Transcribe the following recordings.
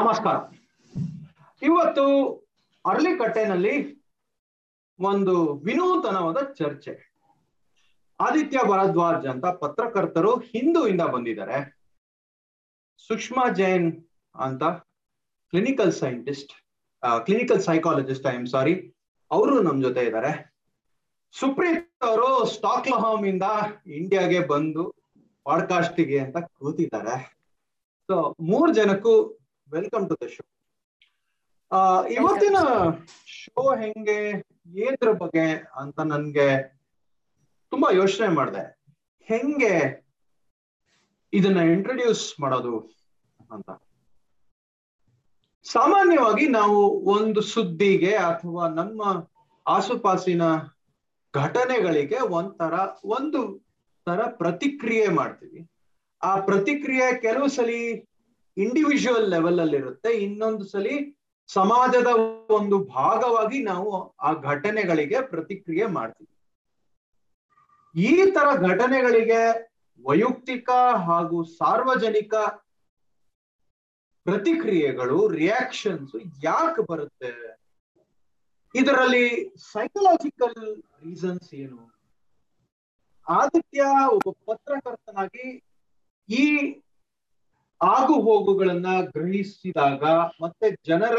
ನಮಸ್ಕಾರ. ಇವತ್ತು ಅರಳಿಕಟ್ಟೆನಲ್ಲಿ ಒಂದು ವಿನೂತನವಾದ ಚರ್ಚೆ. ಆದಿತ್ಯ ಭರದ್ವಾಜ್ ಅಂತ ಪತ್ರಕರ್ತರು ಹಿಂದೂವಿಂದ ಬಂದಿದ್ದಾರೆ. ಸುಷ್ಮಾ ಜೈನ್ ಅಂತ clinical scientist clinical psychologist I am sorry ಅವರು ನಮ್ ಜೊತೆ ಇದ್ದಾರೆ. ಸುಪ್ರೀತ್ ಅವರು ಸ್ಟಾಕ್ಲಹಾಮ್ ಇಂದ ಇಂಡಿಯಾಗೆ ಬಂದು ಪಾಡ್ಕಾಸ್ಟಿಗೆ ಅಂತ ಕೂತಿದ್ದಾರೆ. ಸೊ ಮೂರ್ ಜನಕ್ಕೂ ವೆಲ್ಕಮ್ ಟು ದ ಶೋ ಇವತ್ತಿನ ಶೋ ಹೆಂಗೆ ಏನ್ರ ಬಗ್ಗೆ ಅಂತ ನನ್ಗೆ ತುಂಬಾ ಯೋಚನೆ ಮಾಡಿದೆ. ಹೆಂಗೆ ಇದನ್ನ ಇಂಟ್ರೊಡ್ಯೂಸ್ ಮಾಡೋದು ಅಂತ. ಸಾಮಾನ್ಯವಾಗಿ ನಾವು ಒಂದು ಸುದ್ದಿಗೆ ಅಥವಾ ನಮ್ಮ ಆಸುಪಾಸಿನ ಘಟನೆಗಳಿಗೆ ಒಂಥರ ಒಂದು ತರ ಪ್ರತಿಕ್ರಿಯೆ ಮಾಡ್ತೀವಿ. ಆ ಪ್ರತಿಕ್ರಿಯೆ ಕೆಲವು ಸಲಿ ಇಂಡಿವಿಜುವಲ್ ಲೆವೆಲ್ ಅಲ್ಲಿ ಇರುತ್ತೆ. ಇನ್ನೊಂದು ಸಲಿ ಸಮಾಜದ ಒಂದು ಭಾಗವಾಗಿ ನಾವು ಆ ಘಟನೆಗಳಿಗೆ ಪ್ರತಿಕ್ರಿಯೆ ಮಾಡ್ತೀವಿ. ಈ ತರ ಘಟನೆಗಳಿಗೆ ವೈಯಕ್ತಿಕ ಹಾಗೂ ಸಾರ್ವಜನಿಕ ಪ್ರತಿಕ್ರಿಯೆಗಳು ರಿಯಾಕ್ಷನ್ಸ್ ಯಾಕೆ ಬರುತ್ತೆ? ಇದರಲ್ಲಿ ಸೈಕಲಾಜಿಕಲ್ ರೀಸನ್ಸ್ ಏನು? ಆದಿತ್ಯ ಒಬ್ಬ ಪತ್ರಕರ್ತನಾಗಿ ಈ ಆಗು ಹೋಗುಗಳನ್ನ ಗ್ರಹಿಸಿದಾಗ ಮತ್ತೆ ಜನರ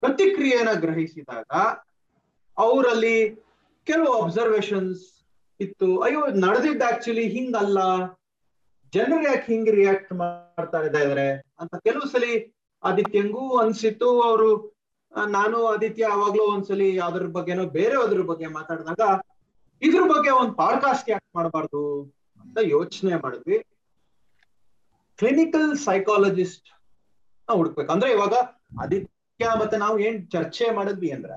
ಪ್ರತಿಕ್ರಿಯೆನ ಗ್ರಹಿಸಿದಾಗ ಅವರಲ್ಲಿ ಕೆಲವು ಅಬ್ಸರ್ವೇಷನ್ಸ್ ಇತ್ತು. ಅಯ್ಯೋ ನಡೆದಿದ್ದ ಆಕ್ಚುಲಿ ಹಿಂಗಲ್ಲ. ಜನರು ಯಾಕೆ ಹಿಂಗ್ ರಿಯಾಕ್ಟ್ ಮಾಡ್ತಾ ಇದ್ದಾರೆ ಅಂತ ಕೆಲವು ಸಲಿ ಆದಿತ್ಯಂಗೂ ಅನ್ಸಿತ್ತು. ಅವರು ನಾನು ಆದಿತ್ಯ ಯಾವಾಗ್ಲೂ ಒಂದ್ಸಲಿ ಅದ್ರ ಬಗ್ಗೆನೋ ಬೇರೆ ಅದ್ರ ಬಗ್ಗೆ ಮಾತಾಡಿದಾಗ, ಇದ್ರ ಬಗ್ಗೆ ಒಂದ್ ಪಾಡ್ಕಾಸ್ಟ್ ಯಾಕೆ ಮಾಡಬಾರ್ದು ಅಂತ ಯೋಚನೆ ಮಾಡಿದ್ವಿ. ಕ್ಲಿನಿಕಲ್ ಸೈಕಾಲಜಿಸ್ಟ್ ಹುಡುಕ್ಬೇಕು. ಅಂದ್ರೆ ಇವಾಗ ಆದಿತ್ಯ ಮತ್ತೆ ನಾವು ಏನ್ ಚರ್ಚೆ ಮಾಡಿದ್ವಿ ಅಂದ್ರೆ,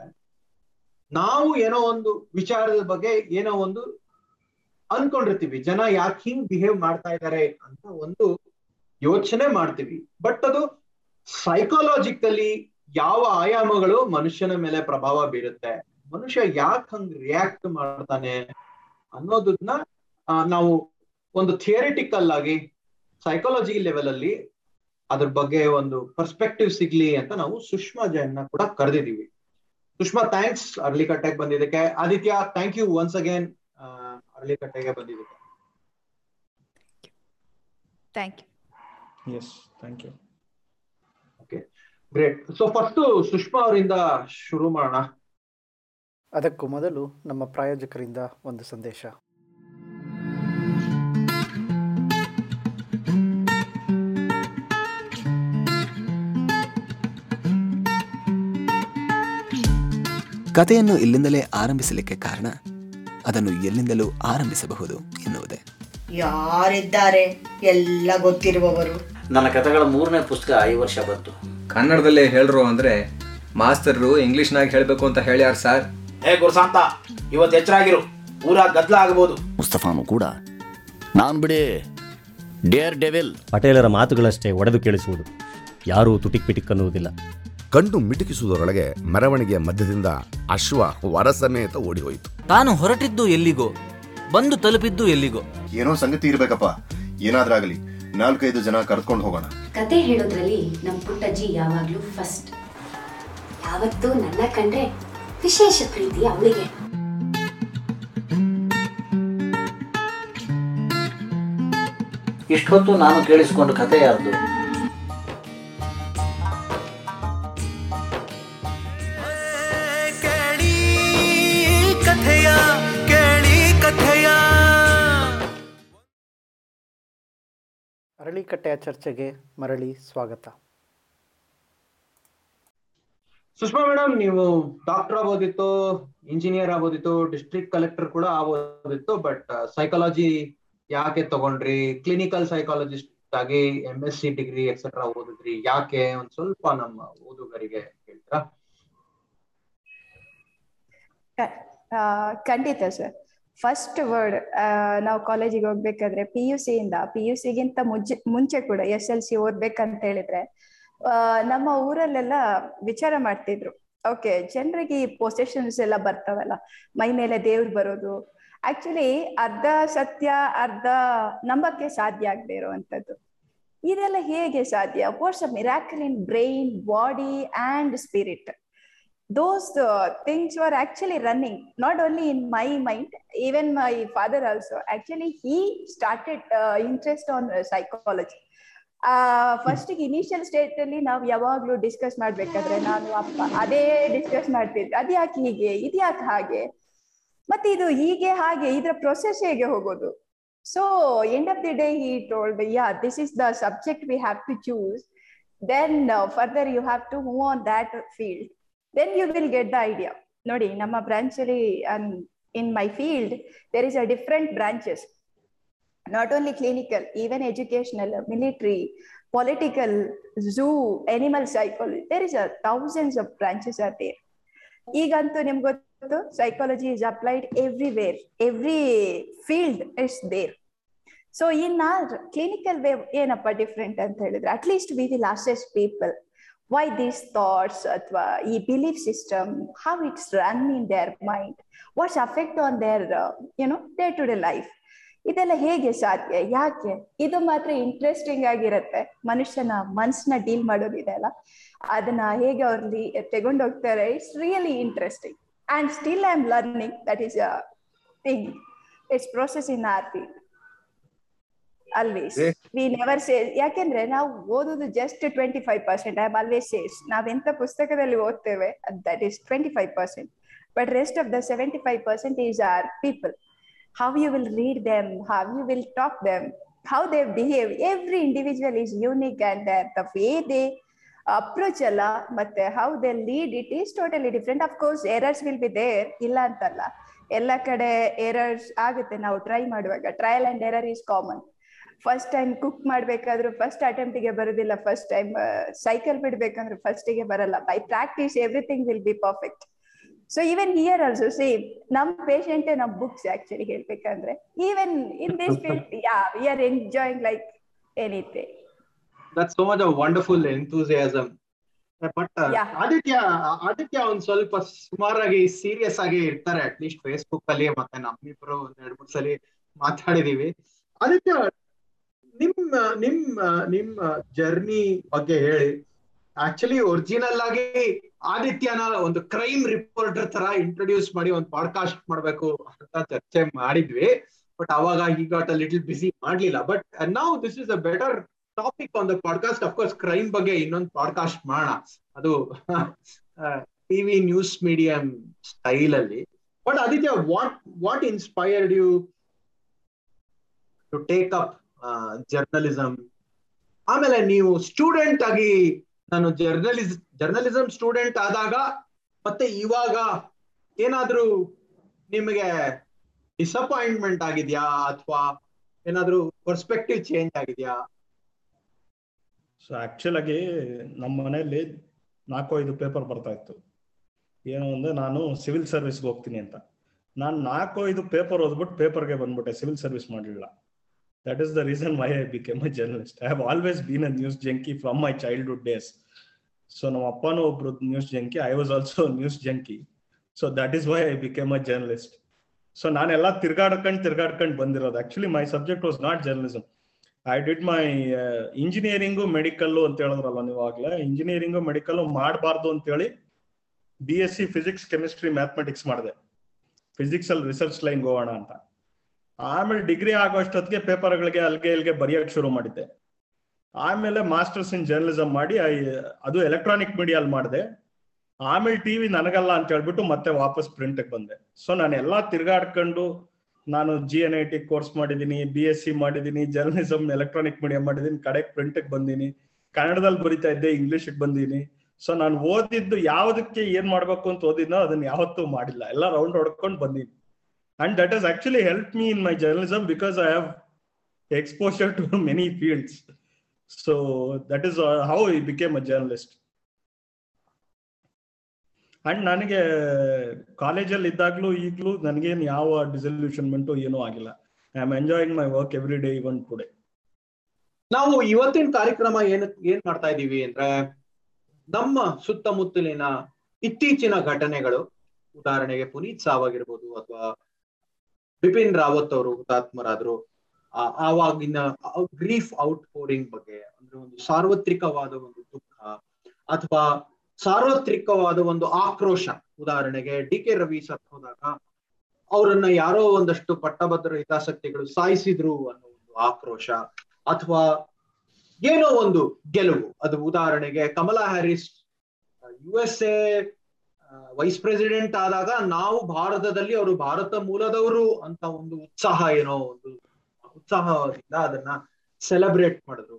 ನಾವು ಏನೋ ಒಂದು ವಿಚಾರದ ಬಗ್ಗೆ ಏನೋ ಒಂದು ಅನ್ಕೊಂಡಿರ್ತೀವಿ. ಜನ ಯಾಕೆ ಹಿಂಗ್ ಬಿಹೇವ್ ಮಾಡ್ತಾ ಇದ್ದಾರೆ ಅಂತ ಒಂದು ಯೋಚನೆ ಮಾಡ್ತೀವಿ. ಬಟ್ ಅದು ಸೈಕಾಲಜಿಕಲಿ ಯಾವ ಆಯಾಮಗಳು ಮನುಷ್ಯನ ಮೇಲೆ ಪ್ರಭಾವ ಬೀರುತ್ತೆ, ಮನುಷ್ಯ ಯಾಕೆ ಹಂಗ್ ರಿಯಾಕ್ಟ್ ಮಾಡ್ತಾನೆ ಅನ್ನೋದನ್ನ ನಾವು ಒಂದು ಥಿಯರಿಟಿಕಲ್ ಆಗಿ ಸೈಕಾಲಜಿ ಲೆವೆಲ್ ಅಲ್ಲಿ ಅದ್ರ ಬಗ್ಗೆ ಒಂದು ಪರ್ಸ್ಪೆಕ್ಟಿವ್ ಸಿಗ್ಲಿ ಅಂತ ನಾವು ಸುಷ್ಮಾ ಜೈನ್ನ ಕೂಡ ಕರೆದಿದ್ದೀವಿ ಸುಷ್ಮಾ ಥ್ಯಾಂಕ್ಸ್ ಅರ್ಲಿ ಕಟ್ಟೆಗೆ ಬಂದಿದ್ದಕ್ಕೆ. Aditya thank you once again ಅರ್ಲಿಕಟ್ಟೆಗೆ ಬಂದಿದ್ದಕ್ಕೆ. Thank you yes thank you okay great so first Sushma ಅವರಿಂದ ಶುರು ಮಾಡೋಣ. ಅದಕ್ಕೂ ಮೊದಲು ನಮ್ಮ ಪ್ರಾಯೋಜಕರಿಂದ ಒಂದು ಸಂದೇಶ. ಕಥೆಯನ್ನು ಇಲ್ಲಿಂದಲೇ ಆರಂಭಿಸಲಿಕ್ಕೆ ಕಾರಣ ಅದನ್ನು ಎಲ್ಲಿಂದಲೂ ಆರಂಭಿಸಬಹುದು ಎನ್ನುವುದೇ. ಯಾರಿದ್ದಾರೆ ಎಲ್ಲ ಗೊತ್ತಿರುವವರು? ನನ್ನ ಕಥೆಗಳ ಮೂರನೇ ಪುಸ್ತಕ ಈ ವರ್ಷ ಬಂತು. ಕನ್ನಡದಲ್ಲೇ ಹೇಳ್ರು ಅಂದ್ರೆ ಮಾಸ್ತರ್ರು ಇಂಗ್ಲಿಷ್ನಾಗ ಹೇಳಬೇಕು ಅಂತ ಹೇಳ್ಯಾರ ಸರ್. ಹೇ ಗುರುಸಾಂತ ಇವತ್ತು ಎಚ್ಚರಾಗಿರು. ಊರ ಗದ್ಲ ಆಗಬಹುದು ಮುಸ್ತಫಾನು ಕೂಡ. ನಾನು ಬಿಡಿ ಡೇರ್ ಡೆವಿಲ್. ಪಟೇಲರ ಮಾತುಗಳಷ್ಟೇ ಒಡೆದು ಕೇಳಿಸುವುದು. ಯಾರೂ ತುಟಿಕ್ ಪಿಟಿಕ್ ಅನ್ನುವುದಿಲ್ಲ. ಕಣ್ಣು ಮಿಟುಕಿಸುವುದರೊಳಗೆ ಮೆರವಣಿಗೆಯ ಮಧ್ಯದಿಂದ ಅಶ್ವ ವರ ಸಮೇತ ಓಡಿ ಹೋಯಿತು ತಾನು ಹೊರಟಿದ್ದು ಎಲ್ಲಿಗೋ ಬಂದು ತಲುಪಿದ್ದು ಎಲ್ಲಿಗೋ. ಏನೋ ಸಂಗತಿ ಇರ್ಬೇಕಪ್ಪ. ಏನಾದ್ರಾಗಲಿ ನಾಲ್ಕೈದು ಜನ ಕರೆದುಕೊಂಡು ಹೋಗೋಣ. ಕತೆ ಹೇಳೋದ್ರಲ್ಲಿ ನಮ್ ಪುಟ್ಟಜ್ಜಿ ಯಾವಾಗ್ಲೂ ಫಸ್ಟ್ ಯಾವತ್ತೂ ನನ್ನ ಕಂಡ್ರೆ ವಿಶೇಷ ಪ್ರೀತಿ ಅವಳಿಗೆ. ಇಷ್ಟೊತ್ತು ನಾನು ಕೇಳಿಸಿಕೊಂಡು ಕತೆ ಯಾರ್ದು? ಅರಳಿಕಟ್ಟೆಯ ಚರ್ಚೆಗೆ ಮರಳಿ ಸ್ವಾಗತ. ಸುಷ್ಮಾ ಮೇಡಮ್ ನೀವು ಡಾಕ್ಟರ್ ಆಗೋದಿತ್ತು ಇಂಜಿನಿಯರ್ ಆಗೋದಿತ್ತು ಡಿಸ್ಟ್ರಿಕ್ಟ್ ಕಲೆಕ್ಟರ್ ಕೂಡ ಆಗೋದಿತ್ತು ಬಟ್ ಸೈಕಾಲಜಿ ಯಾಕೆ ತಗೊಂಡ್ರಿ? ಕ್ಲಿನಿಕಲ್ ಸೈಕಾಲಜಿಸ್ಟ್ ಆಗಿ M S C degree etcetera ಓದಿದ್ರಿ ಯಾಕೆ? ಒಂದ್ ಸ್ವಲ್ಪ ನಮ್ಮ ಓದುಗರಿಗೆ ಹೇಳ್ತೀರಾ? ಖಂಡಿತ ಸರ್. ಫಸ್ಟ್ ವರ್ಡ್ ನಾವು ಕಾಲೇಜಿಗೆ ಹೋಗ್ಬೇಕಾದ್ರೆ ಪಿ ಯು ಸಿ ಇಂದ ಪಿ ಯು ಸಿಗಿಂತ ಮುಂಚೆ ಮುಂಚೆ ಕೂಡ ಎಸ್ ಎಲ್ ಸಿ ಓದ್ಬೇಕಂತ ಹೇಳಿದ್ರೆ ನಮ್ಮ ಊರಲ್ಲೆಲ್ಲ ವಿಚಾರ ಮಾಡ್ತಿದ್ರು. ಓಕೆ ಜನರಿಗೆ ಈ ಪೊಸೆಷನ್ಸ್ ಎಲ್ಲ ಬರ್ತಾವಲ್ಲ, ಮೈ ಮೇಲೆ ದೇವ್ರು ಬರೋದು. ಆಕ್ಚುಲಿ ಅರ್ಧ ಸತ್ಯ, ಅರ್ಧ ನಂಬಕ್ಕೆ ಸಾಧ್ಯ ಆಗದೆ ಇರುವಂತದ್ದು ಇದೆಲ್ಲ ಹೇಗೆ ಸಾಧ್ಯ? What's a miracle in brain body and spirit those uh, things were actually running not only in my mind even my father also. Actually he started uh, interest on uh, psychology. First initial state ಅಲ್ಲಿ ನಾವು ಯಾವಾಗ್ಲೂ discuss ಮಾಡ್ಬೇಕಾದ್ರೆ ನಾನು ಅಪ್ಪ ಅದೇ discuss ಮಾಡ್ತಿದ್ವಿ ಅದ್ಯಾಕೆ ಹೀಗೆ? ಇದ್ಯಾಕೆ ಹಾಗೆ? ಮತ್ತೆ ಇದು ಹೀಗೆ ಹಾಗೆ ಇದ್ರ ಪ್ರೊಸೆಸ್ ಹೇಗೆ ಹೋಗೋದು? So end of the day he told yeah this is the subject we have to choose then further you have to move on that field then you will get the idea ನೋಡಿ ನಮ್ಮ branch ಅಲ್ಲಿ in my field there is a different branches not only clinical even educational military, political zoo animal psychology. There is a thousands of branches are there. ಈಗಂತೂ ನಿಮ್ಗೆ ಗೊತ್ತು psychology is applied everywhere every field is there so in our clinical way ಏನಪ್ಪ different ಅಂತ ಹೇಳಿದ್ರೆ at least we will assess people why these thoughts ಅಥವಾ ಈ belief system how it's run in their mind what's affect on their you know day to day life ಇದೆಲ್ಲ ಹೇಗೆ ಸಾಧ್ಯ? ಯಾಕೆ? ಇದು ಮಾತ್ರ ಇಂಟ್ರೆಸ್ಟಿಂಗ್ ಆಗಿರತ್ತೆ. ಮನುಷ್ಯನ ಮನ್ಸನ್ನ ಡೀಲ್ ಮಾಡೋದಿದೆ ಅಲ್ಲ ಅದನ್ನ ಹೇಗೆ ಅವ್ರಲ್ಲಿ ತಗೊಂಡೋಗ್ತಾರೆ it's really interesting and still I am learning that is a thing it's process in our field Alvi we never says ಯಾಕೆಂದ್ರೆ ನಾವು ಓದೋದು just twenty five percent I am always says ನಾವ್ ಎಂತ ಪುಸ್ತಕದಲ್ಲಿ ಓದ್ತೇವೆ that is twenty five percent but rest of the seventy five percent is our people how you will read them how you will talk them how they behave every individual is unique and the way they approach ಅಲ್ಲ ಮತ್ತೆ how they lead it is totally different of course errors will be there ಇಲ್ಲ ಅಂತಲ್ಲ. ಎಲ್ಲ ಕಡೆ errors ಆಗುತ್ತೆ. ನಾವು try ಮಾಡುವಾಗ trial and error is common first time cook ಮಾಡ್ಬೇಕಾದ್ರೂ first ಅಟೆಂಪ್ಟಿಗೆ ಬರೋದಿಲ್ಲ. ಫಸ್ಟ್ ಟೈಮ್ ಸೈಕಲ್ ಬಿಡ್ಬೇಕಂದ್ರೆ ಫಸ್ಟಿಗೆ ಬರಲ್ಲ. By practice everything will be perfect so even here also same ನಮ್ ಪೇಷಂಟ್ ನಮ್ ಬುಕ್ಸ್ ಆಕ್ಚುಲಿ ಹೇಳ್ಬೇಕಂದ್ರೆ even in this field yeah we are enjoying like anything that's so much wonderful enthusiasm but Aditya Aditya ಒಂದ್ ಸ್ವಲ್ಪ ಸುಮಾರಾಗಿ serious ಆಗಿ ಇರ್ತಾರೆ at least Facebook ಅಲ್ಲಿ ಮತ್ತೆ ನಮ್ಮಿಬ್ರು ಒಂದ್ ಎರಡ್ ಮೂರ್ ಸಲ ಮಾತಾಡಿದೀವಿ. ಆದಿತ್ಯ ನಿಮ್ ನಿಮ್ಮ ನಿಮ್ಮ ಜರ್ನಿ ಬಗ್ಗೆ ಹೇಳಿ. ಆಕ್ಚುಲಿ ಒರಿಜಿನಲ್ ಆಗಿ ಆದಿತ್ಯನ ಒಂದು ಕ್ರೈಮ್ ರಿಪೋರ್ಟರ್ ತರ ಇಂಟ್ರೊಡ್ಯೂಸ್ ಮಾಡಿ ಒಂದು ಪಾಡ್ಕಾಸ್ಟ್ ಮಾಡ್ಬೇಕು ಅಂತ ಚರ್ಚೆ ಮಾಡಿದ್ವಿ. ಬಟ್ ಅವಾಗ ಈ ಗಾಟ್ ಅ ಲಿಟಲ್ ಬಿಸಿ ಮಾಡ್ಲಿಲ್ಲ. ಬಟ್ ನಾವು this is a better topic on the podcast of course crime ಬಗ್ಗೆ ಇನ್ನೊಂದು ಪಾಡ್ಕಾಸ್ಟ್ ಮಾಡೋಣ. ಅದು ಟಿವಿ ನ್ಯೂಸ್ ಮೀಡಿಯಂ ಸ್ಟೈಲ್ ಅಲ್ಲಿ. But Aditya what what inspired you to take up journalism ಆಮೇಲೆ ನೀವು student ಆಗಿ ನಾನು ಜರ್ನಲಿಸ್ ಜರ್ನಲಿಸಂ ಸ್ಟೂಡೆಂಟ್ ಆದಾಗ ಮತ್ತೆ ಇವಾಗ ಏನಾದ್ರೂ ನಿಮಗೆ ಡಿಸಪಾಯಿಂಟ್ಮೆಂಟ್ ಆಗಿದ್ಯಾ ಅಥವಾ ಏನಾದ್ರೂ ಪರ್ಸ್ಪೆಕ್ಟಿವ್ ಚೇಂಜ್ ಆಗಿದ್ಯಾ? ಸೊ ಆಕ್ಚುಲ್ ಆಗಿ ನಮ್ಮ ಮನೆಯಲ್ಲಿ ನಾಲ್ಕು ಐದು ಪೇಪರ್ ಬರ್ತಾ ಇತ್ತು. ಏನು ಅಂದ್ರೆ ನಾನು ಸಿವಿಲ್ ಸರ್ವಿಸ್ಗೆ ಹೋಗ್ತೀನಿ ಅಂತ. ನಾನು ನಾಲ್ಕು ಐದು ಪೇಪರ್ ಓದ್ಬಿಟ್ಟು ಪೇಪರ್ಗೆ ಬಂದ್ಬಿಟ್ಟೆ ಸಿವಿಲ್ ಸರ್ವಿಸ್ ಮಾಡಲಿಲ್ಲ. That is the reason why I became a journalist I have always been a news junkie from my childhood days so ನಮ್ಮ ಅಪ್ಪನೂ ಒಬ್ರು news junkie I was also news junkie so that is why I became a journalist so ನಾನೆಲ್ಲ ತಿರ್ಗಾಡ್ಕೊಂಡು ತಿರ್ಗಾಡ್ಕೊಂಡು ಬಂದಿರೋದು. Actually my subject was not journalism I did my engineering medical ಅಂತ ಹೇಳಿದ್ರಲ್ಲ ನೀವು ಆಗ್ಲೇ. ಇಂಜಿನಿಯರಿಂಗು ಮೆಡಿಕಲ್ಲು ಮಾಡಬಾರ್ದು ಅಂತೇಳಿ B S C physics chemistry mathematics ಮಾಡಿದೆ. ಫಿಸಿಕ್ಸ್ ಅಲ್ಲಿ ರಿಸರ್ಚ್ ಲೈನ್ ಹೋಗೋಣ ಅಂತ. ಆಮೇಲೆ ಡಿಗ್ರಿ ಆಗೋಷ್ಟೊತ್ತಿಗೆ ಪೇಪರ್ಗಳಿಗೆ ಅಲ್ಲಿಗೆ ಇಲ್ಲಿಗೆ ಬರೆಯಕ್ಕೆ ಶುರು ಮಾಡಿದ್ದೆ. ಆಮೇಲೆ ಮಾಸ್ಟರ್ಸ್ ಇನ್ ಜರ್ನಲಿಸಂ ಮಾಡಿ ಅದು ಎಲೆಕ್ಟ್ರಾನಿಕ್ ಮೀಡಿಯಲ್ಲಿ ಮಾಡಿದೆ. ಆಮೇಲೆ ಟಿವಿ ನನಗಲ್ಲ ಅಂತ ಹೇಳ್ಬಿಟ್ಟು ಮತ್ತೆ ವಾಪಸ್ ಪ್ರಿಂಟ್ಗೆ ಬಂದೆ. ಸೊ ನಾನು ಎಲ್ಲಾ ತಿರ್ಗಾಡ್ಕೊಂಡು ನಾನು G N I T course ಮಾಡಿದ್ದೀನಿ ಬಿ ಎಸ್ ಸಿ ಮಾಡಿದ್ದೀನಿ, ಜರ್ನಲಿಸಂ, ಎಲೆಕ್ಟ್ರಾನಿಕ್ ಮೀಡಿಯಾ ಮಾಡಿದ್ದೀನಿ, ಕಡೆಗೆ ಪ್ರಿಂಟ್ಗೆ ಬಂದೀನಿ ಕನ್ನಡದಲ್ಲಿ ಬರಿತಾ ಇದ್ದೆ, ಇಂಗ್ಲಿಷ್ಗೆ ಬಂದೀನಿ. ಸೊ ನಾನು ಓದಿದ್ದು ಯಾವ್ದಕ್ಕೆ ಏನ್ ಮಾಡ್ಬೇಕು ಅಂತ ಓದಿದ್ನೋ ಅದನ್ನ ಯಾವತ್ತೂ ಮಾಡಿಲ್ಲ. ಎಲ್ಲ ರೌಂಡ್ ಹೊಡ್ಕೊಂಡು ಬಂದೀನಿ. And that has actually helped me in my journalism because I have exposure to many fields. So that is uh, how I became a journalist. And ನನಗೆ ಕಾಲೇಜಲ್ಲಿ ಇದ್ದಾಗ್ಲೂ ಈಗಲೂ ನನಗೇನು ಯಾವ ಡಿಸಲ್ಯೂಷನ್ಮೆಂಟು ಏನೂ ಆಗಿಲ್ಲ I am enjoying my work every day even today ನಾವು ಇವತ್ತಿನ ಕಾರ್ಯಕ್ರಮ ಏನ್ ಏನ್ ಮಾಡ್ತಾ ಇದೀವಿ ಅಂದ್ರೆ ನಮ್ಮ ಸುತ್ತಮುತ್ತಲಿನ ಇತ್ತೀಚಿನ ಘಟನೆಗಳು ಉದಾಹರಣೆಗೆ ಪುನೀತ್ ಸಾವ್ ಆಗಿರ್ಬೋದು ಅಥವಾ ಬಿಪಿನ್ ರಾವತ್ ಅವರು, ಹುತಾತ್ಮರಾದ್ರು ಆವಾಗಿನ ಗ್ರೀಫ್ ಔಟ್ ಪೋರಿಂಗ್ ಬಗ್ಗೆ, ಅಂದ್ರೆ ಒಂದು ಸಾರ್ವತ್ರಿಕವಾದ ಒಂದು ದುಃಖ, ಅಥವಾ ಸಾರ್ವತ್ರಿಕವಾದ ಒಂದು ಆಕ್ರೋಶ. ಉದಾಹರಣೆಗೆ ಡಿ ಕೆ ರವಿ ಸತ್ ಹೋದಾಗ, ಅವರನ್ನ ಯಾರೋ ಒಂದಷ್ಟು ಪಟ್ಟಭದ್ರ ಹಿತಾಸಕ್ತಿಗಳು ಸಾಯಿಸಿದ್ರು ಅನ್ನೋ ಒಂದು ಆಕ್ರೋಶ, ಅಥವಾ ಏನೋ ಒಂದು ಗೆಲುವು. ಅದು ಉದಾಹರಣೆಗೆ Kamala Harris U S A vice president ಆದಾಗ ನಾವು ಭಾರತದಲ್ಲಿ ಅವರು ಭಾರತ ಮೂಲದವರು ಅಂತ ಒಂದು ಉತ್ಸಾಹ ಏನೋ ಒಂದು ಉತ್ಸಾಹದಿಂದ ಅದನ್ನ ಸೆಲೆಬ್ರೇಟ್ ಮಾಡಿದ್ರು.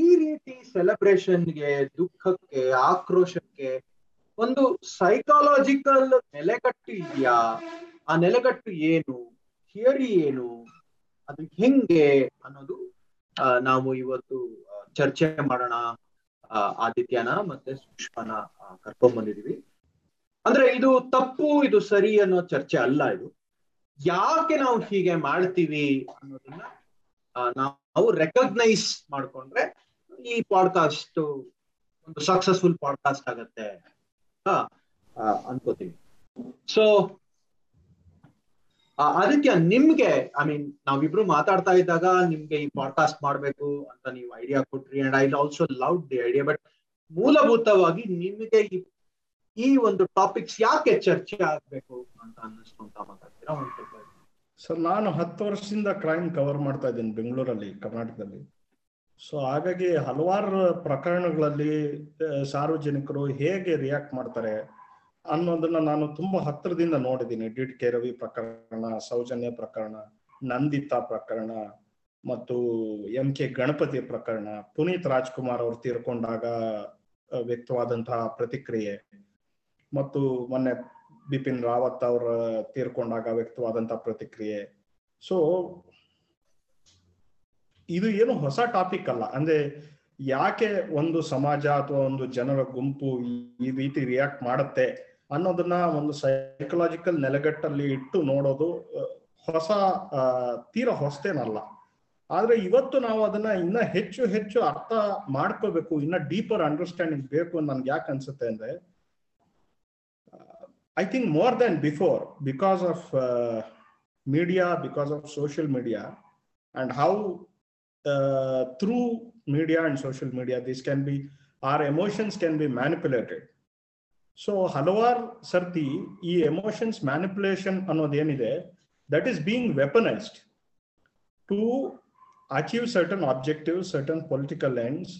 ಈ ರೀತಿ ಸೆಲೆಬ್ರೇಷನ್ಗೆ ದುಃಖಕ್ಕೆ, ಆಕ್ರೋಶಕ್ಕೆ ಒಂದು ಸೈಕಾಲಜಿಕಲ್ ನೆಲೆಗಟ್ಟು ಇದೆಯಾ? ಆ ನೆಲೆಗಟ್ಟು ಏನು? ಥಿಯರಿ ಏನು? ಅದು ಹೆಂಗೆ ಅನ್ನೋದು ನಾವು ಇವತ್ತು ಚರ್ಚೆ ಮಾಡೋಣ ಆದಿತ್ಯನ ಮತ್ತೆ ಸುಷ್ಮಾನ ಕರ್ಕೊಂಡ್ ಬಂದಿದೀವಿ ಅಂದ್ರೆ ಇದು ತಪ್ಪು, ಇದು ಸರಿ ಅನ್ನೋ ಚರ್ಚೆ ಅಲ್ಲ ಇದು. ಯಾಕೆ ನಾವು ಹೀಗೆ ಮಾಡ್ತೀವಿ ಅನ್ನೋದನ್ನ ನಾವು ರೆಕಗ್ನೈಸ್ ಮಾಡ್ಕೊಂಡ್ರೆ ಈ ಪಾಡ್ಕಾಸ್ಟ್ ಒಂದು ಸಕ್ಸಸ್ಫುಲ್ ಪಾಡ್ಕಾಸ್ಟ್ ಆಗತ್ತೆ ಅನ್ಕೋತೀವಿ ಸೊ ಅದಕ್ಕೆ ನಿಮ್ಗೆ ಐ ಮೀನ್ ನಾವಿಬ್ರು ಮಾತಾಡ್ತಾ ಇದ್ದಾಗ ನಿಮ್ಗೆ ಈ ಪಾಡ್ಕಾಸ್ಟ್ ಮಾಡ್ಬೇಕು ಅಂತ ನೀವು ಐಡಿಯಾ ಕೊಟ್ರಿ and I also love the idea but ಮೂಲಭೂತವಾಗಿ ನಿಮಗೆ ಈ ಈ ಒಂದು ಟಾಪಿಕ್ಸ್ ಯಾಕೆ ಚರ್ಚೆ ಆಗ್ಬೇಕು ಅಂತ ಅನ್ನಿಸ್ಕೊಂತ ಮಾತಾಡ್ತೀರಾ? ಸರ್ ನಾನು ಹತ್ತು ವರ್ಷದಿಂದ ಕ್ರೈಮ್ ಕವರ್ ಮಾಡ್ತಾ ಇದ್ದೀನಿ ಬೆಂಗಳೂರಲ್ಲಿ, ಕರ್ನಾಟಕದಲ್ಲಿ. ಸೊ ಹಾಗಾಗಿ ಹಲವಾರು ಪ್ರಕರಣಗಳಲ್ಲಿ ಸಾರ್ವಜನಿಕರು ಹೇಗೆ ರಿಯಾಕ್ಟ್ ಮಾಡ್ತಾರೆ ಅನ್ನೋದನ್ನ ನಾನು ತುಂಬಾ ಹತ್ತಿರದಿಂದ ನೋಡಿದ್ದೀನಿ. ಡಿಡ್ ಕೆ ರವಿ ಪ್ರಕರಣ, ಸೌಜನ್ಯ ಪ್ರಕರಣ, ನಂದಿತಾ ಪ್ರಕರಣ ಮತ್ತು ಎಂ ಕೆ ಗಣಪತಿ ಪ್ರಕರಣ, ಪುನೀತ್ ರಾಜ್ಕುಮಾರ್ ಅವರು ತೀರ್ಕೊಂಡಾಗ ವ್ಯಕ್ತವಾದಂತಹ ಪ್ರತಿಕ್ರಿಯೆ. ಮತ್ತು ಮೊನ್ನೆ ಬಿಪಿನ್ ರಾವತ್ ಅವರ ತೀರ್ಕೊಂಡಾಗ ವ್ಯಕ್ತವಾದಂತಹ ಪ್ರತಿಕ್ರಿಯೆ. ಸೊ ಇದು ಏನು ಹೊಸ ಟಾಪಿಕ್ ಅಲ್ಲ. ಅಂದ್ರೆ ಯಾಕೆ ಒಂದು ಸಮಾಜ ಅಥವಾ ಒಂದು ಜನರ ಗುಂಪು ಈ- ರೀತಿ ರಿಯಾಕ್ಟ್ ಮಾಡುತ್ತೆ ಅನ್ನೋದನ್ನ ಒಂದು ಸೈಕಲಾಜಿಕಲ್ ನೆಲೆಗಟ್ಟಲ್ಲಿ ಇಟ್ಟು ನೋಡೋದು ಹೊಸ ತೀರಾ ಹೊಸತೇನಲ್ಲ. ಆದ್ರೆ ಇವತ್ತು ನಾವು ಅದನ್ನ ಇನ್ನ ಹೆಚ್ಚು ಹೆಚ್ಚು ಅರ್ಥ ಮಾಡ್ಕೋಬೇಕು, ಇನ್ನ ಡೀಪರ್ ಅಂಡರ್ಸ್ಟ್ಯಾಂಡಿಂಗ್ ಬೇಕು ನನ್ಗೆ ಯಾಕೆ ಅನ್ಸುತ್ತೆ ಅಂದ್ರೆ I think more than before, because of uh, media, because of social media, and how uh, through media and social media, this can be, our emotions can be manipulated. So ಹಲವಾರು ಸರ್ತಿ ಈ emotions manipulation ಅನ್ನೋದೇನಿದೆ that is being weaponised to achieve certain objective certain political ends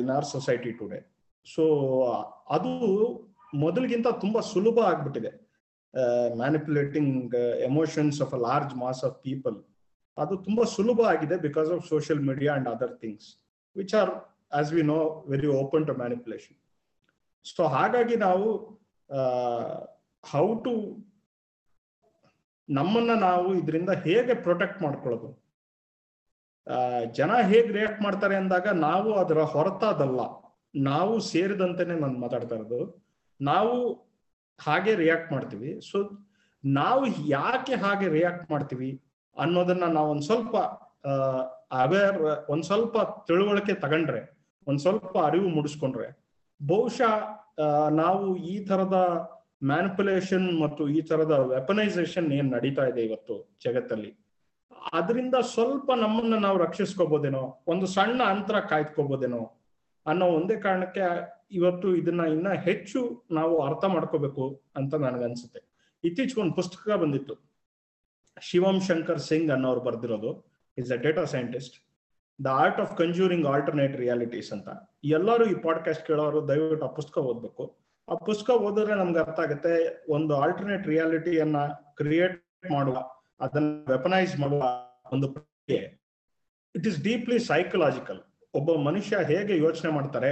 in our society today so ಅದು ಮೊದಲಿಗಿಂತ ತುಂಬಾ ಸುಲಭ ಆಗ್ಬಿಟ್ಟಿದೆ. Manipulating emotions of a large mass of people ಅದು ತುಂಬಾ ಸುಲಭ ಆಗಿದೆ because of social media and other things which are as we know very open to manipulation so ಹಾಗಾಗಿ ನಾವು ಹೌ ಟು ನಮ್ಮನ್ನ ನಾವು ಇದರಿಂದ ಹೇಗೆ ಪ್ರೊಟೆಕ್ಟ್ ಮಾಡ್ಕೊಳ್ಳೋದು? ಜನ ಹೇಗೆ ರಿಯಾಕ್ಟ್ ಮಾಡ್ತಾರೆ ಅಂದಾಗ ನಾವು ಅದರ ಹೊರತಾದಲ್ಲ. ನಾವು ಸೇರಿದಂತೆನೆ ನಾನು ಮಾತಾಡ್ತಾ ಇರೋದು. ನಾವು ಹಾಗೆ ರಿಯಾಕ್ಟ್ ಮಾಡ್ತೀವಿ. ಸೊ ನಾವು ಯಾಕೆ ಹಾಗೆ ರಿಯಾಕ್ಟ್ ಮಾಡ್ತೀವಿ ಅನ್ನೋದನ್ನ ನಾವು ಒಂದ್ ಸ್ವಲ್ಪ ಅವೇರ್ ಒಂದ್ ಸ್ವಲ್ಪ ತಿಳುವಳಿಕೆ ತಗೊಂಡ್ರೆ, ಒಂದ್ ಸ್ವಲ್ಪ ಅರಿವು ಮೂಡಿಸ್ಕೊಂಡ್ರೆ, ಬಹುಶಃ ನಾವು ಈ ತರದ ಮ್ಯಾನಿಪುಲೇಷನ್ ಮತ್ತು ಈ ತರದ ವೆಪನೈಸೇಷನ್ ಏನ್ ನಡೀತಾ ಇದೆ ಇವತ್ತು ಜಗತ್ತಲ್ಲಿ. ಅದರಿಂದ ಸ್ವಲ್ಪ ನಮ್ಮನ್ನ ನಾವು ರಕ್ಷಿಸ್ಕೋಬೋದೇನೋ, ಒಂದು ಸಣ್ಣ ಅಂತರ ಕಾಯ್ದುಕೋಬೋದೇನೋ ಅನ್ನೋ ಒಂದೇ ಕಾರಣಕ್ಕೆ ಇವತ್ತು ಇದನ್ನ ಇನ್ನ ಹೆಚ್ಚು ನಾವು ಅರ್ಥ ಮಾಡ್ಕೋಬೇಕು ಅಂತ ನನಗನ್ಸುತ್ತೆ. ಇತ್ತೀಚೆಗೆ ಒಂದು ಪುಸ್ತಕ ಬಂದಿತ್ತು. ಶಿವಂ ಶಂಕರ್ ಸಿಂಗ್ ಅನ್ನೋರು ಬರ್ದಿರೋದು. Is a data scientist the art of conjuring alternate realities ಅಂತ. ಎಲ್ಲರೂ ಈ ಪಾಡ್ಕಾಸ್ಟ್ ಕೇಳೋರು ದಯವಿಟ್ಟು ಆ ಪುಸ್ತಕ ಓದ್ಬೇಕು. ಆ ಪುಸ್ತಕ ಓದಿದ್ರೆ ನಮ್ಗೆ ಅರ್ಥ ಆಗುತ್ತೆ, ಒಂದು ಆಲ್ಟರ್ನೇಟ್ ರಿಯಾಲಿಟಿಯನ್ನ ಕ್ರಿಯೇಟ್ ಮಾಡುವ, ಅದನ್ನ ವೆಪನೈಸ್ ಮಾಡುವ ಒಂದು ಇಟ್ ಇಸ್ ಡೀಪ್ಲಿ ಸೈಕಲಾಜಿಕಲ್ ಒಬ್ಬ ಮನುಷ್ಯ ಹೇಗೆ ಯೋಚನೆ ಮಾಡ್ತಾರೆ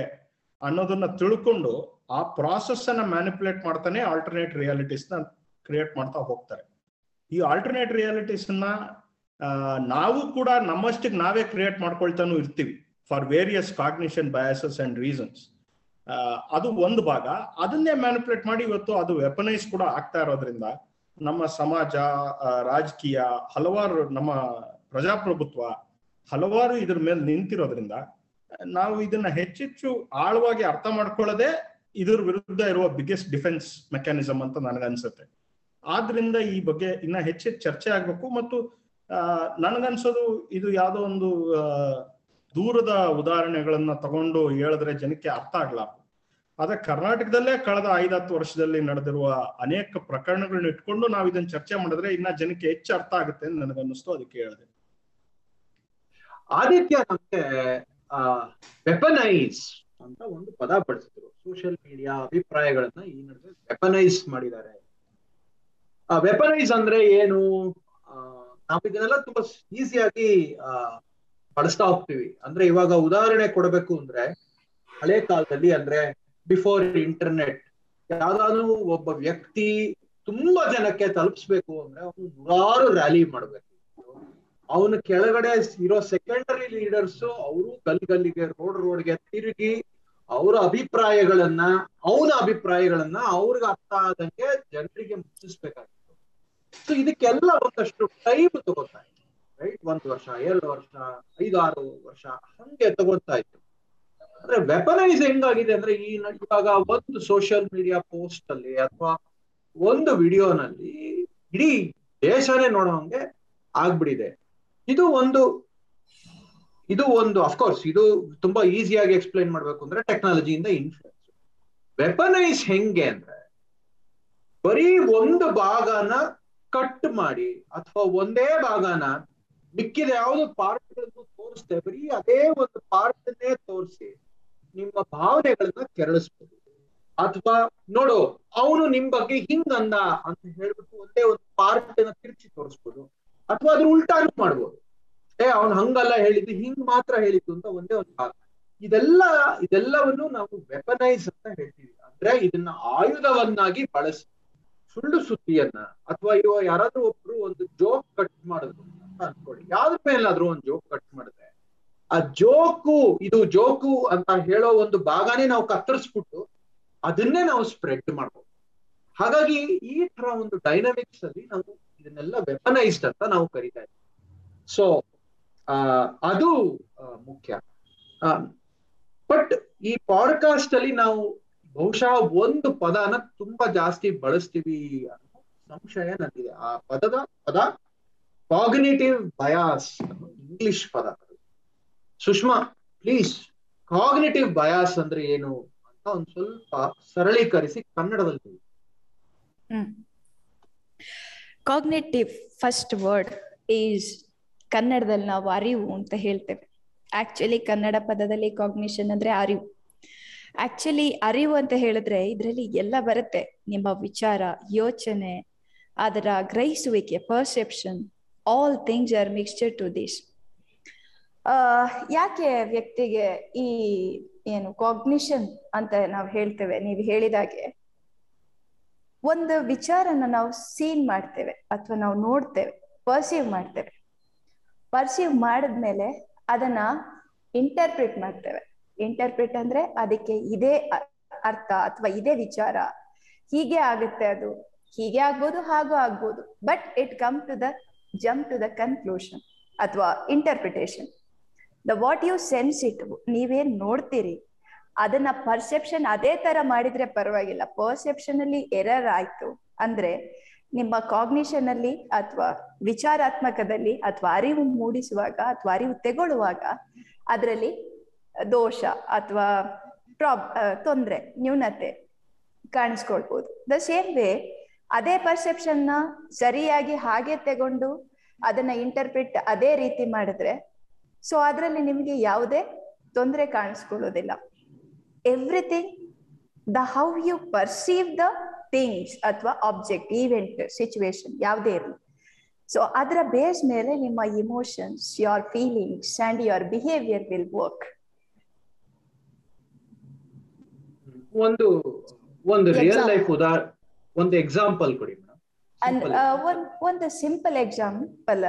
ಅನ್ನೋದನ್ನ ತಿಳ್ಕೊಂಡು ಆ ಪ್ರಾಸೆಸ್ ಅನ್ನ ಮ್ಯಾನಿಪುಲೇಟ್ ಮಾಡ್ತಾನೆ ಆಲ್ಟರ್ನೇಟ್ ರಿಯಾಲಿಟೀಸ್ನ ಕ್ರಿಯೇಟ್ ಮಾಡ್ತಾ ಹೋಗ್ತಾರೆ. ಈ ಆಲ್ಟರ್ನೇಟ್ ರಿಯಾಲಿಟೀಸ್ನ ನಾವು ಕೂಡ ನಮ್ಮಷ್ಟಕ್ಕೆ ನಾವೇ ಕ್ರಿಯೇಟ್ ಮಾಡ್ಕೊಳ್ತಾನು ಇರ್ತೀವಿ for various cognition biases and reasons ಅದು ಒಂದು ಭಾಗ. ಅದನ್ನೇ ಮ್ಯಾನಿಪುಲೇಟ್ ಮಾಡಿ ಇವತ್ತು ಅದು ವೆಪನೈಸ್ ಕೂಡ ಆಗ್ತಾ ಇರೋದ್ರಿಂದ ನಮ್ಮ ಸಮಾಜ ರಾಜಕೀಯ, ಹಲವಾರು ನಮ್ಮ ಪ್ರಜಾಪ್ರಭುತ್ವ ಹಲವಾರು ಇದ್ರ ಮೇಲೆ ನಿಂತಿರೋದ್ರಿಂದ ನಾವು ಇದನ್ನ ಹೆಚ್ಚೆಚ್ಚು ಆಳವಾಗಿ ಅರ್ಥ ಮಾಡ್ಕೊಳ್ಳದೆ ಇದ್ರ ವಿರುದ್ಧ ಇರುವ ಬಿಗ್ಗೆಸ್ಟ್ ಡಿಫೆನ್ಸ್ ಮೆಕ್ಯಾನಿಸಮ್ ಅಂತ ನನಗನ್ಸುತ್ತೆ ಆದ್ರಿಂದ ಈ ಬಗ್ಗೆ ಇನ್ನ ಹೆಚ್ಚೆಚ್ಚು ಚರ್ಚೆ ಆಗ್ಬೇಕು ಮತ್ತು ನನ್ಗನ್ಸೋದು ಇದು ಯಾವುದೋ ಒಂದು ದೂರದ ಉದಾಹರಣೆಗಳನ್ನ ತಗೊಂಡು ಹೇಳಿದ್ರೆ ಜನಕ್ಕೆ ಅರ್ಥ ಆಗ್ಲ? ಆದ್ರೆ ಕರ್ನಾಟಕದಲ್ಲೇ ಕಳೆದ ಐದತ್ತು ವರ್ಷದಲ್ಲಿ ನಡೆದಿರುವ ಅನೇಕ ಪ್ರಕರಣಗಳನ್ನ ಇಟ್ಕೊಂಡು ನಾವು ಇದನ್ನ ಚರ್ಚೆ ಮಾಡಿದ್ರೆ ಇನ್ನ ಜನಕ್ಕೆ ಹೆಚ್ಚು ಅರ್ಥ ಆಗುತ್ತೆ ಅಂತ ನನಗನ್ನಿಸ್ತು ಅದಕ್ಕೆ ಹೇಳಿದೆ. ಆದಿತ್ಯ ನಮ್ಗೆ ವೆಪನೈಸ್ ಅಂತ ಒಂದು ಪದ ಬಳಸಿದ್ರು. ಸೋಷಿಯಲ್ ಮೀಡಿಯಾ ಅಭಿಪ್ರಾಯಗಳನ್ನ ಈ ನಡುವೆ ವೆಪನೈಸ್ ಮಾಡಿದ್ದಾರೆ. ಆ ವೆಪನೈಸ್ ಅಂದ್ರೆ ಏನು? ನಾವು ಇದನ್ನೆಲ್ಲ ತುಂಬಾ ಈಸಿಯಾಗಿ, ಆ, ಬಳಸ್ತಾ ಹೋಗ್ತೀವಿ. ಅಂದ್ರೆ ಇವಾಗ ಉದಾಹರಣೆ ಕೊಡಬೇಕು ಅಂದ್ರೆ, ಹಳೆ ಕಾಲದಲ್ಲಿ ಅಂದ್ರೆ ಬಿಫೋರ್ ಇಂಟರ್ನೆಟ್ ಯಾವ್ದಾದ್ರು ಒಬ್ಬ ವ್ಯಕ್ತಿ ತುಂಬಾ ಜನಕ್ಕೆ ತಲುಪಿಸ್ಬೇಕು ಅಂದ್ರೆ ಅವನು ನೂರಾರು ರ್ಯಾಲಿ ಮಾಡ್ಬೇಕು. ಅವನ ಕೆಳಗಡೆ ಇರೋ ಸೆಕೆಂಡರಿ ಲೀಡರ್ಸ್ ಅವರು ಗಲ್ಲಿ ಗಲ್ಲಿಗೆ ರೋಡ್ ರೋಡ್ಗೆ ತಿರುಗಿ ಅವರ ಅಭಿಪ್ರಾಯಗಳನ್ನ, ಅವನ ಅಭಿಪ್ರಾಯಗಳನ್ನ ಅವ್ರಿಗೆ ಅರ್ಥ ಆದಂಗೆ ಜನರಿಗೆ ಮುಟ್ಟಿಸ್ಬೇಕಾಗಿತ್ತು ಸೊ ಇದಕ್ಕೆಲ್ಲ ಒಂದಷ್ಟು ಟೈಮ್ ತಗೋತಾ ಇತ್ತು ರೈಟ್ ಒಂದ್ ವರ್ಷ, ಎರಡು ವರ್ಷ, ಐದಾರು ವರ್ಷ, ಹಂಗೆ ತಗೋತಾ ಇತ್ತು ಅಂದ್ರೆ ವೆಪನೈಸ್ ಹೆಂಗಾಗಿದೆ ಅಂದ್ರೆ ಈ ಇವಾಗ ಒಂದು ಸೋಷಿಯಲ್ ಮೀಡಿಯಾ ಪೋಸ್ಟ್ ಅಲ್ಲಿ ಅಥವಾ ಒಂದು ವಿಡಿಯೋನಲ್ಲಿ ಇಡೀ ದೇಶನೇ ನೋಡೋಂಗೆ ಆಗ್ಬಿಟ್ಟಿದೆ. ಇದು ಒಂದು ಇದು ಒಂದು ಅಫ್ಕೋರ್ಸ್ ಇದು ತುಂಬಾ ಈಸಿಯಾಗಿ ಎಕ್ಸ್ಪ್ಲೈನ್ ಮಾಡ್ಬೇಕು ಅಂದ್ರೆ ಟೆಕ್ನಾಲಜಿಯಿಂದ ಇನ್ಫ್ಲೂಯೆನ್ಸ್ ವೆಪನೈಸ್ ಹೆಂಗೆ ಅಂದ್ರೆ, ಬರೀ ಒಂದು ಭಾಗನ ಕಟ್ ಮಾಡಿ ಅಥವಾ ಒಂದೇ ಭಾಗನ ಮಿಕ್ಕಿದ ಯಾವ್ದು ಪಾರ್ಟ್ಗಳನ್ನು ತೋರಿಸ್ದೆ, ಬರೀ ಅದೇ ಒಂದು ಪಾರ್ಟ್ನೇ ತೋರಿಸಿ ನಿಮ್ಮ ಭಾವನೆಗಳನ್ನ ಕೆರಳಿಸ್ಬೋದು. ಅಥವಾ ನೋಡು, ಅವನು ನಿಮ್ ಬಗ್ಗೆ ಹಿಂಗ್ ಅಂದ ಅಂತ ಹೇಳ್ಬಿಟ್ಟು ಒಂದೇ ಒಂದು ಪಾರ್ಟ್ ತಿರುಚಿ ತೋರಿಸ್ಬೋದು. ಅಥವಾ ಅದ್ರ ಉಲ್ಟಾನು ಮಾಡ್ಬೋದು. ಏ, ಅವ್ನು ಹಂಗಲ್ಲ ಹೇಳಿದ್ದು, ಹಿಂಗ್ ಮಾತ್ರ ಹೇಳಿದ್ದು ಅಂತ ಒಂದೇ ಒಂದು ಭಾಗ ಇದೆಲ್ಲ, ಇದೆಲ್ಲವನ್ನು ನಾವು ವೆಪನೈಸ್ ಅಂತ ಹೇಳ್ತೀವಿ. ಅಂದ್ರೆ ಇದನ್ನ ಆಯುಧವನ್ನಾಗಿ ಬಳಸಿ, ಸುಳ್ಳು ಸುದ್ದಿಯನ್ನ, ಅಥವಾ ಇವ ಯಾರಾದ್ರೂ ಒಬ್ರು ಒಂದು ಜೋಕ್ ಕಟ್ ಮಾಡಿದ್ರು ಅಂತ ಅನ್ಕೊಳ್ಳಿ. ಯಾವ್ದ್ರ ಮೇಲಾದ್ರೂ ಒಂದು ಜೋಕ್ ಕಟ್ ಮಾಡಿದ್ರೆ, ಆ ಜೋಕು ಇದು ಜೋಕು ಅಂತ ಹೇಳೋ ಒಂದು ಭಾಗನೇ ನಾವು ಕತ್ತರಿಸ್ಬಿಟ್ಟು ಅದನ್ನೇ ನಾವು ಸ್ಪ್ರೆಡ್ ಮಾಡ್ಬೋದು. ಹಾಗಾಗಿ ಈ ತರ ಒಂದು ಡೈನಮಿಕ್ಸ್ ಅಲ್ಲಿ ನಾವು ಇದನ್ನೆಲ್ಲ ವೆಪನೈಸ್ಡ್ ಅಂತ ನಾವು ಕರಿತಾ ಇದ್ದೀವಿ ಸೊ ಅದು ಮುಖ್ಯ. ಬಟ್ ಈ ಪಾಡ್ಕಾಸ್ಟ್ ಅಲ್ಲಿ ನಾವು ಬಹುಶಃ ಒಂದು ಪದನ ತುಂಬಾ ಜಾಸ್ತಿ ಬಳಸ್ತೀವಿ ಅನ್ನೋ ಸಂಶಯ ನನಗಿದೆ ಆ ಪದದ, ಪದ ಕಾಗ್ನೇಟಿವ್ ಬಯಾಸ್ ಇಂಗ್ಲಿಷ್ ಪದ. ಸುಷ್ಮಾ ಪ್ಲೀಸ್ ಕಾಗ್ನೇಟಿವ್ ಬಯಾಸ್ ಅಂದ್ರೆ ಏನು ಅಂತ ಒಂದ್ ಸ್ವಲ್ಪ ಸರಳೀಕರಿಸಿ ಕನ್ನಡದಲ್ಲಿ. Hmm. Cognitive first word is ಕನ್ನಡದಲ್ಲಿ ನಾವು ಅರಿವು ಅಂತ ಹೇಳ್ತೇವೆ. ಆಕ್ಚುಲಿ ಕನ್ನಡ ಪದದಲ್ಲಿ ಕಾಗ್ನಿಷನ್ ಅಂದ್ರೆ ಅರಿವು. ಆಕ್ಚುಲಿ ಅರಿವು ಅಂತ ಹೇಳಿದ್ರೆ ಇದರಲ್ಲಿ ಎಲ್ಲ ಬರುತ್ತೆ. ನಿಮ್ಮ ವಿಚಾರ, ಯೋಚನೆ, ಅದರ ಗ್ರಹಿಸುವಿಕೆ perception all things are mixture to this ಯಾಕೆ ವ್ಯಕ್ತಿಗೆ ಈ ಏನು ಕಾಗ್ನಿಷನ್ ಅಂತ ನಾವು ಹೇಳ್ತೇವೆ? ನೀವು ಹೇಳಿದಾಗೆ ಒಂದು ವಿಚಾರನ ನಾವು ಸೀನ್ ಮಾಡ್ತೇವೆ ಅಥವಾ ನಾವು ನೋಡ್ತೇವೆ ಪರ್ಸೀವ್ ಮಾಡ್ತೇವೆ. ಪರ್ಸೀವ್ ಮಾಡಿದ್ಮೇಲೆ ಅದನ್ನ ಇಂಟರ್ಪ್ರಿಟ್ ಮಾಡ್ತೇವೆ. ಇಂಟರ್ಪ್ರಿಟ್ ಅಂದ್ರೆ ಅದಕ್ಕೆ ಇದೇ ಅರ್ಥ ಅಥವಾ ಇದೇ ವಿಚಾರ. ಹೀಗೆ ಆಗುತ್ತೆ ಅದು. ಹೀಗೆ ಆಗ್ಬೋದು, ಹಾಗೂ ಆಗ್ಬೋದು. But it come to the jump to the conclusion ಅಥವಾ interpretation the what you sense it ನೀವೇನ್ ನೋಡ್ತೀರಿ ಅದನ್ನ ಪರ್ಸೆಪ್ಷನ್ ಅದೇ ತರ ಮಾಡಿದ್ರೆ ಪರವಾಗಿಲ್ಲ. ಪರ್ಸೆಪ್ಷನ್ ಅಲ್ಲಿ ಎರರ್ ಆಯ್ತು ಅಂದ್ರೆ ನಿಮ್ಮ ಕಾಗ್ನಿಷನ್ ಅಲ್ಲಿ ಅಥವಾ ವಿಚಾರಾತ್ಮಕದಲ್ಲಿ ಅಥವಾ ಅರಿವು ಮೂಡಿಸುವಾಗ ಅಥವಾ ಅರಿವು ತೆಗೊಳ್ಳುವಾಗ ಅದರಲ್ಲಿ ದೋಷ ಅಥವಾ ಪ್ರಾಬ್ ತೊಂದರೆ, ನ್ಯೂನತೆ ಕಾಣಿಸ್ಕೊಳ್ಬಹುದು ದ ಸೇಮ್ ವೇ ಅದೇ ಪರ್ಸೆಪ್ಷನ್ನ ಸರಿಯಾಗಿ ಹಾಗೆ ತಗೊಂಡು ಅದನ್ನ ಇಂಟರ್ಪ್ರಿಟ್ ಅದೇ ರೀತಿ ಮಾಡಿದ್ರೆ ಸೊ ಅದರಲ್ಲಿ ನಿಮಗೆ ಯಾವುದೇ ತೊಂದರೆ ಕಾಣಿಸ್ಕೊಳ್ಳೋದಿಲ್ಲ. Everything the how you perceive the things ಅಥವಾ ಆಬ್ಜೆಕ್ಟ್ ಈವೆಂಟ್ ಸಿಚುವೇಶನ್ ಯಾವುದೇ ಇರಲಿ. ಸೊ ಅದರ ಬೇಸ್ ಮೇಲೆ ನಿಮ್ಮ emotions your feelings and your behaviour will work ಒಂದು ಒಂದು ರಿಯಲ್ ಲೈಫ್ ಉದಾ ಒಂದು ಎಕ್ಸಾಂಪಲ್ ಕೊಡಿ ಒಂದ್ ಒಂದು ಸಿಂಪಲ್ ಎಕ್ಸಾಂಪಲ್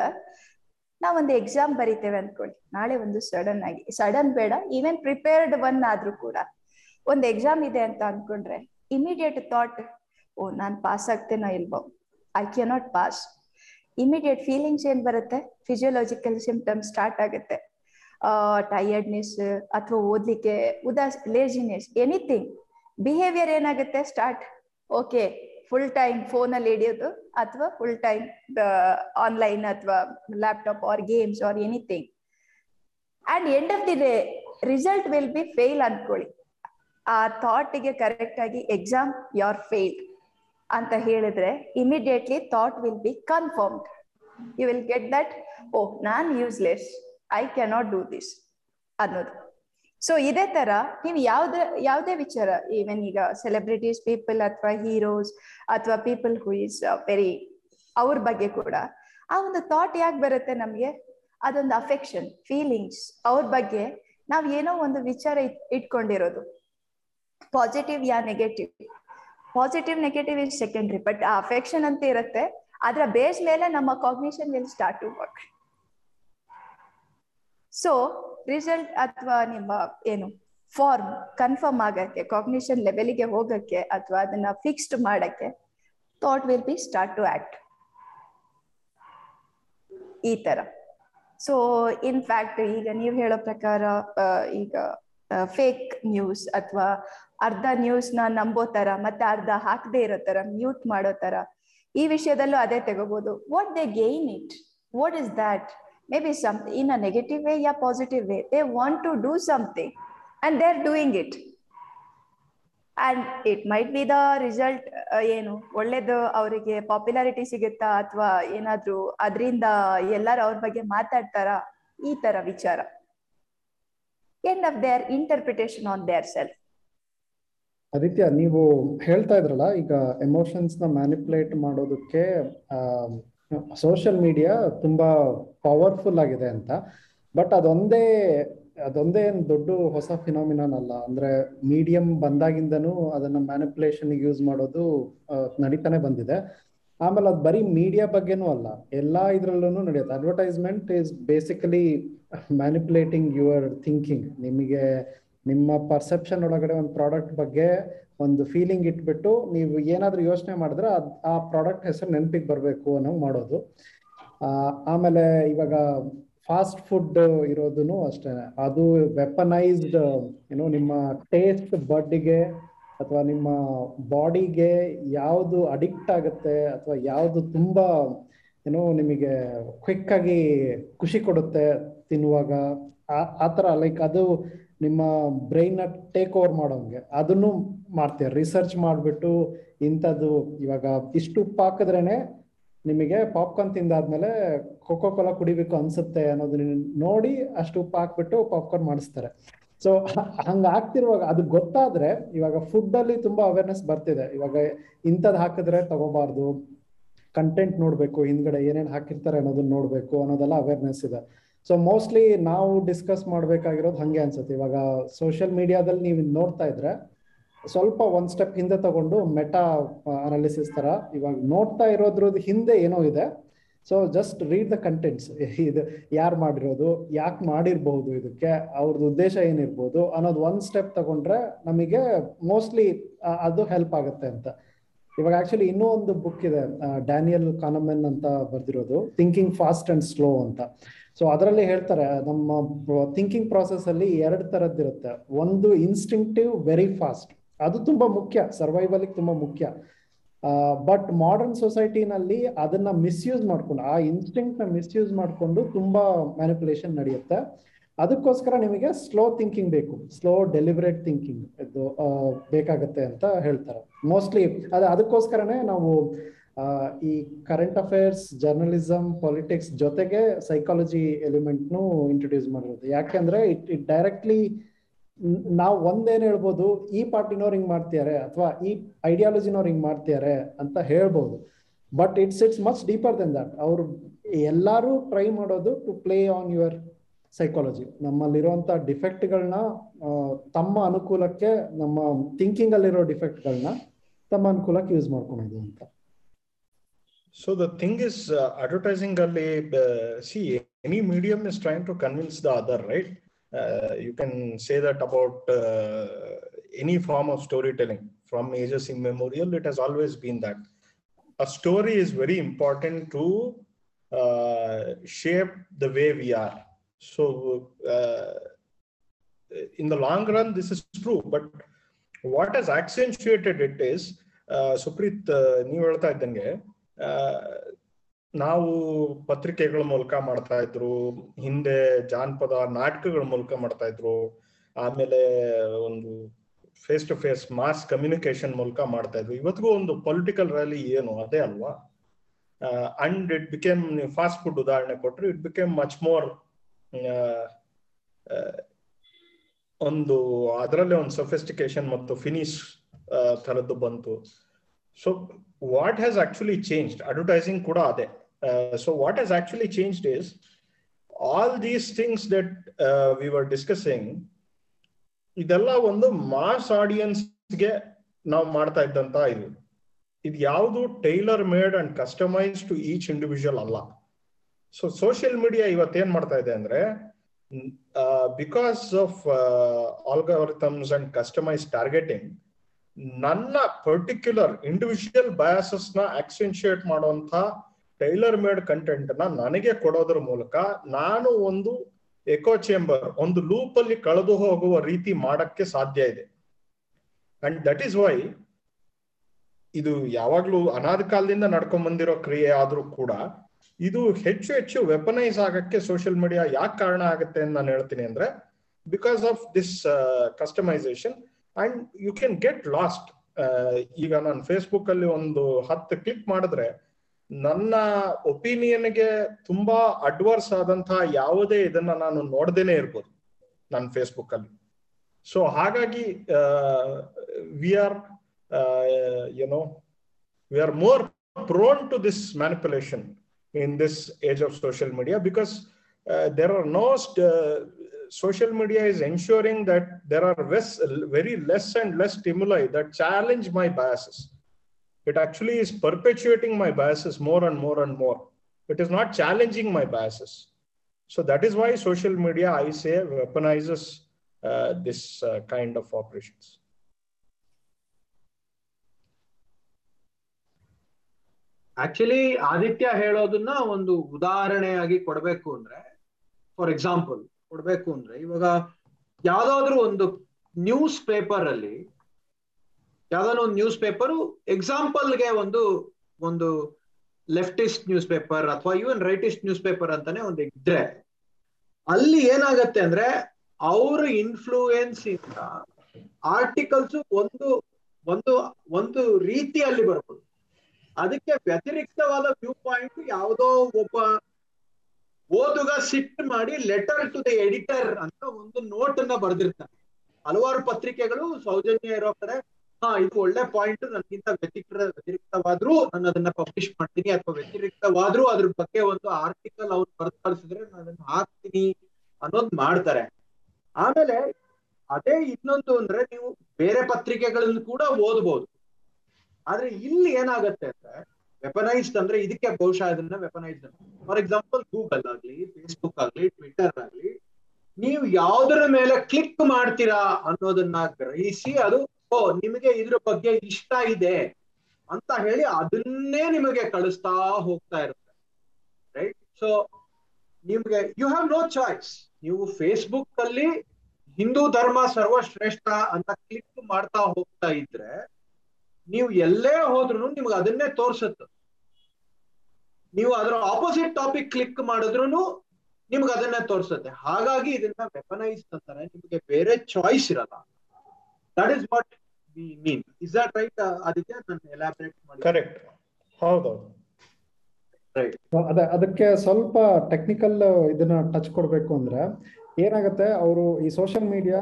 ನಾವೊಂದು ಎಕ್ಸಾಮ್ ಬರಿತೇವೆ ಅನ್ಕೊಳ್ಳಿ. ನಾಳೆ ಒಂದು ಸಡನ್ ಆಗಿ ಸಡನ್ ಬೇಡ ಈವನ್ ಪ್ರಿಪೇರ್ಡ್ ಒನ್ ಆದ್ರೂ ಕೂಡ. ಒಂದು ಎಕ್ಸಾಮ್ ಇದೆ ಅಂತ ಅನ್ಕೊಂಡ್ರೆ ಇಮಿಡಿಯೇಟ್ ಥಾಟ್ ಓ, ನಾನ್ ಪಾಸ್ ಆಗ್ತೇನೋ ಇಲ್ವೋ? I not pass immediate feelings ಏನ್ ಬರುತ್ತೆ? ಫಿಸಿಯೋಲಾಜಿಕಲ್ ಸಿಂಪ್ಟಮ್ಸ್ ಸ್ಟಾರ್ಟ್ ಆಗುತ್ತೆ. ಟಯರ್ಡ್ನೆಸ್ ಅಥವಾ ಓದ್ಲಿಕ್ಕೆ ಉದಾಸ್ ಲೇಜಿನೆಸ್ ಎನಿಥಿಂಗ್ ಬಿಹೇವಿಯರ್ ಏನಾಗುತ್ತೆ? ಸ್ಟಾರ್ಟ್ ಓಕೆ ಫುಲ್ ಟೈಮ್ ಫೋನಲ್ಲಿ ಹಿಡಿಯೋದು ಅಥವಾ ಫುಲ್ ಟೈಮ್ ಆನ್ಲೈನ್ ಅಥವಾ laptop or games or anything and end of the day result will be fail ಅನ್ಕೊಳ್ಳಿ. ಆ ಥಾಟ್ಗೆ ಕರೆಕ್ಟ್ ಆಗಿ ಎಕ್ಸಾಮ್ ಯಾರ್ ಫೇಲ್ ಅಂತ ಹೇಳಿದ್ರೆ immediately thought will be confirmed you will get that oh non useless I cannot do this ಅನ್ನೋದು. So ಇದೇ ತರ ನೀವು ಯಾವ್ದೇ, ಯಾವುದೇ ವಿಚಾರ ಈವನ್ ಈಗ ಸೆಲೆಬ್ರಿಟೀಸ್ ಪೀಪಲ್ ಅಥವಾ ಹೀರೋಸ್ ಅಥವಾ ಪೀಪಲ್ ಹೂ ಇಸ್ ವೆರಿ ಅವ್ರ ಬಗ್ಗೆ ಕೂಡ, ಆ ಒಂದು ಥಾಟ್ ಯಾಕೆ ಬರುತ್ತೆ ನಮ್ಗೆ? ಅದೊಂದು ಅಫೆಕ್ಷನ್ ಫೀಲಿಂಗ್ಸ್ ಅವ್ರ ಬಗ್ಗೆ ನಾವ್ ಏನೋ ಒಂದು ವಿಚಾರ ಇಟ್- ಇಟ್ಕೊಂಡಿರೋದು. Positive yeah negative positive negative is secondary but ಆ ಅಫೆಕ್ಷನ್ ಅಂತ ಇರುತ್ತೆ. ಅದರ ಬೇಸ್ ಮೇಲೆ ನಮ್ಮ cognition will start to work so result ಅಥವಾ ನಿಮ್ಮ ಏನು ಫಾರ್ಮ್ ಕನ್ಫರ್ಮ್ ಆಗಕ್ಕೆ ಕಾಗ್ನಿಷನ್ ಲೆವೆಲ್ಗೆ ಹೋಗಕ್ಕೆ ಅಥವಾ ಅದನ್ನ ಫಿಕ್ಸ್ಡ್ ಮಾಡಕ್ಕೆ thought will be start to act ಈ ತರ. ಸೊ ಇನ್ ಫ್ಯಾಕ್ಟ್ ಈಗ ನೀವು ಹೇಳೋ ಪ್ರಕಾರ ಈಗ ಫೇಕ್ ನ್ಯೂಸ್ ಅಥವಾ ಅರ್ಧ ನ್ಯೂಸ್ನ ನಂಬೋ ತರ, ಮತ್ತೆ ಅರ್ಧ ಹಾಕದೇ ಇರೋ ತರ ಮ್ಯೂಟ್ ಮಾಡೋ ತರ, ಈ ವಿಷಯದಲ್ಲೂ ಅದೇ ತಗೋಬಹುದು what they gain it what is that may be some in a negative way yeah positive way they want to do something and they are doing it and it might be the result ಏನು, ಒಳ್ಳೇದು ಅವರಿಗೆ popularity ಸಿಗುತ್ತಾ ಅಥವಾ ಏನಾದ್ರೂ ಅದರಿಂದ ಎಲ್ಲರೂ ಅವ್ರ ಬಗ್ಗೆ ಮಾತಾಡ್ತಾರಾ? ಈ ತರ ವಿಚಾರ. End of their interpretation on their self Aditya, ನೀವು ಹೇಳ್ತಾ ಇದ್ರಲ್ಲ, ಈಗ ಎಮೋಷನ್ಸ್ನ ಮ್ಯಾನಿಪುಲೇಟ್ ಮಾಡೋದಕ್ಕೆ ಸೋಷಿಯಲ್ ಮೀಡಿಯಾ ತುಂಬಾ ಪವರ್ಫುಲ್ ಆಗಿದೆ ಅಂತ. ಬಟ್ ಅದೊಂದೇ ಅದೊಂದೇ ಏನ್ ದೊಡ್ಡ ಹೊಸ ಫಿನಾಮಿನಾನ್ ಅಲ್ಲ. ಅಂದ್ರೆ ಮೀಡಿಯಂ ಬಂದಾಗಿಂದನೂ ಅದನ್ನ ಮ್ಯಾನಿಪುಲೇಷನ್ ಯೂಸ್ ಮಾಡೋದು ನಡೀತಾನೆ ಬಂದಿದೆ. ಆಮೇಲೆ ಅದು ಬರೀ ಮೀಡಿಯಾ ಬಗ್ಗೆನೂ ಅಲ್ಲ. ಎಲ್ಲಾ ಇದ್ರಲ್ಲೂ ನಡೆಯುತ್ತೆ. Advertisement is basically manipulating your thinking ನಿಮಗೆ ನಿಮ್ಮ ಪರ್ಸೆಪ್ಷನ್ ಒಳಗಡೆ ಒಂದು ಪ್ರಾಡಕ್ಟ್ ಬಗ್ಗೆ ಒಂದು ಫೀಲಿಂಗ್ ಇಟ್ಬಿಟ್ಟು ನೀವು ಏನಾದರೂ ಯೋಚನೆ ಮಾಡಿದ್ರೆ ಆ ಪ್ರಾಡಕ್ಟ್ ಹೆಸರು ನೆನಪಿಗೆ ಬರಬೇಕು ಅನ್ನೋ ಮಾಡೋದು. ಆಮೇಲೆ ಇವಾಗ ಫಾಸ್ಟ್ ಫುಡ್ ಇರೋದನ್ನು ಅಷ್ಟೇ. ಅದು ವೆಪನೈಸ್ಡ್ ಏನು ನಿಮ್ಮ ಟೇಸ್ಟ್ ಬಡ್ಡಿಗೆ ಅಥವಾ ನಿಮ್ಮ ಬಾಡಿಗೆ ಯಾವುದು ಅಡಿಕ್ಟ್ ಆಗುತ್ತೆ ಅಥವಾ ಯಾವುದು ತುಂಬ, ಏನೋ ನಿಮಗೆ ಕ್ವಿಕ್ ಆಗಿ ಖುಷಿ ಕೊಡುತ್ತೆ ತಿನ್ನುವಾಗ, ಆ ಥರ ಲೈಕ್ ಅದು ನಿಮ್ಮ ಬ್ರೈನ್ ಟೇಕ್ ಓವರ್ ಮಾಡೋಂಗೆ. ಅದನ್ನು ಮಾಡ್ತೀವಿ ರಿಸರ್ಚ್ ಮಾಡಿಬಿಟ್ಟು ಇಂಥದ್ದು ಇವಾಗ ಇಷ್ಟು ಉಪ್ಪು ಹಾಕಿದ್ರೇನೆ ನಿಮಗೆ ಪಾಪ್ಕಾರ್ನ್ ತಿಂದಾದ್ಮೇಲೆ ಕೋಕೋ ಕೋಲಾ ಕುಡಿಬೇಕು ಅನ್ಸುತ್ತೆ ಅನ್ನೋದನ್ನ ನೋಡಿ ಅಷ್ಟು ಉಪ್ಪು ಹಾಕ್ಬಿಟ್ಟು ಪಾಪ್ಕಾರ್ನ್ ಮಾಡಿಸ್ತಾರೆ. ಸೊ ಹಂಗ ಆಗ್ತಿರುವಾಗ ಅದು ಗೊತ್ತಾದ್ರೆ ಇವಾಗ ಫುಡ್ ಅಲ್ಲಿ ತುಂಬಾ ಅವೇರ್ನೆಸ್ ಬರ್ತಿದೆ. ಇವಾಗ ಇಂಥದ್ ಹಾಕಿದ್ರೆ ತಗೋಬಾರ್ದು. ಕಂಟೆಂಟ್ ನೋಡ್ಬೇಕು. ಹಿಂದ್ಗಡೆ ಏನೇನ್ ಹಾಕಿರ್ತಾರೆ ಅನ್ನೋದನ್ನ ನೋಡ್ಬೇಕು ಅನ್ನೋದೆಲ್ಲ ಅವೇರ್ನೆಸ್ ಇದೆ. ಸೊ ಮೋಸ್ಟ್ಲಿ ನಾವು ಡಿಸ್ಕಸ್ ಮಾಡ್ಬೇಕಾಗಿರೋದು ಹಂಗೆ ಅನ್ಸುತ್ತೆ. ಇವಾಗ ಸೋಷಿಯಲ್ ಮೀಡಿಯಾದಲ್ಲಿ ನೀವು ನೋಡ್ತಾ ಇದ್ರೆ ಸ್ವಲ್ಪ ಒಂದ್ ಸ್ಟೆಪ್ ಹಿಂದೆ ತಗೊಂಡು ಮೆಟಾ ಅನಾಲಿಸಿಸ್ ತರ ಇವಾಗ ನೋಡ್ತಾ ಇರೋದ್ರದ್ದು ಹಿಂದೆ ಏನೋ ಇದೆ. So just read the contents ಇದು ಯಾರು ಮಾಡಿರೋದು, ಯಾಕೆ ಮಾಡಿರ್ಬಹುದು ಇದಕ್ಕೆ ಅವ್ರದ್ದು ಉದ್ದೇಶ ಏನಿರ್ಬೋದು ಅನ್ನೋದು ಒಂದ್ ಸ್ಟೆಪ್ ತಗೊಂಡ್ರೆ ನಮಗೆ ಮೋಸ್ಟ್ಲಿ ಅದು ಹೆಲ್ಪ್ ಆಗುತ್ತೆ ಅಂತ. ಇವಾಗ ಆಕ್ಚುಲಿ ಇನ್ನೂ ಒಂದು ಬುಕ್ ಇದೆ ಡ್ಯಾನಿಯಲ್ ಕಾನಮೆನ್ ಅಂತ ಬರ್ದಿರೋದು ಥಿಂಕಿಂಗ್ ಫಾಸ್ಟ್ ಅಂಡ್ ಸ್ಲೋ ಅಂತ. ಸೊ ಅದರಲ್ಲಿ ಹೇಳ್ತಾರೆ, ನಮ್ಮ ಥಿಂಕಿಂಗ್ ಪ್ರಾಸೆಸ್ ಅಲ್ಲಿ ಎರಡು ತರದ್ದಿರುತ್ತೆ. ಒಂದು ಇನ್ಸ್ಟಿಂಕ್ಟಿವ್ ವೆರಿ ಫಾಸ್ಟ್ ಅದು ತುಂಬಾ ಮುಖ್ಯ ಸರ್ವೈವಲ್ ತುಂಬಾ ಮುಖ್ಯ. ಬಟ್ ಮಾಡರ್ನ್ ಸೊಸೈಟಿನಲ್ಲಿ ಅದನ್ನ ಮಿಸ್ಯೂಸ್ ಮಾಡ್ಕೊಂಡು, ಆ ಇನ್ಸ್ಟಿಂಕ್ಟ್ನ ಮಿಸ್ಯೂಸ್ ಮಾಡಿಕೊಂಡು ತುಂಬಾ ಮ್ಯಾನಿಪುಲೇಷನ್ ನಡೆಯುತ್ತೆ. ಅದಕ್ಕೋಸ್ಕರ ನಿಮಗೆ ಸ್ಲೋ ಥಿಂಕಿಂಗ್ ಬೇಕು. ಸ್ಲೋ ಡೆಲಿಬರೇಟ್ ಥಿಂಕಿಂಗ್ ಇದು ಬೇಕಾಗತ್ತೆ ಅಂತ ಹೇಳ್ತಾರೆ. ಮೋಸ್ಟ್ಲಿ ಅದು, ಅದಕ್ಕೋಸ್ಕರನೇ ನಾವು ಈ ಕರೆಂಟ್ ಅಫೇರ್ಸ್ ಜರ್ನಲಿಸಮ್ ಪಾಲಿಟಿಕ್ಸ್ ಜೊತೆಗೆ ಸೈಕಾಲಜಿ ಎಲಿಮೆಂಟ್ನು ಇಂಟ್ರೊಡ್ಯೂಸ್ ಮಾಡಿರೋದು. ಯಾಕೆಂದ್ರೆ ಇಟ್ ಇಟ್ ಡೈರೆಕ್ಟ್ಲಿ ನಾವು ಒಂದೇನ್ ಹೇಳ್ಬೋದು, ಈ ಪಾರ್ಟಿನವ್ರು ಹಿಂಗ್ ಮಾಡ್ತಿದ್ದಾರೆ ಅಥವಾ ಈ ಐಡಿಯಾಲಜಿನವ್ರು ಹಿಂಗ್ ಮಾಡ್ತಿದ್ದಾರೆ ಅಂತ ಹೇಳ್ಬೋದು. But it's it's much deeper than that ಅವ್ರು ಎಲ್ಲರೂ ಟ್ರೈ ಮಾಡೋದು to play on your psychology ನಮ್ಮಲ್ಲಿರುವಂಥ ಡಿಫೆಕ್ಟ್ಗಳನ್ನ ತಮ್ಮ ಅನುಕೂಲಕ್ಕೆ, ನಮ್ಮ ಥಿಂಕಿಂಗ್ ಅಲ್ಲಿರೋ ಡಿಫೆಕ್ಟ್ಗಳನ್ನ ತಮ್ಮ ಅನುಕೂಲಕ್ಕೆ ಯೂಸ್ ಮಾಡ್ಕೊಳೋದು ಅಂತ. So the thing is, uh, advertising, uh, see, any medium is trying to convince the other, right? Uh, you can say that about uh, any form of storytelling from ages immemorial. It has always been that a story is very important to uh, shape the way we are. So uh, in the long run, this is true. But what has accentuated it is, uh, Suprit, uh, ನಾವು ಪತ್ರಿಕೆಗಳ ಮೂಲಕ ಮಾಡ್ತಾ ಇದ್ರು, ಹಿಂದೆ ಜಾನಪದ ನಾಟಕಗಳ ಮೂಲಕ ಮಾಡ್ತಾ ಇದ್ರು, ಆಮೇಲೆ ಒಂದು face to face mass communication ಮೂಲಕ ಮಾಡ್ತಾ ಇದ್ರು. ಇವತ್ತಿಗೂ ಒಂದು ಪೊಲಿಟಿಕಲ್ ರ್ಯಾಲಿ ಏನು, ಅದೇ ಅಲ್ವಾ? And it became fast food ಉದಾಹರಣೆ ಕೊಟ್ರು ಇಟ್ ಬಿಕೇಮ್ ಮಚ್ ಮೋರ್ ಒಂದು ಅದರಲ್ಲೇ ಒಂದು ಸೊಫಿಸ್ಟಿಕೇಶನ್ ಮತ್ತು ಫಿನಿಶ್ ತರದ್ದು ಬಂತು. So what has actually changed advertising ಕೂಡ ಅದೇ so what has actually changed is all these things that we were discussing ಇದೆಲ್ಲ ಒಂದು ಮಾಸ್ ಆಡಿಯನ್ಸ್ಗೆ ನಾವು ಮಾಡ್ತಾ ಇದ್ದಂತ ಇದು ಇದು ಯಾವುದು tailor made and customise to each individual ಅಲ್ಲ ಸೊ ಸೋಷಿಯಲ್ ಮೀಡಿಯಾ ಇವತ್ತೇನ್ ಮಾಡ್ತಾ ಇದೆ ಅಂದ್ರೆ because of algorithms and customise targeting ನನ್ನ ಪರ್ಟಿಕ್ಯುಲರ್ ಇಂಡಿವಿಜುವಲ್ ಬಯಾಸಸ್ನ ಆಕ್ಸೆನ್ಶಿಯೇಟ್ ಮಾಡುವಂತ ಟೈಲರ್ ಮೇಡ್ ಕಂಟೆಂಟ್ನ ನನಗೆ ಕೊಡೋದ್ರ ಮೂಲಕ ನಾನು ಒಂದು ಎಕೋ ಚೇಂಬರ್ ಒಂದು ಲೂಪ್ ಅಲ್ಲಿ ಕಳೆದು ಹೋಗುವ ರೀತಿ ಮಾಡಕ್ಕೆ ಸಾಧ್ಯ ಇದೆ. ಅಂಡ್ ದಟ್ ಈಸ್ ವೈ ಇದು ಯಾವಾಗ್ಲೂ ಅನಾದ ಕಾಲದಿಂದ ನಡ್ಕೊಂಡ್ ಬಂದಿರೋ ಕ್ರಿಯೆ ಆದ್ರೂ ಕೂಡ ಇದು ಹೆಚ್ಚು ಹೆಚ್ಚು ವೆಪನೈಸ್ ಆಗಕ್ಕೆ ಸೋಷಿಯಲ್ ಮೀಡಿಯಾ ಯಾಕೆ ಕಾರಣ ಆಗುತ್ತೆ ಅಂತ ನಾನು ಹೇಳ್ತೀನಿ ಅಂದ್ರೆ because of this customisation and you can get lost ಈಗ ನಾನು ಫೇಸ್ಬುಕ್ ಅಲ್ಲಿ ಒಂದು ಹತ್ತು ಕ್ಲಿಕ್ ಮಾಡಿದ್ರೆ ನನ್ನ ಒಪಿನಿಯನ್ಗೆ ತುಂಬಾ ಅಡ್ವರ್ಸ್ ಆದಂತಹ ಯಾವುದೇ ಇದನ್ನ ನಾನು ನೋಡ್ದೇನೆ ಇರ್ಬೋದು ನನ್ನ ಫೇಸ್ಬುಕ್ ಅಲ್ಲಿ ಸೊ ಹಾಗಾಗಿ we are you know we are more prone to this manipulation in this age of social media because there are uh, social media is ensuring that there are less, very less and less stimuli that challenge my biases it actually is perpetuating my biases more and more and more it is not challenging my biases so that is why social media i say weaponizes uh, this uh, kind of operations actually Aditya ಹೇಳೋದನ್ನ ಒಂದು ಉದಾಹರಣೆಯಾಗಿ ಕೊಡ್ಬೇಕು ಅಂದ್ರೆ for example ಕೊಡ್ಬೇಕು ಅಂದ್ರೆ ಇವಾಗ ಯಾವ್ದಾದ್ರು ಒಂದು ನ್ಯೂಸ್ ಪೇಪರ್ ಅಲ್ಲಿ, ಯಾವ್ದಾದ್ರು ಒಂದು ನ್ಯೂಸ್ ಪೇಪರ್ ಎಕ್ಸಾಂಪಲ್ಗೆ ಒಂದು ಒಂದು ಲೆಫ್ಟಿಸ್ಟ್ ನ್ಯೂಸ್ ಪೇಪರ್ ಅಥವಾ ಇವನ್ ರೈಟಿಸ್ಟ್ ನ್ಯೂಸ್ ಪೇಪರ್ ಅಂತಾನೆ ಒಂದು ಇದ್ರೆ, ಅಲ್ಲಿ ಏನಾಗತ್ತೆ ಅಂದ್ರೆ ಅವ್ರ ಇನ್ಫ್ಲೂಯೆನ್ಸ್ ಇಂದ ಆರ್ಟಿಕಲ್ಸ್ ಒಂದು ಒಂದು ಒಂದು ರೀತಿಯಲ್ಲಿ ಬರ್ಬೋದು. ಅದಕ್ಕೆ ವ್ಯತಿರಿಕ್ತವಾದ ವ್ಯೂ ಪಾಯಿಂಟ್ ಯಾವುದೋ ಒಬ್ಬ ಓದುಗ ಸಿಟ್ ಮಾಡಿ ಲೆಟರ್ ಟು ದ ಎಡಿಟರ್ ಅಂತ ಒಂದು ನೋಟ್ ಅನ್ನ ಬರೆದಿರ್ತಾರೆ. ಹಲವಾರು ಪತ್ರಿಕೆಗಳು ಸೌಜನ್ಯ ಇರೋ ಕಡೆ, ಹಾ, ಇದು ಒಳ್ಳೆ ಪಾಯಿಂಟ್ ನನ್ಗಿಂತ ವ್ಯತಿರಿಕ್ತ, ವ್ಯತಿರಿಕ್ತವಾದ್ರೂ ನಾನು ಅದನ್ನ ಪಬ್ಲಿಷ್ ಮಾಡ್ತೀನಿ ಅಥವಾ ವ್ಯತಿರಿಕ್ತವಾದ್ರೂ ಅದ್ರ ಬಗ್ಗೆ ಒಂದು ಆರ್ಟಿಕಲ್ ಅವ್ರು ಬರೆದು ಕಳಿಸಿದ್ರೆ ನಾನು ಅದನ್ನ ಹಾಕ್ತೀನಿ ಅನ್ನೋದು ಮಾಡ್ತಾರೆ. ಆಮೇಲೆ ಅದೇ ಇನ್ನೊಂದು ಅಂದ್ರೆ ನೀವು ಬೇರೆ ಪತ್ರಿಕೆಗಳನ್ನು ಕೂಡ ಓದ್ಬೋದು. ಆದ್ರೆ ಇಲ್ಲಿ ಏನಾಗತ್ತೆ ಅಂದ್ರೆ ವೆಪನೈಸ್ಡ್ ಅಂದ್ರೆ ಇದಕ್ಕೆ ಬಹುಶಃ ಇದನ್ನ ವೆಪನೈಸ್ಡ್ ಫಾರ್ ಎಕ್ಸಾಂಪಲ್ ಗೂಗಲ್ ಆಗ್ಲಿ ಫೇಸ್ಬುಕ್ ಆಗ್ಲಿ ಟ್ವಿಟರ್ ಆಗ್ಲಿ, ನೀವು ಯಾವ್ದರ ಮೇಲೆ ಕ್ಲಿಕ್ ಮಾಡ್ತೀರಾ ಅನ್ನೋದನ್ನ ಗ್ರಹಿಸಿ ಅದು, ಓ, ನಿಮಗೆ ಇದ್ರ ಬಗ್ಗೆ ಇಷ್ಟ ಇದೆ ಅಂತ ಹೇಳಿ ಅದನ್ನೇ ನಿಮಗೆ ಕಳಿಸ್ತಾ ಹೋಗ್ತಾ ಇರುತ್ತೆ. ರೈಟ್ ಸೊ ನಿಮ್ಗೆ ಯು ಹ್ಯಾವ್ ನೋ ಚಾಯ್ಸ್ ನೀವು ಫೇಸ್ಬುಕ್ ಅಲ್ಲಿ ಹಿಂದೂ ಧರ್ಮ ಸರ್ವಶ್ರೇಷ್ಠ ಅಂತ ಕ್ಲಿಕ್ ಮಾಡ್ತಾ ಹೋಗ್ತಾ ಇದ್ರೆ ನೀವು ಎಲ್ಲೇ ಹೋದ್ರು ನಿಮ್ಗೆ ಅದನ್ನೇ ತೋರ್ಸುತ್ತೆ. ನೀವು ಅದರ ಆಪೋಸಿಟ್ ಟಾಪಿಕ್ ಕ್ಲಿಕ್ ಮಾಡಿದ್ರು ನಿಮ್ಗೆ ಅದನ್ನೇ ತೋರ್ಸುತ್ತೆ. ಹಾಗಾಗಿ ಇದನ್ನ ವೆಪನೈಸ್ ಅಂತಾರೆ ನಿಮಗೆ ಬೇರೆ ಚಾಯ್ಸ್ ಇರಲ್ಲ. That is what we mean is that right ಅದಕ್ಕೆ ನಾನು ಎಲಾಬ್ರೇಟ್ ಮಾಡಿ ಕರೆಕ್ಟ್ ಹೌದೌದು ರೈಟ್ ಅದ ಅದಕ್ಕೆ ಸ್ವಲ್ಪ ಟೆಕ್ನಿಕಲ್ ಇದನ್ನ ಟಚ್ ಕೊಡ್ಬೇಕು ಅಂದ್ರೆ ಏನಾಗುತ್ತೆ? ಅವರು ಈ ಸೋಷಿಯಲ್ ಮೀಡಿಯಾ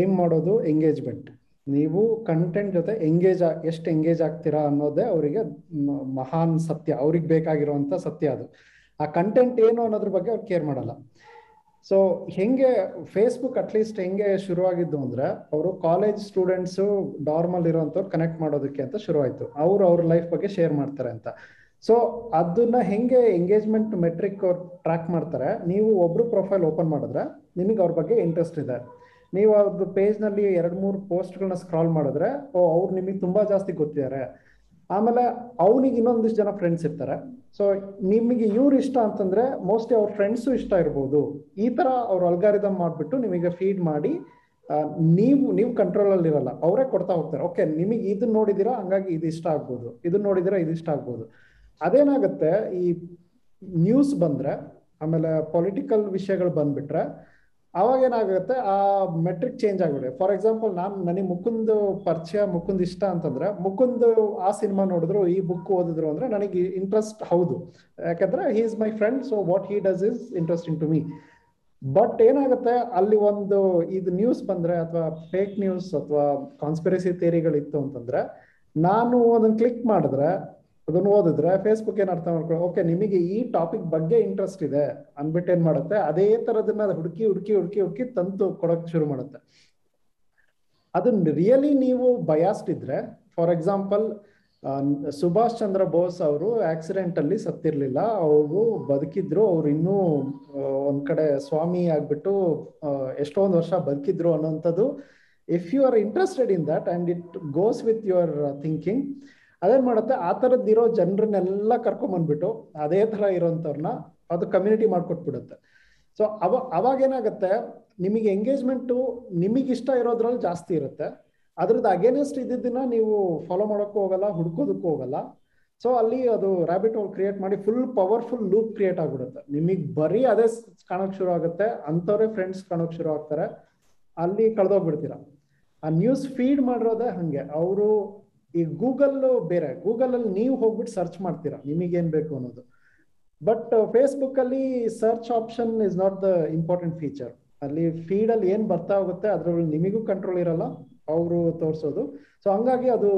ಏಮ್ ಮಾಡೋದು ಎಂಗೇಜ್ಮೆಂಟ್ ನೀವು ಕಂಟೆಂಟ್ ಜೊತೆ ಎಂಗೇಜ್ ಎಷ್ಟು ಎಂಗೇಜ್ ಆಗ್ತೀರಾ ಅನ್ನೋದೇ ಅವರಿಗೆ ಮಹಾನ್ ಸತ್ಯ, ಅವ್ರಿಗೆ ಬೇಕಾಗಿರುವಂತ ಸತ್ಯ ಅದು. ಆ ಕಂಟೆಂಟ್ ಏನು ಅನ್ನೋದ್ರ ಬಗ್ಗೆ ಅವ್ರು ಕೇರ್ ಮಾಡಲ್ಲ. ಸೊ ಹೆಂಗೆ ಫೇಸ್ಬುಕ್ ಅಟ್ಲೀಸ್ಟ್ ಹೆಂಗೆ ಶುರುವಾಗಿದ್ದು ಅಂದ್ರೆ, ಅವರು ಕಾಲೇಜ್ ಸ್ಟೂಡೆಂಟ್ಸು ಡಾರ್ಮಲ್ ಇರೋಂಥವ್ರು ಕನೆಕ್ಟ್ ಮಾಡೋದಕ್ಕೆ ಅಂತ ಶುರುವಾಯ್ತು. ಅವ್ರು ಅವ್ರ ಲೈಫ್ ಬಗ್ಗೆ ಶೇರ್ ಮಾಡ್ತಾರೆ ಅಂತ. ಸೊ ಅದನ್ನ ಹೆಂಗೆ ಎಂಗೇಜ್ಮೆಂಟ್ ಮೆಟ್ರಿಕ್ ಅವ್ರು ಟ್ರ್ಯಾಕ್ ಮಾಡ್ತಾರೆ, ನೀವು ಒಬ್ರು ಪ್ರೊಫೈಲ್ ಓಪನ್ ಮಾಡಿದ್ರೆ ನಿಮಗೆ ಅವ್ರ ಬಗ್ಗೆ ಇಂಟ್ರೆಸ್ಟ್ ಇದೆ. ನೀವು ಅವ್ರದ್ದು ಪೇಜ್ನಲ್ಲಿ ಎರಡ್ ಮೂರು ಪೋಸ್ಟ್ಗಳನ್ನ ಸ್ಕ್ರಾಲ್ ಮಾಡಿದ್ರೆ, ಓ, ಅವ್ರು ನಿಮಗೆ ತುಂಬಾ ಜಾಸ್ತಿ ಗೊತ್ತಿದ್ದಾರೆ. ಆಮೇಲೆ ಅವನಿಗೆ ಇನ್ನೊಂದಿಷ್ಟು ಜನ ಫ್ರೆಂಡ್ಸ್ ಇರ್ತಾರೆ. ಸೊ ನಿಮಗೆ ಇವ್ರು ಇಷ್ಟ ಅಂತಂದ್ರೆ ಮೋಸ್ಟ್ಲಿ ಅವ್ರ ಫ್ರೆಂಡ್ಸು ಇಷ್ಟ ಇರ್ಬೋದು. ಈ ತರ ಅವ್ರ ಅಲ್ಗಾರಿದಮ್ ಮಾಡ್ಬಿಟ್ಟು ನಿಮಗೆ ಫೀಡ್ ಮಾಡಿ ನೀವು ನೀವು ಕಂಟ್ರೋಲ್ ಅಲ್ಲಿ ಇರಲ್ಲ. ಅವರೇ ಕೊಡ್ತಾ ಹೋಗ್ತಾರೆ. ಓಕೆ ನಿಮಗೆ ಇದನ್ನ ನೋಡಿದಿರಾ? ಹಂಗಾಗಿ ಇದು ಇಷ್ಟ ಆಗ್ಬೋದು. ಇದನ್ನ ನೋಡಿದಿರಾ? ಇದು ಇಷ್ಟ ಆಗ್ಬೋದು. ಅದೇನಾಗುತ್ತೆ, ಈ ನ್ಯೂಸ್ ಬಂದ್ರೆ, ಆಮೇಲೆ ಪೊಲಿಟಿಕಲ್ ವಿಷಯಗಳು ಬಂದ್ಬಿಟ್ರೆ ಅವಾಗ ಏನಾಗುತ್ತೆ, ಆ ಮೆಟ್ರಿಕ್ ಚೇಂಜ್ ಆಗ್ಬಿಡುತ್ತೆ. ಫಾರ್ ಎಕ್ಸಾಂಪಲ್ ನಾನು ನನಗೆ ಮುಕುಂದ್ ಪರಿಚಯ, ಮುಕುಂದ್ ಇಷ್ಟ ಅಂತಂದ್ರೆ, ಮುಕುಂದ್ ಆ ಸಿನಿಮಾ ನೋಡಿದ್ರು, ಈ ಬುಕ್ ಓದಿದ್ರು ಅಂದ್ರೆ ನನಗೆ ಇಂಟ್ರೆಸ್ಟ್ ಹೌದು. ಯಾಕಂದ್ರೆ he is my friend so what he does is interesting to me but ಏನಾಗುತ್ತೆ, ಅಲ್ಲಿ ಒಂದು ಇದು ನ್ಯೂಸ್ ಬಂದ್ರೆ, ಅಥವಾ ಫೇಕ್ ನ್ಯೂಸ್ ಅಥವಾ ಕಾನ್ಸ್ಪಿರಸಿ ಥಿಯರಿಗಳಿತ್ತು ಅಂತಂದ್ರೆ, ನಾನು ಅದನ್ನ ಕ್ಲಿಕ್ ಮಾಡಿದ್ರೆ ಅದನ್ನ ಓದಿದ್ರೆ ಫೇಸ್ಬುಕ್ ಏನು ಅರ್ಥ ಮಾಡ್ಕೊಳ್ಳಿ ಓಕೆ ನಿಮಗೆ ಈ ಟಾಪಿಕ್ ಬಗ್ಗೆ ಇಂಟ್ರೆಸ್ಟ್ ಇದೆ ಅನ್ಬಿಟ್ಟು ಏನ್ ಮಾಡುತ್ತೆ? ಅದೇ ತರದನ್ನ ಹುಡುಕಿ ಹುಡುಕಿ ಹುಡುಕಿ ಹುಡುಕಿ ತಂತು ಕೊಡಕ್ ಶುರು ಮಾಡುತ್ತೆ. ಅದನ್ನ ರಿಯಲಿ ನೀವು ಬಯಾಸ್ಡ್ ಇದ್ರೆ ಫಾರ್ ಎಕ್ಸಾಂಪಲ್ ಸುಭಾಷ್ ಚಂದ್ರ ಬೋಸ್ ಅವರು ಆಕ್ಸಿಡೆಂಟ್ ಅಲ್ಲಿ ಸತ್ತಿರ್ಲಿಲ್ಲ. ಅವರು ಬದುಕಿದ್ರು. ಅವ್ರು ಇನ್ನೂ ಒಂದ್ ಕಡೆ ಸ್ವಾಮಿ ಆಗ್ಬಿಟ್ಟು ಎಷ್ಟೊಂದು ವರ್ಷ ಬದುಕಿದ್ರು ಅನ್ನೋಂಥದ್ದು. If you are interested in that and it goes with your thinking ಅದೇನ್ ಮಾಡುತ್ತೆ? ಆ ಥರದ್ದಿರೋ ಜನರನ್ನೆಲ್ಲ ಕರ್ಕೊಂಡ್ ಬಂದ್ಬಿಟ್ಟು ಅದೇ ತರ ಇರೋಂಥವ್ರನ್ನ ಅದು ಕಮ್ಯುನಿಟಿ ಮಾಡ್ಕೊಟ್ಬಿಡುತ್ತೆ. ಸೊ ಅವ ಅವಾಗ ಏನಾಗುತ್ತೆ ನಿಮಗೆ ಎಂಗೇಜ್ಮೆಂಟು ನಿಮಗೆ ಇಷ್ಟ ಇರೋದ್ರಲ್ಲಿ ಜಾಸ್ತಿ ಇರುತ್ತೆ. ಅದ್ರದ್ದು ಅಗೇನೆಸ್ಟ್ ಇದ್ದಿದ್ದನ್ನ ನೀವು ಫಾಲೋ ಮಾಡೋಕ್ಕೂ ಹೋಗಲ್ಲ, ಹುಡ್ಕೋದಕ್ಕೂ ಹೋಗಲ್ಲ. ಸೊ ಅಲ್ಲಿ ಅದು ರ್ಯಾಬಿಟ್ ಹೋಲ್ ಕ್ರಿಯೇಟ್ ಮಾಡಿ ಫುಲ್ ಪವರ್ಫುಲ್ ಲೂಪ್ ಕ್ರಿಯೇಟ್ ಆಗ್ಬಿಡುತ್ತೆ. ನಿಮಗೆ ಬರೀ ಅದೇ ಕಾಣೋಕ್ ಶುರು ಆಗುತ್ತೆ, ಅಂಥವ್ರೆ ಫ್ರೆಂಡ್ಸ್ ಕಾಣೋಕೆ ಶುರು ಆಗ್ತಾರೆ. ಅಲ್ಲಿ ಕಳೆದೋಗ್ಬಿಡ್ತೀರ. ಆ ನ್ಯೂಸ್ ಫೀಡ್ ಮಾಡಿರೋದೇ ಹಾಗೆ. ಅವರು ಈ ಗೂಗಲ್ ಬೇರೆ ಗೂಗಲ್ ಅಲ್ಲಿ ನೀವು ಹೋಗ್ಬಿಟ್ಟು ಸರ್ಚ್ ಮಾಡ್ತೀರಾ, ನಿಮಗೇನ್ ಬೇಕು ಅನ್ನೋದು. ಬಟ್ ಫೇಸ್ಬುಕ್ ಅಲ್ಲಿ search option is not the important feature ಅಲ್ಲಿ ಫೀಡ್ ಅಲ್ಲಿ ಏನ್ ಬರ್ತಾ ಹೋಗುತ್ತೆ, ಅದ್ರಲ್ಲಿ ನಿಮಗೂ ಕಂಟ್ರೋಲ್ ಇರಲ್ಲ, ಅವರು ತೋರಿಸೋದು. ಸೊ ಹಂಗಾಗಿ ಅದು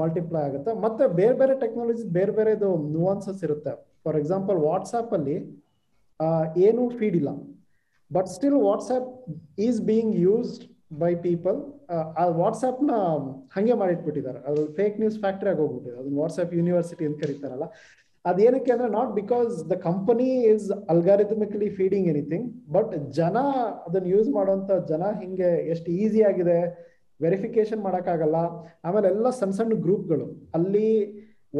ಮಲ್ಟಿಪ್ಲೈ ಆಗುತ್ತೆ. ಮತ್ತೆ ಬೇರೆ ಬೇರೆ ಟೆಕ್ನಾಲಜಿ ಬೇರೆ ಬೇರೆದು ನುವಾನ್ಸಸ್ ಇರುತ್ತೆ. ಫಾರ್ ಎಕ್ಸಾಂಪಲ್ ವಾಟ್ಸಾಪ್ ಅಲ್ಲಿ ಏನು ಏನೂ ಫೀಡ್ ಇಲ್ಲ. But still WhatsApp is being used by people ಆ ವಾಟ್ಸ್ಆಪ್ನ ಹಂಗೆ ಮಾಡಿಟ್ಬಿಟ್ಟಿದ್ದಾರೆ. ಅದು ಫೇಕ್ ನ್ಯೂಸ್ ಫ್ಯಾಕ್ಟ್ರಿ ಆಗಿ ಹೋಗ್ಬಿಟ್ಟಿದೆ. ಅದನ್ನ ವಾಟ್ಸ್ಆಪ್ ಯೂನಿವರ್ಸಿಟಿ ಅಂತ ಕರೀತಾರಲ್ಲ. ಅದೇನಕ್ಕೆ ಅಂದ್ರೆ not because the company is algorithmically feeding anything but ಜನ ಅದನ್ನ ಯೂಸ್ ಮಾಡುವಂತ ಜನ ಹಿಂಗೆ ಎಷ್ಟು ಈಸಿ ಆಗಿದೆ ವೆರಿಫಿಕೇಶನ್ ಮಾಡೋಕ್ಕಾಗಲ್ಲ. ಆಮೇಲೆ ಎಲ್ಲ ಸಣ್ಣ ಸಣ್ಣ ಗ್ರೂಪ್ಗಳು. ಅಲ್ಲಿ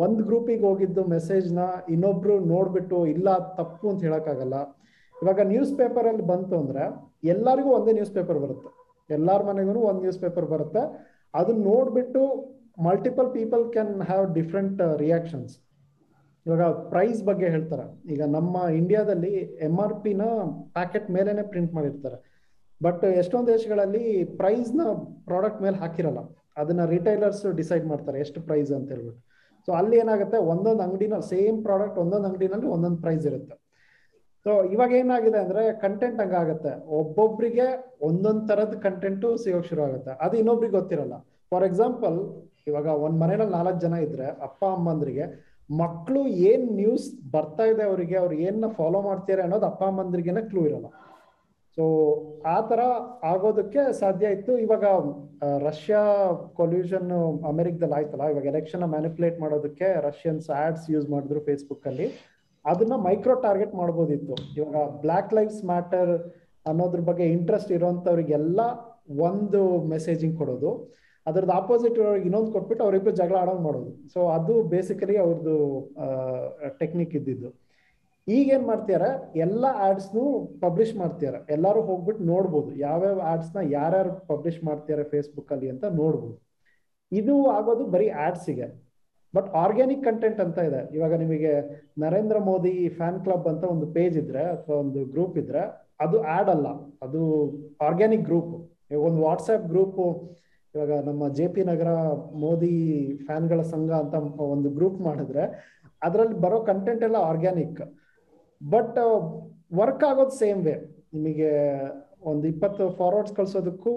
ಒಂದು ಗ್ರೂಪಿಗೆ ಹೋಗಿದ್ದು ಮೆಸೇಜ್ನ ಇನ್ನೊಬ್ರು ನೋಡ್ಬಿಟ್ಟು, ಇಲ್ಲ ತಪ್ಪು ಅಂತ ಹೇಳೋಕ್ಕಾಗಲ್ಲ. ಇವಾಗ ನ್ಯೂಸ್ ಪೇಪರಲ್ಲಿ ಬಂತು ಅಂದ್ರೆ ಎಲ್ಲರಿಗೂ ಒಂದೇ ನ್ಯೂಸ್ ಪೇಪರ್ ಬರುತ್ತೆ. ಎಲ್ಲಾರ ಮನೆಗೂ ಒಂದ್ ನ್ಯೂಸ್ ಪೇಪರ್ ಬರುತ್ತೆ. ಅದನ್ನ ನೋಡ್ಬಿಟ್ಟು multiple people can have different reactions ಇವಾಗ ಪ್ರೈಸ್ ಬಗ್ಗೆ ಹೇಳ್ತಾರೆ. ಈಗ ನಮ್ಮ ಇಂಡಿಯಾದಲ್ಲಿ ಎಂ ಆರ್ ಪಿನ ಪ್ಯಾಕೆಟ್ ಮೇಲೆನೆ ಪ್ರಿಂಟ್ ಮಾಡಿರ್ತಾರೆ. ಬಟ್ ಎಷ್ಟೊಂದು ದೇಶಗಳಲ್ಲಿ ಪ್ರೈಸ್ನ ಪ್ರಾಡಕ್ಟ್ ಮೇಲೆ ಹಾಕಿರಲ್ಲ. ಅದನ್ನ ರಿಟೈಲರ್ಸ್ ಡಿಸೈಡ್ ಮಾಡ್ತಾರೆ ಎಷ್ಟು ಪ್ರೈಸ್ ಅಂತ ಹೇಳ್ಬಿಟ್ಟು. ಸೊ ಅಲ್ಲಿ ಏನಾಗುತ್ತೆ? ಒಂದೊಂದು ಅಂಗಡಿನ ಸೇಮ್ ಪ್ರಾಡಕ್ಟ್ ಒಂದೊಂದು ಅಂಗಡಿನಲ್ಲಿ ಒಂದೊಂದು ಪ್ರೈಸ್ ಇರುತ್ತೆ. ಸೊ ಇವಾಗ ಏನಾಗಿದೆ ಅಂದ್ರೆ ಕಂಟೆಂಟ್ ಹಂಗಾಗತ್ತೆ. ಒಬ್ಬೊಬ್ರಿಗೆ ಒಂದೊಂದ್ ತರದ ಕಂಟೆಂಟ್ ಸಿಗೋಕ್ ಶುರು ಆಗುತ್ತೆ ಅದು ಇನ್ನೊಬ್ರಿಗೆ ಗೊತ್ತಿರಲ್ಲ. ಫಾರ್ ಎಕ್ಸಾಂಪಲ್ ಇವಾಗ ಒಂದ್ ಮನೇಲಿ ನಾಲ್ಕು ಜನ ಇದ್ರೆ ಅಪ್ಪ ಅಮ್ಮಂದ್ರಿಗೆ ಮಕ್ಕಳು ಏನ್ ನ್ಯೂಸ್ ಬರ್ತಾ ಇದೆ ಅವರಿಗೆ, ಅವ್ರು ಏನ್ನ ಫಾಲೋ ಮಾಡ್ತಾರೆ ಅನ್ನೋದು ಅಪ್ಪ ಅಮ್ಮಂದ್ರಿಗೆನೆ ಕ್ಲೂ ಇರಲ್ಲ. ಸೊ ಆ ತರ ಆಗೋದಕ್ಕೆ ಸಾಧ್ಯ ಇತ್ತು. ಇವಾಗ ರಷ್ಯಾ ಕೊಲ್ಯೂಷನ್ ಅಮೆರಿಕದಲ್ಲಿ ಆಯ್ತಲ್ಲ, ಇವಾಗ ಎಲೆಕ್ಷನ್ ಮ್ಯಾನಿಪುಲೇಟ್ ಮಾಡೋದಕ್ಕೆ ರಷ್ಯನ್ಸ್ ಆಡ್ಸ್ ಯೂಸ್ ಮಾಡಿದ್ರು ಫೇಸ್ಬುಕ್ ಅಲ್ಲಿ. ಅದನ್ನ ಮೈಕ್ರೋ ಟಾರ್ಗೆಟ್ ಮಾಡ್ಬೋದಿತ್ತು. ಇವಾಗ ಬ್ಲಾಕ್ ಲೈಫ್ಸ್ ಮ್ಯಾಟರ್ ಅನ್ನೋದ್ರ ಬಗ್ಗೆ ಇಂಟ್ರೆಸ್ಟ್ ಇರೋಂಥವ್ರಿಗೆಲ್ಲ ಒಂದು ಮೆಸೇಜಿಂಗ್ ಕೊಡೋದು. ಅದ್ರದ್ದು ಆಪೋಸಿಟ್ ಇನ್ನೊಂದು ಕೊಟ್ಬಿಟ್ಟು ಅವರಿಬ್ರು ಜಗಳ ಆಡೋಂಗ್ ಮಾಡೋದು. ಸೊ ಅದು ಬೇಸಿಕಲಿ ಅವ್ರದ್ದು ಟೆಕ್ನಿಕ್ ಇದ್ದಿದ್ದು. ಈಗ ಏನ್ ಮಾಡ್ತಿದಾರೆ? ಎಲ್ಲ ಆಡ್ಸ್ನು ಪಬ್ಲಿಷ್ ಮಾಡ್ತಿದಾರೆ. ಎಲ್ಲಾರು ಹೋಗ್ಬಿಟ್ಟು ನೋಡ್ಬೋದು. ಯಾವ್ಯಾವ ಆಡ್ಸ್ನ ಯಾರ್ಯಾರು ಪಬ್ಲಿಷ್ ಮಾಡ್ತಿದಾರೆ ಫೇಸ್ಬುಕ್ ಅಲ್ಲಿ ಅಂತ ನೋಡ್ಬೋದು. ಇದು ಆಗೋದು ಬರೀ ಆಡ್ಸಿಗೆ ಬಟ್ ಆರ್ಗ್ಯಾನಿಕ್ ಕಂಟೆಂಟ್ ಅಂತ ಇದೆ. ಇವಾಗ ನಿಮಗೆ ನರೇಂದ್ರ ಮೋದಿ ಫ್ಯಾನ್ ಕ್ಲಬ್ ಅಂತ ಒಂದು ಪೇಜ್ ಇದ್ರೆ ಅಥವಾ ಒಂದು ಗ್ರೂಪ್ ಇದ್ರೆ, ಅದು ಆಡ್ ಅಲ್ಲ. ಅದು ಆರ್ಗ್ಯಾನಿಕ್ ಗ್ರೂಪ್ ಒಂದು ವಾಟ್ಸ್ಆಪ್ ಗ್ರೂಪ್ ಇವಾಗ ನಮ್ಮ ಜೆ ಪಿ ನಗರ ಮೋದಿ ಫ್ಯಾನ್ಗಳ ಸಂಘ ಅಂತ ಒಂದು ಗ್ರೂಪ್ ಮಾಡಿದ್ರೆ, ಅದರಲ್ಲಿ ಬರೋ ಕಂಟೆಂಟ್ ಎಲ್ಲ ಆರ್ಗ್ಯಾನಿಕ್ ಬಟ್ ವರ್ಕ್ ಆಗೋದು ಸೇಮ್ ವೇ ನಿಮಗೆ ಒಂದು ಇಪ್ಪತ್ತು ಫಾರ್ವರ್ಡ್ಸ್ ಕಳ್ಸೋದಕ್ಕೂ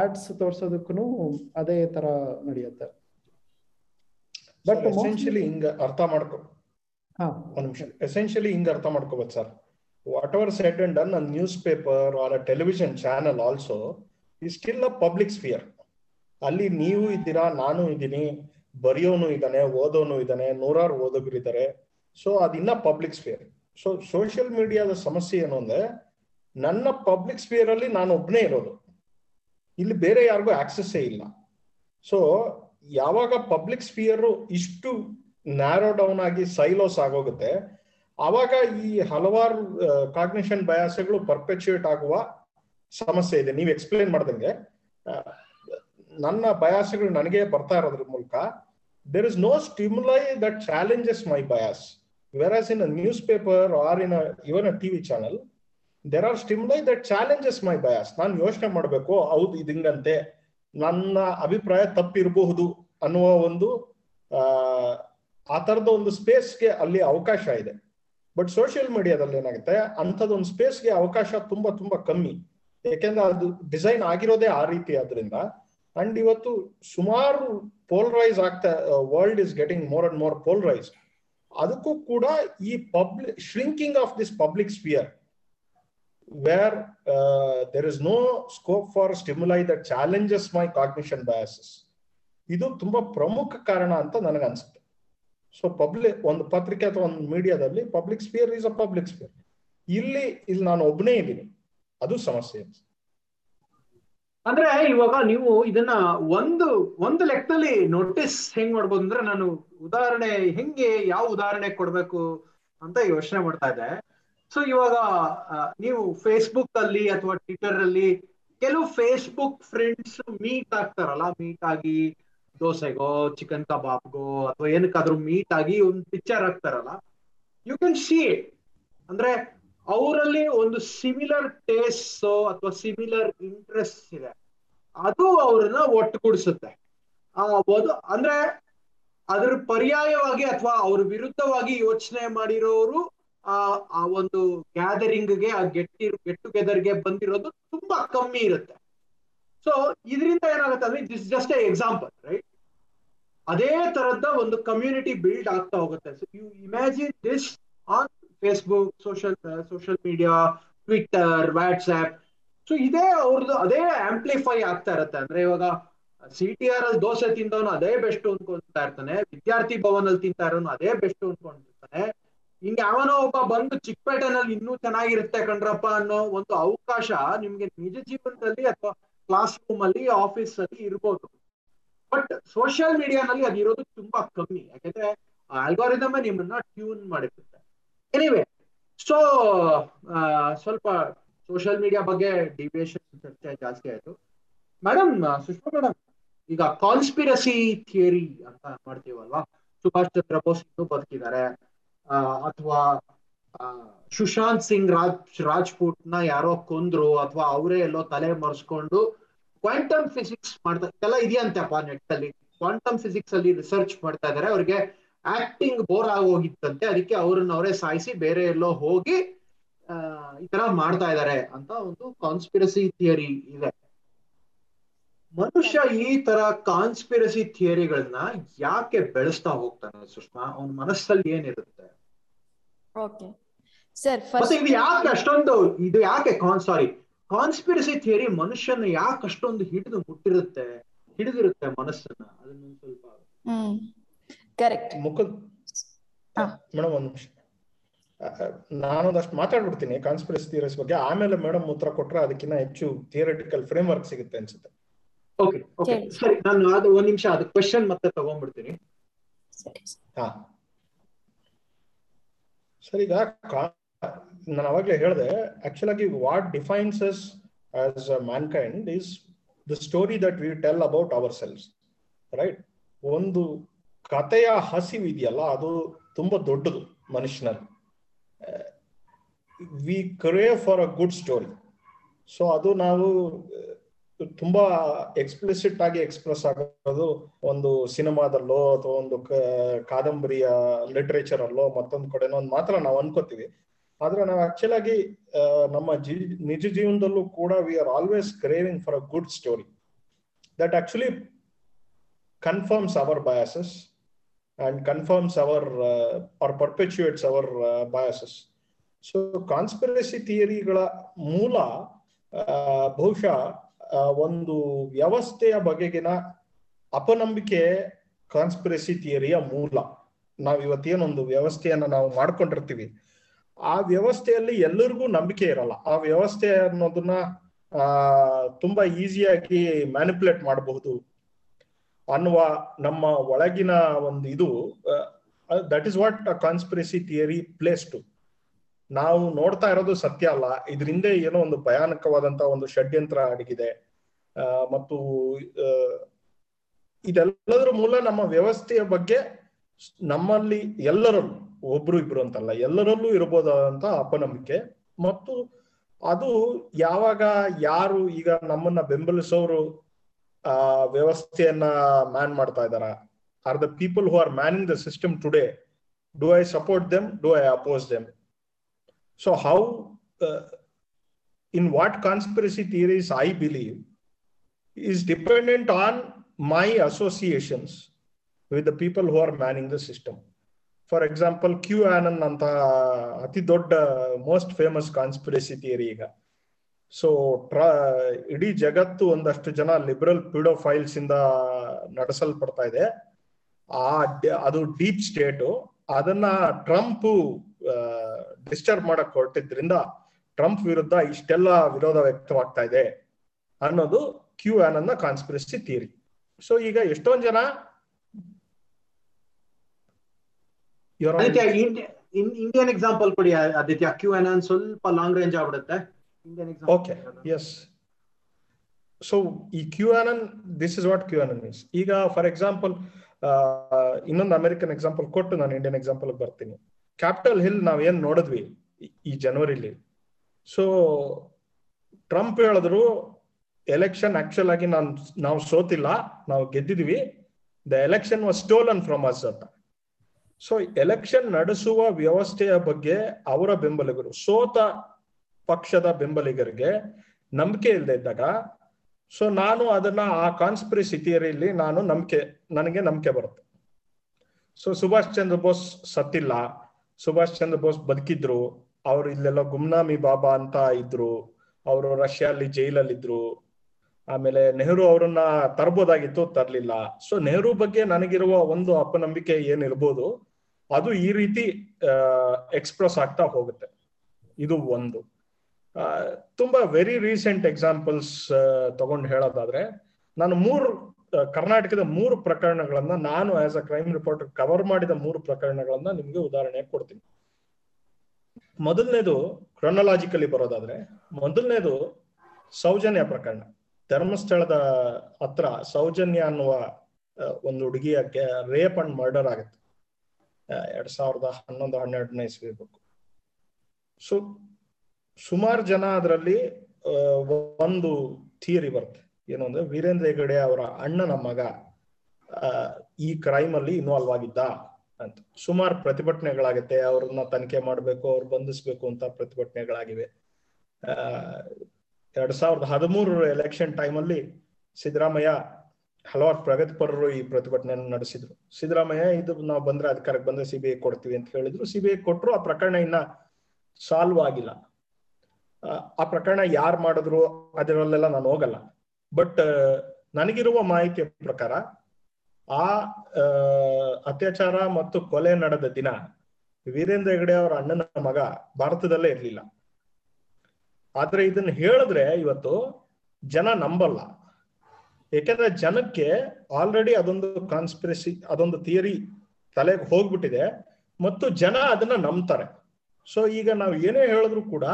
ಆಡ್ಸ್ ತೋರ್ಸೋದಕ್ಕೂ ಅದೇ ತರ ನಡೆಯುತ್ತೆ. ಬಟ್ ಎಸೆನ್ಶಿಯಲಿ ಹಿಂಗ ಅರ್ಥ ಮಾಡ್ಕೊ ಒಂದ್ ನಿಮಿಷ. ಎಸೆನ್ಷಿಯಲಿ ಹಿಂಗ ಅರ್ಥ ಮಾಡ್ಕೋಬೇಕು sir. Whatever set and done newspaper or a television channel also ಈ ಸ್ಟಿಲ್ ಅ ಪಬ್ಲಿಕ್ ಸ್ಫಿಯರ್ ಅಲ್ಲಿ ನೀವು ಇದ್ದೀರಾ ನಾನು ಇದ್ದೀನಿ ಬರೆಯೋನು ಇದ್ದಾನೆ ಓದೋನು ಇದ್ದಾನೆ ನೂರಾರು ಓದೋರು ಇದ್ದಾರೆ. ಸೊ ಅದಿನ್ನ ಪಬ್ಲಿಕ್ ಸ್ಫಿಯರ್ ಸೊ ಸೋಷಿಯಲ್ ಮೀಡಿಯಾದ ಸಮಸ್ಯೆ ಏನು ಅಂದ್ರೆ ನನ್ನ ಪಬ್ಲಿಕ್ ಸ್ಫಿಯರ್ ಅಲ್ಲಿ ನಾನು ಒಬ್ಬನೇ ಇರೋದು. ಇಲ್ಲಿ ಬೇರೆ ಯಾರಿಗೂ ಆಕ್ಸೆಸ್ಸೇ ಇಲ್ಲ. ಸೊ ಯಾವಾಗ ಪಬ್ಲಿಕ್ ಸ್ಪಿಯರ್ ಇಷ್ಟು ನ್ಯಾರೋ ಡೌನ್ ಆಗಿ ಸೈಲೋಸ್ ಆಗೋಗುತ್ತೆ, ಆವಾಗ ಈ ಹಲವಾರು ಕಾಗ್ನಿಷನ್ ಬಯಾಸಗಳು ಪರ್ಪೆಚುಯೇಟ್ ಆಗುವ ಸಮಸ್ಯೆ ಇದೆ. ನೀವು ಎಕ್ಸ್ಪ್ಲೇನ್ ಮಾಡ್ದಂಗೆ ನನ್ನ ಬಯಾಸೆಗಳು ನನಗೆ ಬರ್ತಾ ಇರೋದ್ರ ಮೂಲಕ there is no stimuli that challenges my bias whereas in a newspaper or in even a TV channel there are stimuli that challenges my bias ನಾನು ಯೋಚನೆ ಮಾಡಬೇಕು, ಹೌದು ಇದಿಂಗಂತೆ ನನ್ನ ಅಭಿಪ್ರಾಯ ತಪ್ಪಿರಬಹುದು ಅನ್ನುವ ಒಂದು ಆ, ತರದ ಒಂದು ಸ್ಪೇಸ್ಗೆ ಅಲ್ಲಿ ಅವಕಾಶ ಇದೆ. ಬಟ್ ಸೋಷಿಯಲ್ ಮೀಡಿಯಾದಲ್ಲಿ ಏನಾಗುತ್ತೆ ಅಂಥದ್ದೊಂದು ಸ್ಪೇಸ್ಗೆ ಅವಕಾಶ ತುಂಬಾ ತುಂಬಾ ಕಮ್ಮಿ. ಯಾಕೆಂದ್ರೆ ಅದು ಡಿಸೈನ್ ಆಗಿರೋದೇ ಆ ರೀತಿ ಆದ್ರಿಂದ. ಅಂಡ್ ಇವತ್ತು ಸುಮಾರು ಪೋಲರೈಸ್ ಆಗ್ತಾ world is getting more and more polarise ಅದಕ್ಕೂ ಕೂಡ ಈ public shrinking of this public sphere where there is no scope for stimuli that challenges my cognition biases. ಇದು ತುಂಬಾ ಪ್ರಮುಖ ಕಾರಣ ಅಂತ ನನಗೆ ಅನ್ಸುತ್ತೆ. ಸೊ ಪಬ್ಲಿಕ್ ಒಂದು ಪತ್ರಿಕೆ ಅಥವಾ ಒಂದು ಮೀಡಿಯಾದಲ್ಲಿ public sphere is a public sphere ಇಲ್ಲಿ ಇಲ್ಲಿ ನಾನು ಒಬ್ಬನೇ ಇದ್ದೀನಿ. ಅದು ಸಮಸ್ಯೆ ಅಂದ್ರೆ ಇವಾಗ ನೀವು ಇದನ್ನ ಒಂದು ಒಂದು ಲೆಕ್ಕದಲ್ಲಿ ನೋಟಿಸ್ ಹೆಂಗ್ ಮಾಡ್ಬೋದು ಅಂದ್ರೆ ನಾನು ಉದಾಹರಣೆ, ಹೆಂಗೆ ಯಾವ ಉದಾಹರಣೆ ಕೊಡ್ಬೇಕು ಅಂತ ಯೋಚನೆ ಮಾಡ್ತಾ ಇದ್ದೆ. ಸೊ ಇವಾಗ ನೀವು ಫೇಸ್ಬುಕ್ ಅಲ್ಲಿ ಅಥವಾ ಟ್ವಿಟರ್ ಅಲ್ಲಿ ಕೆಲವು ಫೇಸ್ಬುಕ್ ಫ್ರೆಂಡ್ಸ್ ಮೀಟ್ ಆಗ್ತಾರಲ್ಲ ಮೀಟ್ ಆಗಿ ದೋಸೆಗೋ ಚಿಕನ್ ಕಬಾಬ್ಗೋ ಅಥವಾ ಏನಕ್ಕಾದ್ರೂ ಮೀಟ್ ಆಗಿ ಒಂದು ಪಿಕ್ಚರ್ ಹಾಕ್ತಾರಲ್ಲ ಯು ಕ್ಯಾನ್ ಸಿ ಅಂದ್ರೆ ಅವರಲ್ಲಿ ಒಂದು ಸಿಮಿಲರ್ ಟೇಸ್ಟ್ ಅಥವಾ ಸಿಮಿಲರ್ ಇಂಟ್ರೆಸ್ಟ್ ಇದೆ. ಅದು ಅವ್ರನ್ನ ಒಟ್ಟುಗೂಡಿಸುತ್ತೆ. ಅಂದ್ರೆ ಅದ್ರ ಪರ್ಯಾಯವಾಗಿ ಅಥವಾ ಅವ್ರ ವಿರುದ್ಧವಾಗಿ ಯೋಚನೆ ಮಾಡಿರೋರು ಆ ಆ ಒಂದು ಗ್ಯಾದರಿಂಗ್ಗೆ ಆ ಗೆಟ್ ಗೆಟ್ ಟುಗೆದರ್ಗೆ ಬಂದಿರೋದು ತುಂಬಾ ಕಮ್ಮಿ ಇರುತ್ತೆ. ಸೊ ಇದರಿಂದ ಏನಾಗುತ್ತೆ ಅಂದ್ರೆ this just a example right ಅದೇ ತರದ ಒಂದು ಕಮ್ಯುನಿಟಿ ಬಿಲ್ಡ್ ಆಗ್ತಾ ಹೋಗುತ್ತೆ. So you imagine this on Facebook social social media Twitter WhatsApp so ಇದೇ ಅವ್ರದ್ದು, ಅದೇ ಆಂಪ್ಲಿಫೈ ಆಗ್ತಾ ಇರತ್ತೆ. ಅಂದ್ರೆ ಇವಾಗ ಸಿ ಟಿ ಆರ್ ಅಲ್ಲಿ ದೋಸೆ ತಿಂದವನು ಅದೇ ಬೆಸ್ಟ್ ಅನ್ಕೊಂತಾ ಇರ್ತಾನೆ, ವಿದ್ಯಾರ್ಥಿ ಭವನ್ ಅಲ್ಲಿ ತಿಂತಾ ಇರೋನು ಅದೇ ಬೆಸ್ಟ್ ಅನ್ಕೊಂಡಿರ್ತಾನೆ. ಹಿಂಗೆ ಯಾವನೋ ಒಬ್ಬ ಬಂದು ಚಿಕ್ಕಪೇಟೆನಲ್ಲಿ ಇನ್ನೂ ಚೆನ್ನಾಗಿರುತ್ತೆ ಕಣ್ರಪ್ಪ ಅನ್ನೋ ಒಂದು ಅವಕಾಶ ನಿಮ್ಗೆ ನಿಜ ಜೀವನದಲ್ಲಿ ಅಥವಾ ಕ್ಲಾಸ್ ರೂಮ್ ಅಲ್ಲಿ ಆಫೀಸ್ ಅಲ್ಲಿ ಇರ್ಬೋದು. ಬಟ್ ಸೋಷಿಯಲ್ ಮೀಡಿಯಾನಲ್ಲಿ ಅದು ಇರೋದು ತುಂಬಾ ಕಮ್ಮಿ. ಯಾಕಂದ್ರೆ ಆಲ್ಗಾರಿದಮ್ ನಿಮ್ಮನ್ನ ಟ್ಯೂನ್ ಮಾಡಿರುತ್ತೆ ಎನಿವೆ ಸೊ ಸ್ವಲ್ಪ ಸೋಷಿಯಲ್ ಮೀಡಿಯಾ ಬಗ್ಗೆ ಡಿವಿಯೇಷನ್ ಚರ್ಚೆ ಜಾಸ್ತಿ ಆಯ್ತು. ಮೇಡಮ್ ಸುಷ್ಮಾ ಮೇಡಮ್ ಈಗ ಕಾನ್ಸ್ಪಿರಸಿ ಥಿಯರಿ ಅಂತ ಮಾಡ್ತೀವಲ್ವಾ? ಸುಭಾಷ್ ಚಂದ್ರ ಬೋಸ್ ಬದುಕಿದ್ದಾರೆ. ಅಥವಾ ಸುಶಾಂತ್ ಸಿಂಗ್ ರಾಜ್ ರಾಜ್ಪೂಟ್ನ ಯಾರೋ ಕೊಂದ್ರು ಅಥವಾ ಅವರೇ ಎಲ್ಲೋ ತಲೆ ಮರೆಸ್ಕೊಂಡು ಕ್ವಾಂಟಮ್ ಫಿಸಿಕ್ಸ್ ಮಾಡ್ತಾ ಎಲ್ಲ ಇದೆಯಂತಪ್ಪ ನೆಟ್ ಅಲ್ಲಿ ಕ್ವಾಂಟಮ್ ಫಿಸಿಕ್ಸ್ ಅಲ್ಲಿ ರಿಸರ್ಚ್ ಮಾಡ್ತಾ ಇದಾರೆ. ಅವ್ರಿಗೆ ಆಕ್ಟಿಂಗ್ ಬೋರ್ ಆಗೋಗಿತ್ತಂತೆ. ಅದಕ್ಕೆ ಅವ್ರನ್ನ ಅವರೇ ಸಾಯಿಸಿ ಬೇರೆ ಎಲ್ಲೋ ಹೋಗಿ ಈ ತರ ಮಾಡ್ತಾ ಇದಾರೆ ಅಂತ ಒಂದು ಕಾನ್ಸ್ಪಿರಸಿ ಥಿಯರಿ ಇದೆ. ಮನುಷ್ಯ ಈ ತರ ಕಾನ್ಸ್ಪಿರಸಿ ಥಿಯರಿಗಳನ್ನ ಯಾಕೆ ಬೆಳೆಸ್ತಾ ಹೋಗ್ತಾನೆ ಸುಷ್ಮಾ? ಅವನ ಮನಸ್ಸಲ್ಲಿ ಏನಿರುತ್ತೆ? ಓಕೆ ಸರ್ ಮತ್ತೆ ಇದು ಯಾಕೆ ಅಷ್ಟೊಂದು ಇದು ಯಾಕೆ ಕಾನ್ ಸಾರಿ ಕಾನ್ಸ್ಪಿರಸಿ ಥಿಯರಿ ಮನುಷ್ಯನ ಯಾಕೆ ಅಷ್ಟೊಂದು ಹಿಡಿದು ಮುಟ್ಟಿರುತ್ತೆ ಹಿಡಿದಿರುತ್ತೆ ಮನಸ್ಸನ್ನ? ಅದನ್ನ ಸ್ವಲ್ಪ ಹ್ಮ್. ಕರೆಕ್ಟ್ ಮುಖದ್ ಮೇಡಮ್ ಒಂದ್ ನಿಮಿಷ. ನಾನೊಂದಷ್ಟು ಮಾತಾಡ್ಬಿಡ್ತೀನಿ ಕಾನ್ಸ್ಪಿರಸಿ ಥಿಯರೀಸ್ ಬಗ್ಗೆ. ಆಮೇಲೆ ಮೇಡಮ್ ಉತ್ತರ ಕೊಟ್ರೆ ಅದಕ್ಕಿಂತ ಹೆಚ್ಚು ಥಿಯರಿಟಿಕಲ್ ಫ್ರೇಮ್ ವರ್ಕ್ ಸಿಗುತ್ತೆ ಅನ್ಸುತ್ತೆ. ಓಕೆ ಓಕೆ ಸರಿ ನಾನು ಅದು ಒಂದ್ ನಿಮಿಷ ಅದು ಕ್ವೆಶನ್ ಮತ್ತೆ ತಗೊಂಡ್ಬಿಡ್ತೀನಿ. ಹಾ. ಸರ್, ಈಗ ನಾನು ಅವಾಗಲೇ ಹೇಳಿದೆ ಆಕ್ಚುಲ್ ಆಗಿ what defines us as mankind is the story that we tell about ourselves right ಒಂದು ಕಥೆಯ ಹಸಿವು ಇದೆಯಲ್ಲ, ಅದು ತುಂಬಾ ದೊಡ್ಡದು ಮನುಷ್ಯನಲ್ಲಿ. We crave for a good story so ಅದು ನಾವು ತುಂಬಾ ಎಕ್ಸ್ಪ್ಲಿಸಿಟ್ ಆಗಿ ಎಕ್ಸ್ಪ್ರೆಸ್ ಆಗೋದು ಒಂದು ಸಿನಿಮಾದಲ್ಲೋ ಅಥವಾ ಒಂದು ಕಾದಂಬರಿಯ ಲಿಟ್ರೇಚರ್ ಅಲ್ಲೋ ಮತ್ತೊಂದು ಕಡೆನೋ ಒಂದು ಮಾತ್ರ ನಾವು ಅನ್ಕೋತೀವಿ. ಆದ್ರೆ ನಾವು ಆಕ್ಚುಲ್ ಆಗಿ ನಮ್ಮ ಜೀ, ನಿಜ ಜೀವನದಲ್ಲೂ ಕೂಡ we are always craving for a good story that actually confirms our biases and confirms our or perpetuates our biases so conspiracy ಥಿಯರಿಗಳ ಮೂಲ ಬಹುಶಃ ಒಂದು ವ್ಯವಸ್ಥೆಯ ಬಗೆಗಿನ ಅಪನಂಬಿಕೆ ಕಾನ್ಸ್ಪಿರಸಿ ಥಿಯರಿಯ ಮೂಲ. ನಾವ್ ಇವತ್ತೇನೊಂದು ವ್ಯವಸ್ಥೆಯನ್ನ ನಾವು ಮಾಡ್ಕೊಂಡಿರ್ತೀವಿ. ಆ ವ್ಯವಸ್ಥೆಯಲ್ಲಿ ಎಲ್ಲರಿಗೂ ನಂಬಿಕೆ ಇರಲ್ಲ. ಆ ವ್ಯವಸ್ಥೆ ಅನ್ನೋದನ್ನ, ಆ, ತುಂಬಾ ಈಸಿಯಾಗಿ ಮ್ಯಾನಿಪುಲೇಟ್ ಮಾಡಬಹುದು ಅನ್ನುವ ನಮ್ಮ ಒಳಗಿನ ಒಂದು ಇದು that is what conspiracy theory plays to ನಾವು ನೋಡ್ತಾ ಇರೋದು ಸತ್ಯ ಅಲ್ಲ. ಇದರಿಂದ ಏನೋ ಒಂದು ಭಯಾನಕವಾದಂತ ಒಂದು ಷಡ್ಯಂತ್ರ ಅಡಗಿದೆ. ಮತ್ತು ಇದೆಲ್ಲದರ ಮೂಲ ನಮ್ಮ ವ್ಯವಸ್ಥೆಯ ಬಗ್ಗೆ ನಮ್ಮಲ್ಲಿ ಎಲ್ಲರಲ್ಲೂ, ಒಬ್ರು ಇಬ್ರು ಅಂತಲ್ಲ, ಎಲ್ಲರಲ್ಲೂ ಇರಬಹುದಾದಂತ ಅಪನಂಬಿಕೆ. ಮತ್ತು ಅದು ಯಾವಾಗ ಯಾರು ಈಗ ನಮ್ಮನ್ನ ಬೆಂಬಲಿಸೋರು, ಆ, ವ್ಯವಸ್ಥೆಯನ್ನ ಮ್ಯಾನ್ ಮಾಡ್ತಾ ಇದಾರ are the people who are manning the system today do I support them do I oppose them so how in what conspiracy theories I believe is dependent on my associations with the people who are manning the system. For example QAnon ಅಂತ ಅತಿ ದೊಡ್ಡ most famous conspiracy theory ಈಗ. So ಟ್ರ ಇಡೀ ಜಗತ್ತು ಒಂದಷ್ಟು ಜನ liberal files ಇಂದ ನಡೆಸಲ್ಪಡ್ತಾ ಇದೆ. ಆ ಅದು ಡೀಪ್ ಸ್ಟೇಟು ಅದನ್ನ ಟ್ರಂಪ್ ಡಿಸ್ಟರ್ಬ್ ಮಾಡಕ್ ಹೊರಟಿದ್ರಿಂದ ಟ್ರಂಪ್ ವಿರುದ್ಧ ಇಷ್ಟೆಲ್ಲ ವಿರೋಧ ವ್ಯಕ್ತವಾಗ್ತಾ ಇದೆ ಅನ್ನೋದು QAnon conspiracy theory so ಈಗ ಎಷ್ಟೊಂದ್ ಜನ ಇಂಡಿಯನ್ ಎಕ್ಸಾಂಪಲ್ ಕೊಡಿ ಆದಿತ್ಯ. ಕ್ಯೂ ಎನ್ ಸ್ವಲ್ಪ ಲಾಂಗ್ ರೇಂಜ್ ಆಗ್ಬಿಡುತ್ತೆ. ಓಕೆ ಎಸ್ ಸೊ ಈ QAnon this is what QAnon is ಈಗ ಫಾರ್ ಎಕ್ಸಾಂಪಲ್ ಇನ್ನೊಂದು ಅಮೆರಿಕನ್ ಎಕ್ಸಾಂಪಲ್ ಕೊಟ್ಟು ನಾನು ಇಂಡಿಯನ್ ಎಕ್ಸಾಂಪಲ್ ಬರ್ತೀನಿ. ಕ್ಯಾಪಿಟಲ್ ಹಿಲ್ ನಾವ್ ಏನ್ ನೋಡಿದ್ವಿ ಈ- ಜನವರಿಲಿ ಸೊ ಟ್ರಂಪ್ ಹೇಳಿದ್ರು ಎಲೆಕ್ಷನ್ ಆಕ್ಚುಲ್ ಆಗಿ ನಾನು, ನಾವು ಸೋತಿಲ್ಲ, ನಾವು ಗೆದ್ದಿದ್ವಿ. The election was stolen from us ಅಂತ. ಸೊ ಎಲೆಕ್ಷನ್ ನಡೆಸುವ ವ್ಯವಸ್ಥೆಯ ಬಗ್ಗೆ ಅವರ ಬೆಂಬಲಿಗರು, ಸೋತ ಪಕ್ಷದ ಬೆಂಬಲಿಗರಿಗೆ ನಂಬಿಕೆ ಇಲ್ಲದೆ ಇದ್ದಾಗ ಸೊ ನಾನು ಅದನ್ನ ಆ ಕಾನ್ಸ್ಪಿರಸಿ ಥಿಯರಿಯಲ್ಲಿ ನಾನು ನಂಬಿಕೆ, ನನಗೆ ನಂಬಿಕೆ ಬರುತ್ತೆ. ಸೊ ಸುಭಾಷ್ ಚಂದ್ರ ಬೋಸ್ ಸತ್ತಿಲ್ಲ. ಸುಭಾಷ್ ಚಂದ್ರ ಬೋಸ್ ಬದುಕಿದ್ರು, ಅವ್ರು ಇಲ್ಲೆಲ್ಲ ಗುಮ್ನಾಮಿ ಬಾಬಾ ಅಂತ ಇದ್ರು, ಅವರು ಅಲ್ಲಿ ಜೈಲಲ್ಲಿ ಇದ್ರು ಆಮೇಲೆ ನೆಹರು ಅವರನ್ನ ತರಬಹುದಾಗಿತ್ತು ತರ್ಲಿಲ್ಲ. ಸೊ ನೆಹರು ಬಗ್ಗೆ ನನಗಿರುವ ಒಂದು ಅಪನಂಬಿಕೆ ಏನಿರ್ಬೋದು, ಅದು ಈ ರೀತಿ ಎಕ್ಸ್ಪ್ರೆಸ್ ಆಗ್ತಾ ಹೋಗುತ್ತೆ. ಇದು ಒಂದು. ತುಂಬಾ ವೆರಿ ರೀಸೆಂಟ್ ಎಕ್ಸಾಂಪಲ್ಸ್ ತಗೊಂಡು ಹೇಳೋದಾದ್ರೆ, ನಾನು ಮೂರು ಕರ್ನಾಟಕದ ಮೂರು ಪ್ರಕರಣಗಳನ್ನ ನಾನು as a crime reporter cover ಮಾಡಿದ ಮೂರು ಪ್ರಕರಣಗಳನ್ನ ನಿಮ್ಗೆ ಉದಾಹರಣೆ ಕೊಡ್ತೀನಿ. ಮೊದಲನೇದು ಕ್ರೊನಲಾಜಿಕಲಿ ಬರೋದಾದ್ರೆ, ಮೊದಲನೇದು ಸೌಜನ್ಯ ಪ್ರಕರಣ. ಧರ್ಮಸ್ಥಳದ ಹತ್ರ ಸೌಜನ್ಯ ಅನ್ನುವ ಒಂದು ಹುಡುಗಿಯ ರೇಪ್ ಅಂಡ್ ಮರ್ಡರ್ ಆಗುತ್ತೆ. ಎರಡ್ ಸಾವಿರದ ಹನ್ನೊಂದು, ಹನ್ನೆರಡನೇ ಇಸ್ವಿ ಬುಕ್ ಸೊ ಸುಮಾರು ಜನ ಅದರಲ್ಲಿ ಒಂದು ಥಿಯರಿ ಬರುತ್ತೆ. ಏನು ಅಂದ್ರೆ ವೀರೇಂದ್ರ ಹೆಗಡೆ ಅವರ ಅಣ್ಣನ ಮಗ ಈ ಕ್ರೈಮ್ ಅಲ್ಲಿ ಇನ್ವಾಲ್ವ್ ಆಗಿದ್ದ ಅಂತ. ಸುಮಾರು ಪ್ರತಿಭಟನೆಗಳಾಗತ್ತೆ ಅವ್ರನ್ನ ತನಿಖೆ ಮಾಡಬೇಕು ಅವ್ರು ಬಂಧಿಸ್ಬೇಕು ಅಂತ ಪ್ರತಿಭಟನೆಗಳಾಗಿವೆ. ಆ, ಎರಡ್ ಸಾವಿರದ ಹದಿಮೂರರ ಎಲೆಕ್ಷನ್ ಟೈಮಲ್ಲಿ ಸಿದ್ದರಾಮಯ್ಯ ಹಲವಾರು ಪ್ರಗತಿಪರರು ಈ ಪ್ರತಿಭಟನೆಯನ್ನು ನಡೆಸಿದ್ರು. ಸಿದ್ದರಾಮಯ್ಯ ಇದು ನಾವು ಬಂದ್ರೆ ಅಧಿಕಾರಕ್ಕೆ ಬಂದ್ರೆ ಸಿಬಿಐ ಕೊಡ್ತೀವಿ ಅಂತ ಹೇಳಿದ್ರು. ಸಿಬಿಐ ಕೊಟ್ಟರು ಆ ಪ್ರಕರಣ ಇನ್ನ ಸಾಲ್ವ್ ಆಗಿಲ್ಲ. ಆ ಪ್ರಕರಣ ಯಾರು ಮಾಡಿದ್ರು ಅದರಲ್ಲೆಲ್ಲ ನಾನು ಹೋಗಲ್ಲ. ಬಟ್ ನನಗಿರುವ ಮಾಹಿತಿಯ ಪ್ರಕಾರ ಆ ಆ, ಅತ್ಯಾಚಾರ ಮತ್ತು ಕೊಲೆ ನಡೆದ ದಿನ ವೀರೇಂದ್ರ ಹೆಗಡೆ ಅವರ ಅಣ್ಣನ ಮಗ ಭಾರತದಲ್ಲೇ ಇರ್ಲಿಲ್ಲ. ಆದ್ರೆ ಇದನ್ನ ಹೇಳಿದ್ರೆ ಇವತ್ತು ಜನ ನಂಬಲ್ಲ. ಯಾಕಂದ್ರೆ ಜನಕ್ಕೆ ಆಲ್ರೆಡಿ ಅದೊಂದು ಕಾನ್ಸ್ಪಿರಸಿ ಅದೊಂದು ಥಿಯರಿ ತಲೆಗೆ ಹೋಗ್ಬಿಟ್ಟಿದೆ ಮತ್ತು ಜನ ಅದನ್ನ ನಂಬ್ತಾರೆ. ಸೊ ಈಗ ನಾವು ಏನೇ ಹೇಳಿದ್ರು ಕೂಡ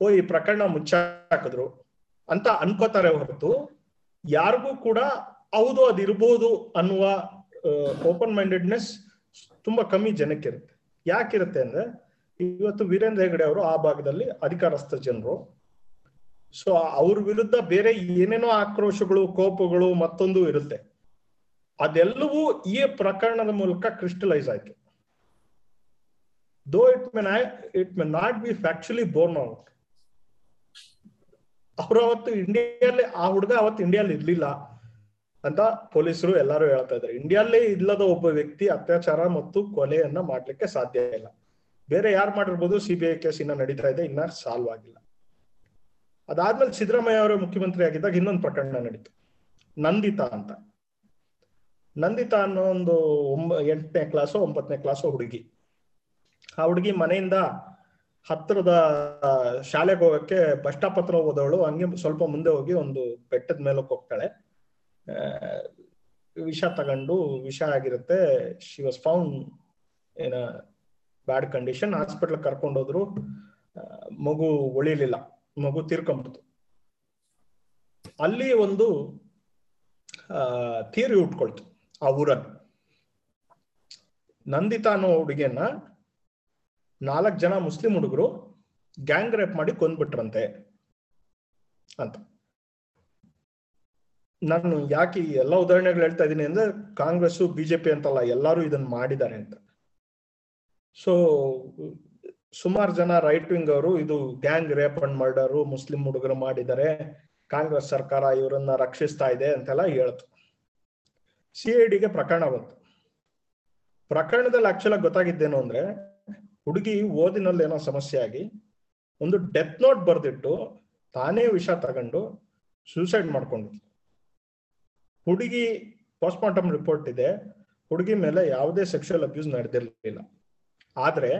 ಓ ಈ ಪ್ರಕರಣ ಮುಚ್ಚಾಕಿದ್ರು. ಅಂತ ಅನ್ಕೋತಾರೆ ಹೊರತು ಯಾರಿಗೂ ಕೂಡ ಹೌದು ಅದಿರ್ಬೋದು ಅನ್ನುವ ಓಪನ್ ಮೈಂಡೆಡ್ನೆಸ್ ತುಂಬಾ ಕಮ್ಮಿ ಜನಕ್ಕಿರುತ್ತೆ. ಯಾಕಿರುತ್ತೆ ಅಂದ್ರೆ ಇವತ್ತು ವೀರೇಂದ್ರ ಹೆಗಡೆ ಅವರು ಆ ಭಾಗದಲ್ಲಿ ಅಧಿಕಾರಸ್ಥ ಜನರು. ಸೊ ಅವ್ರ ವಿರುದ್ಧ ಬೇರೆ ಏನೇನೋ ಆಕ್ರೋಶಗಳು, ಕೋಪಗಳು ಮತ್ತೊಂದು ಇರುತ್ತೆ. ಅದೆಲ್ಲವೂ ಈ ಪ್ರಕರಣದ ಮೂಲಕ ಕ್ರಿಸ್ಟಲೈಸ್ ಆಯ್ತು. Though it may it may not be factually borne out ಅವ್ರು ಅವತ್ತು ಇಂಡಿಯಲ್ಲಿ ಆ ಹುಡುಗ ಅವತ್ತು ಇಂಡಿಯಲ್ಲಿ ಇರ್ಲಿಲ್ಲ ಅಂತ ಪೊಲೀಸರು ಎಲ್ಲರೂ ಹೇಳ್ತಾ ಇದ್ದಾರೆ. ಇಂಡಿಯಲ್ಲೇ ಇಲ್ಲದ ಒಬ್ಬ ವ್ಯಕ್ತಿ ಅತ್ಯಾಚಾರ ಮತ್ತು ಕೊಲೆಯನ್ನ ಮಾಡ್ಲಿಕ್ಕೆ ಸಾಧ್ಯ ಇಲ್ಲ. ಬೇರೆ ಯಾರು ಮಾಡಿರ್ಬೋದು ಸಿಬಿಐ ಕೇಸ್ ಇನ್ನ ನಡೀತಾ ಇದೆ, ಇನ್ನ ಸಾಲ್ವ್ ಆಗಿಲ್ಲ. ಅದಾದ್ಮೇಲೆ ಸಿದ್ದರಾಮಯ್ಯ ಅವರು ಮುಖ್ಯಮಂತ್ರಿ ಆಗಿದ್ದಾಗ ಇನ್ನೊಂದು ಪ್ರಕರಣ ನಡೀತು. ನಂದಿತಾ ಅಂತ. ನಂದಿತಾ ಅನ್ನೋ ಒಂದು ಒಂಬ, ಎಂಟನೇ ಕ್ಲಾಸು ಒಂಬತ್ತನೇ ಕ್ಲಾಸು ಹುಡುಗಿ. ಆ ಹುಡುಗಿ ಮನೆಯಿಂದ ಹತ್ತಿರದ ಶಾಲೆಗೆ ಹೋಗಕ್ಕೆ ಬಸ್ ಸ್ಟಾಪ್ ಹತ್ರ ಹೋದವಳು ಹಂಗೆ ಸ್ವಲ್ಪ ಮುಂದೆ ಹೋಗಿ ಒಂದು ಬೆಟ್ಟದ ಮೇಲಕ್ಕೆ ಹೋಗ್ತಾಳೆ. ವಿಷ ತಗೊಂಡು ವಿಷ ಆಗಿರುತ್ತೆ. ಶಿ ವಾಸ್ ಫೌಂಡ್ ಏನ ಬ್ಯಾಡ್ ಕಂಡೀಷನ್ ಹಾಸ್ಪಿಟಲ್ ಕರ್ಕೊಂಡು ಹೋದ್ರು. ಆ, ಮಗು ಉಳಿಲಿಲ್ಲ. ಮಗು ತೀರ್ಕೊಂಬಿಡ್ತು ಅಲ್ಲಿ ಒಂದು ಥಿಯರಿ ಉಟ್ಕೊಳ್ತು ಆ ಊರಲ್ಲಿ. ನಂದಿತಾ ಅನ್ನೋ ಹುಡುಗಿಯನ್ನ ನಾಲ್ಕು ಜನ ಮುಸ್ಲಿಂ ಹುಡುಗರು ಗ್ಯಾಂಗ್ ರೇಪ್ ಮಾಡಿ ಕೊಂದ್ಬಿಟ್ರಂತೆ ಅಂತ. ನಾನು ಯಾಕೆ ಎಲ್ಲ ಉದಾಹರಣೆಗಳು ಹೇಳ್ತಾ ಇದ್ದೀನಿ ಅಂದ್ರೆ ಕಾಂಗ್ರೆಸ್ ಬಿಜೆಪಿ ಅಂತಲ್ಲ ಎಲ್ಲರೂ ಇದನ್ನ ಮಾಡಿದ್ದಾರೆ ಅಂತ. ಸೊ ಸುಮಾರು ಜನ ರೈಟ್ ವಿಂಗ್ ಅವರು ಇದು gang rape and murder Muslim ಹುಡುಗರು ಮಾಡಿದ್ದಾರೆ. ಕಾಂಗ್ರೆಸ್ ಸರ್ಕಾರ ಇವರನ್ನ ರಕ್ಷಿಸ್ತಾ ಇದೆ ಅಂತೆಲ್ಲ ಹೇಳ್ತು. ಸಿ ಐ ಡಿಗೆ ಪ್ರಕರಣ ಬಂತು. ಪ್ರಕರಣದಲ್ಲಿ ಆಕ್ಚುಲಾಗಿ ಗೊತ್ತಾಗಿದ್ದೇನು ಅಂದ್ರೆ ಹುಡುಗಿ ಓದಿನಲ್ಲಿ ಏನೋ ಸಮಸ್ಯೆ ಆಗಿ ಒಂದು ಡೆತ್ ನೋಟ್ ಬರೆದಿಟ್ಟು ತಾನೇ ವಿಷ ತಗೊಂಡು ಸೂಸೈಡ್ ಮಾಡ್ಕೊಂಡು ಹುಡುಗಿ ಪೋಸ್ಟ್ಮಾರ್ಟಮ್ ರಿಪೋರ್ಟ್ ಇದೆ. ಹುಡುಗಿ ಮೇಲೆ ಯಾವುದೇ ಸೆಕ್ಷುವಲ್ ಅಬ್ಯೂಸ್ ನಡೆದಿರಲಿಲ್ಲ. ಆದ್ರೆ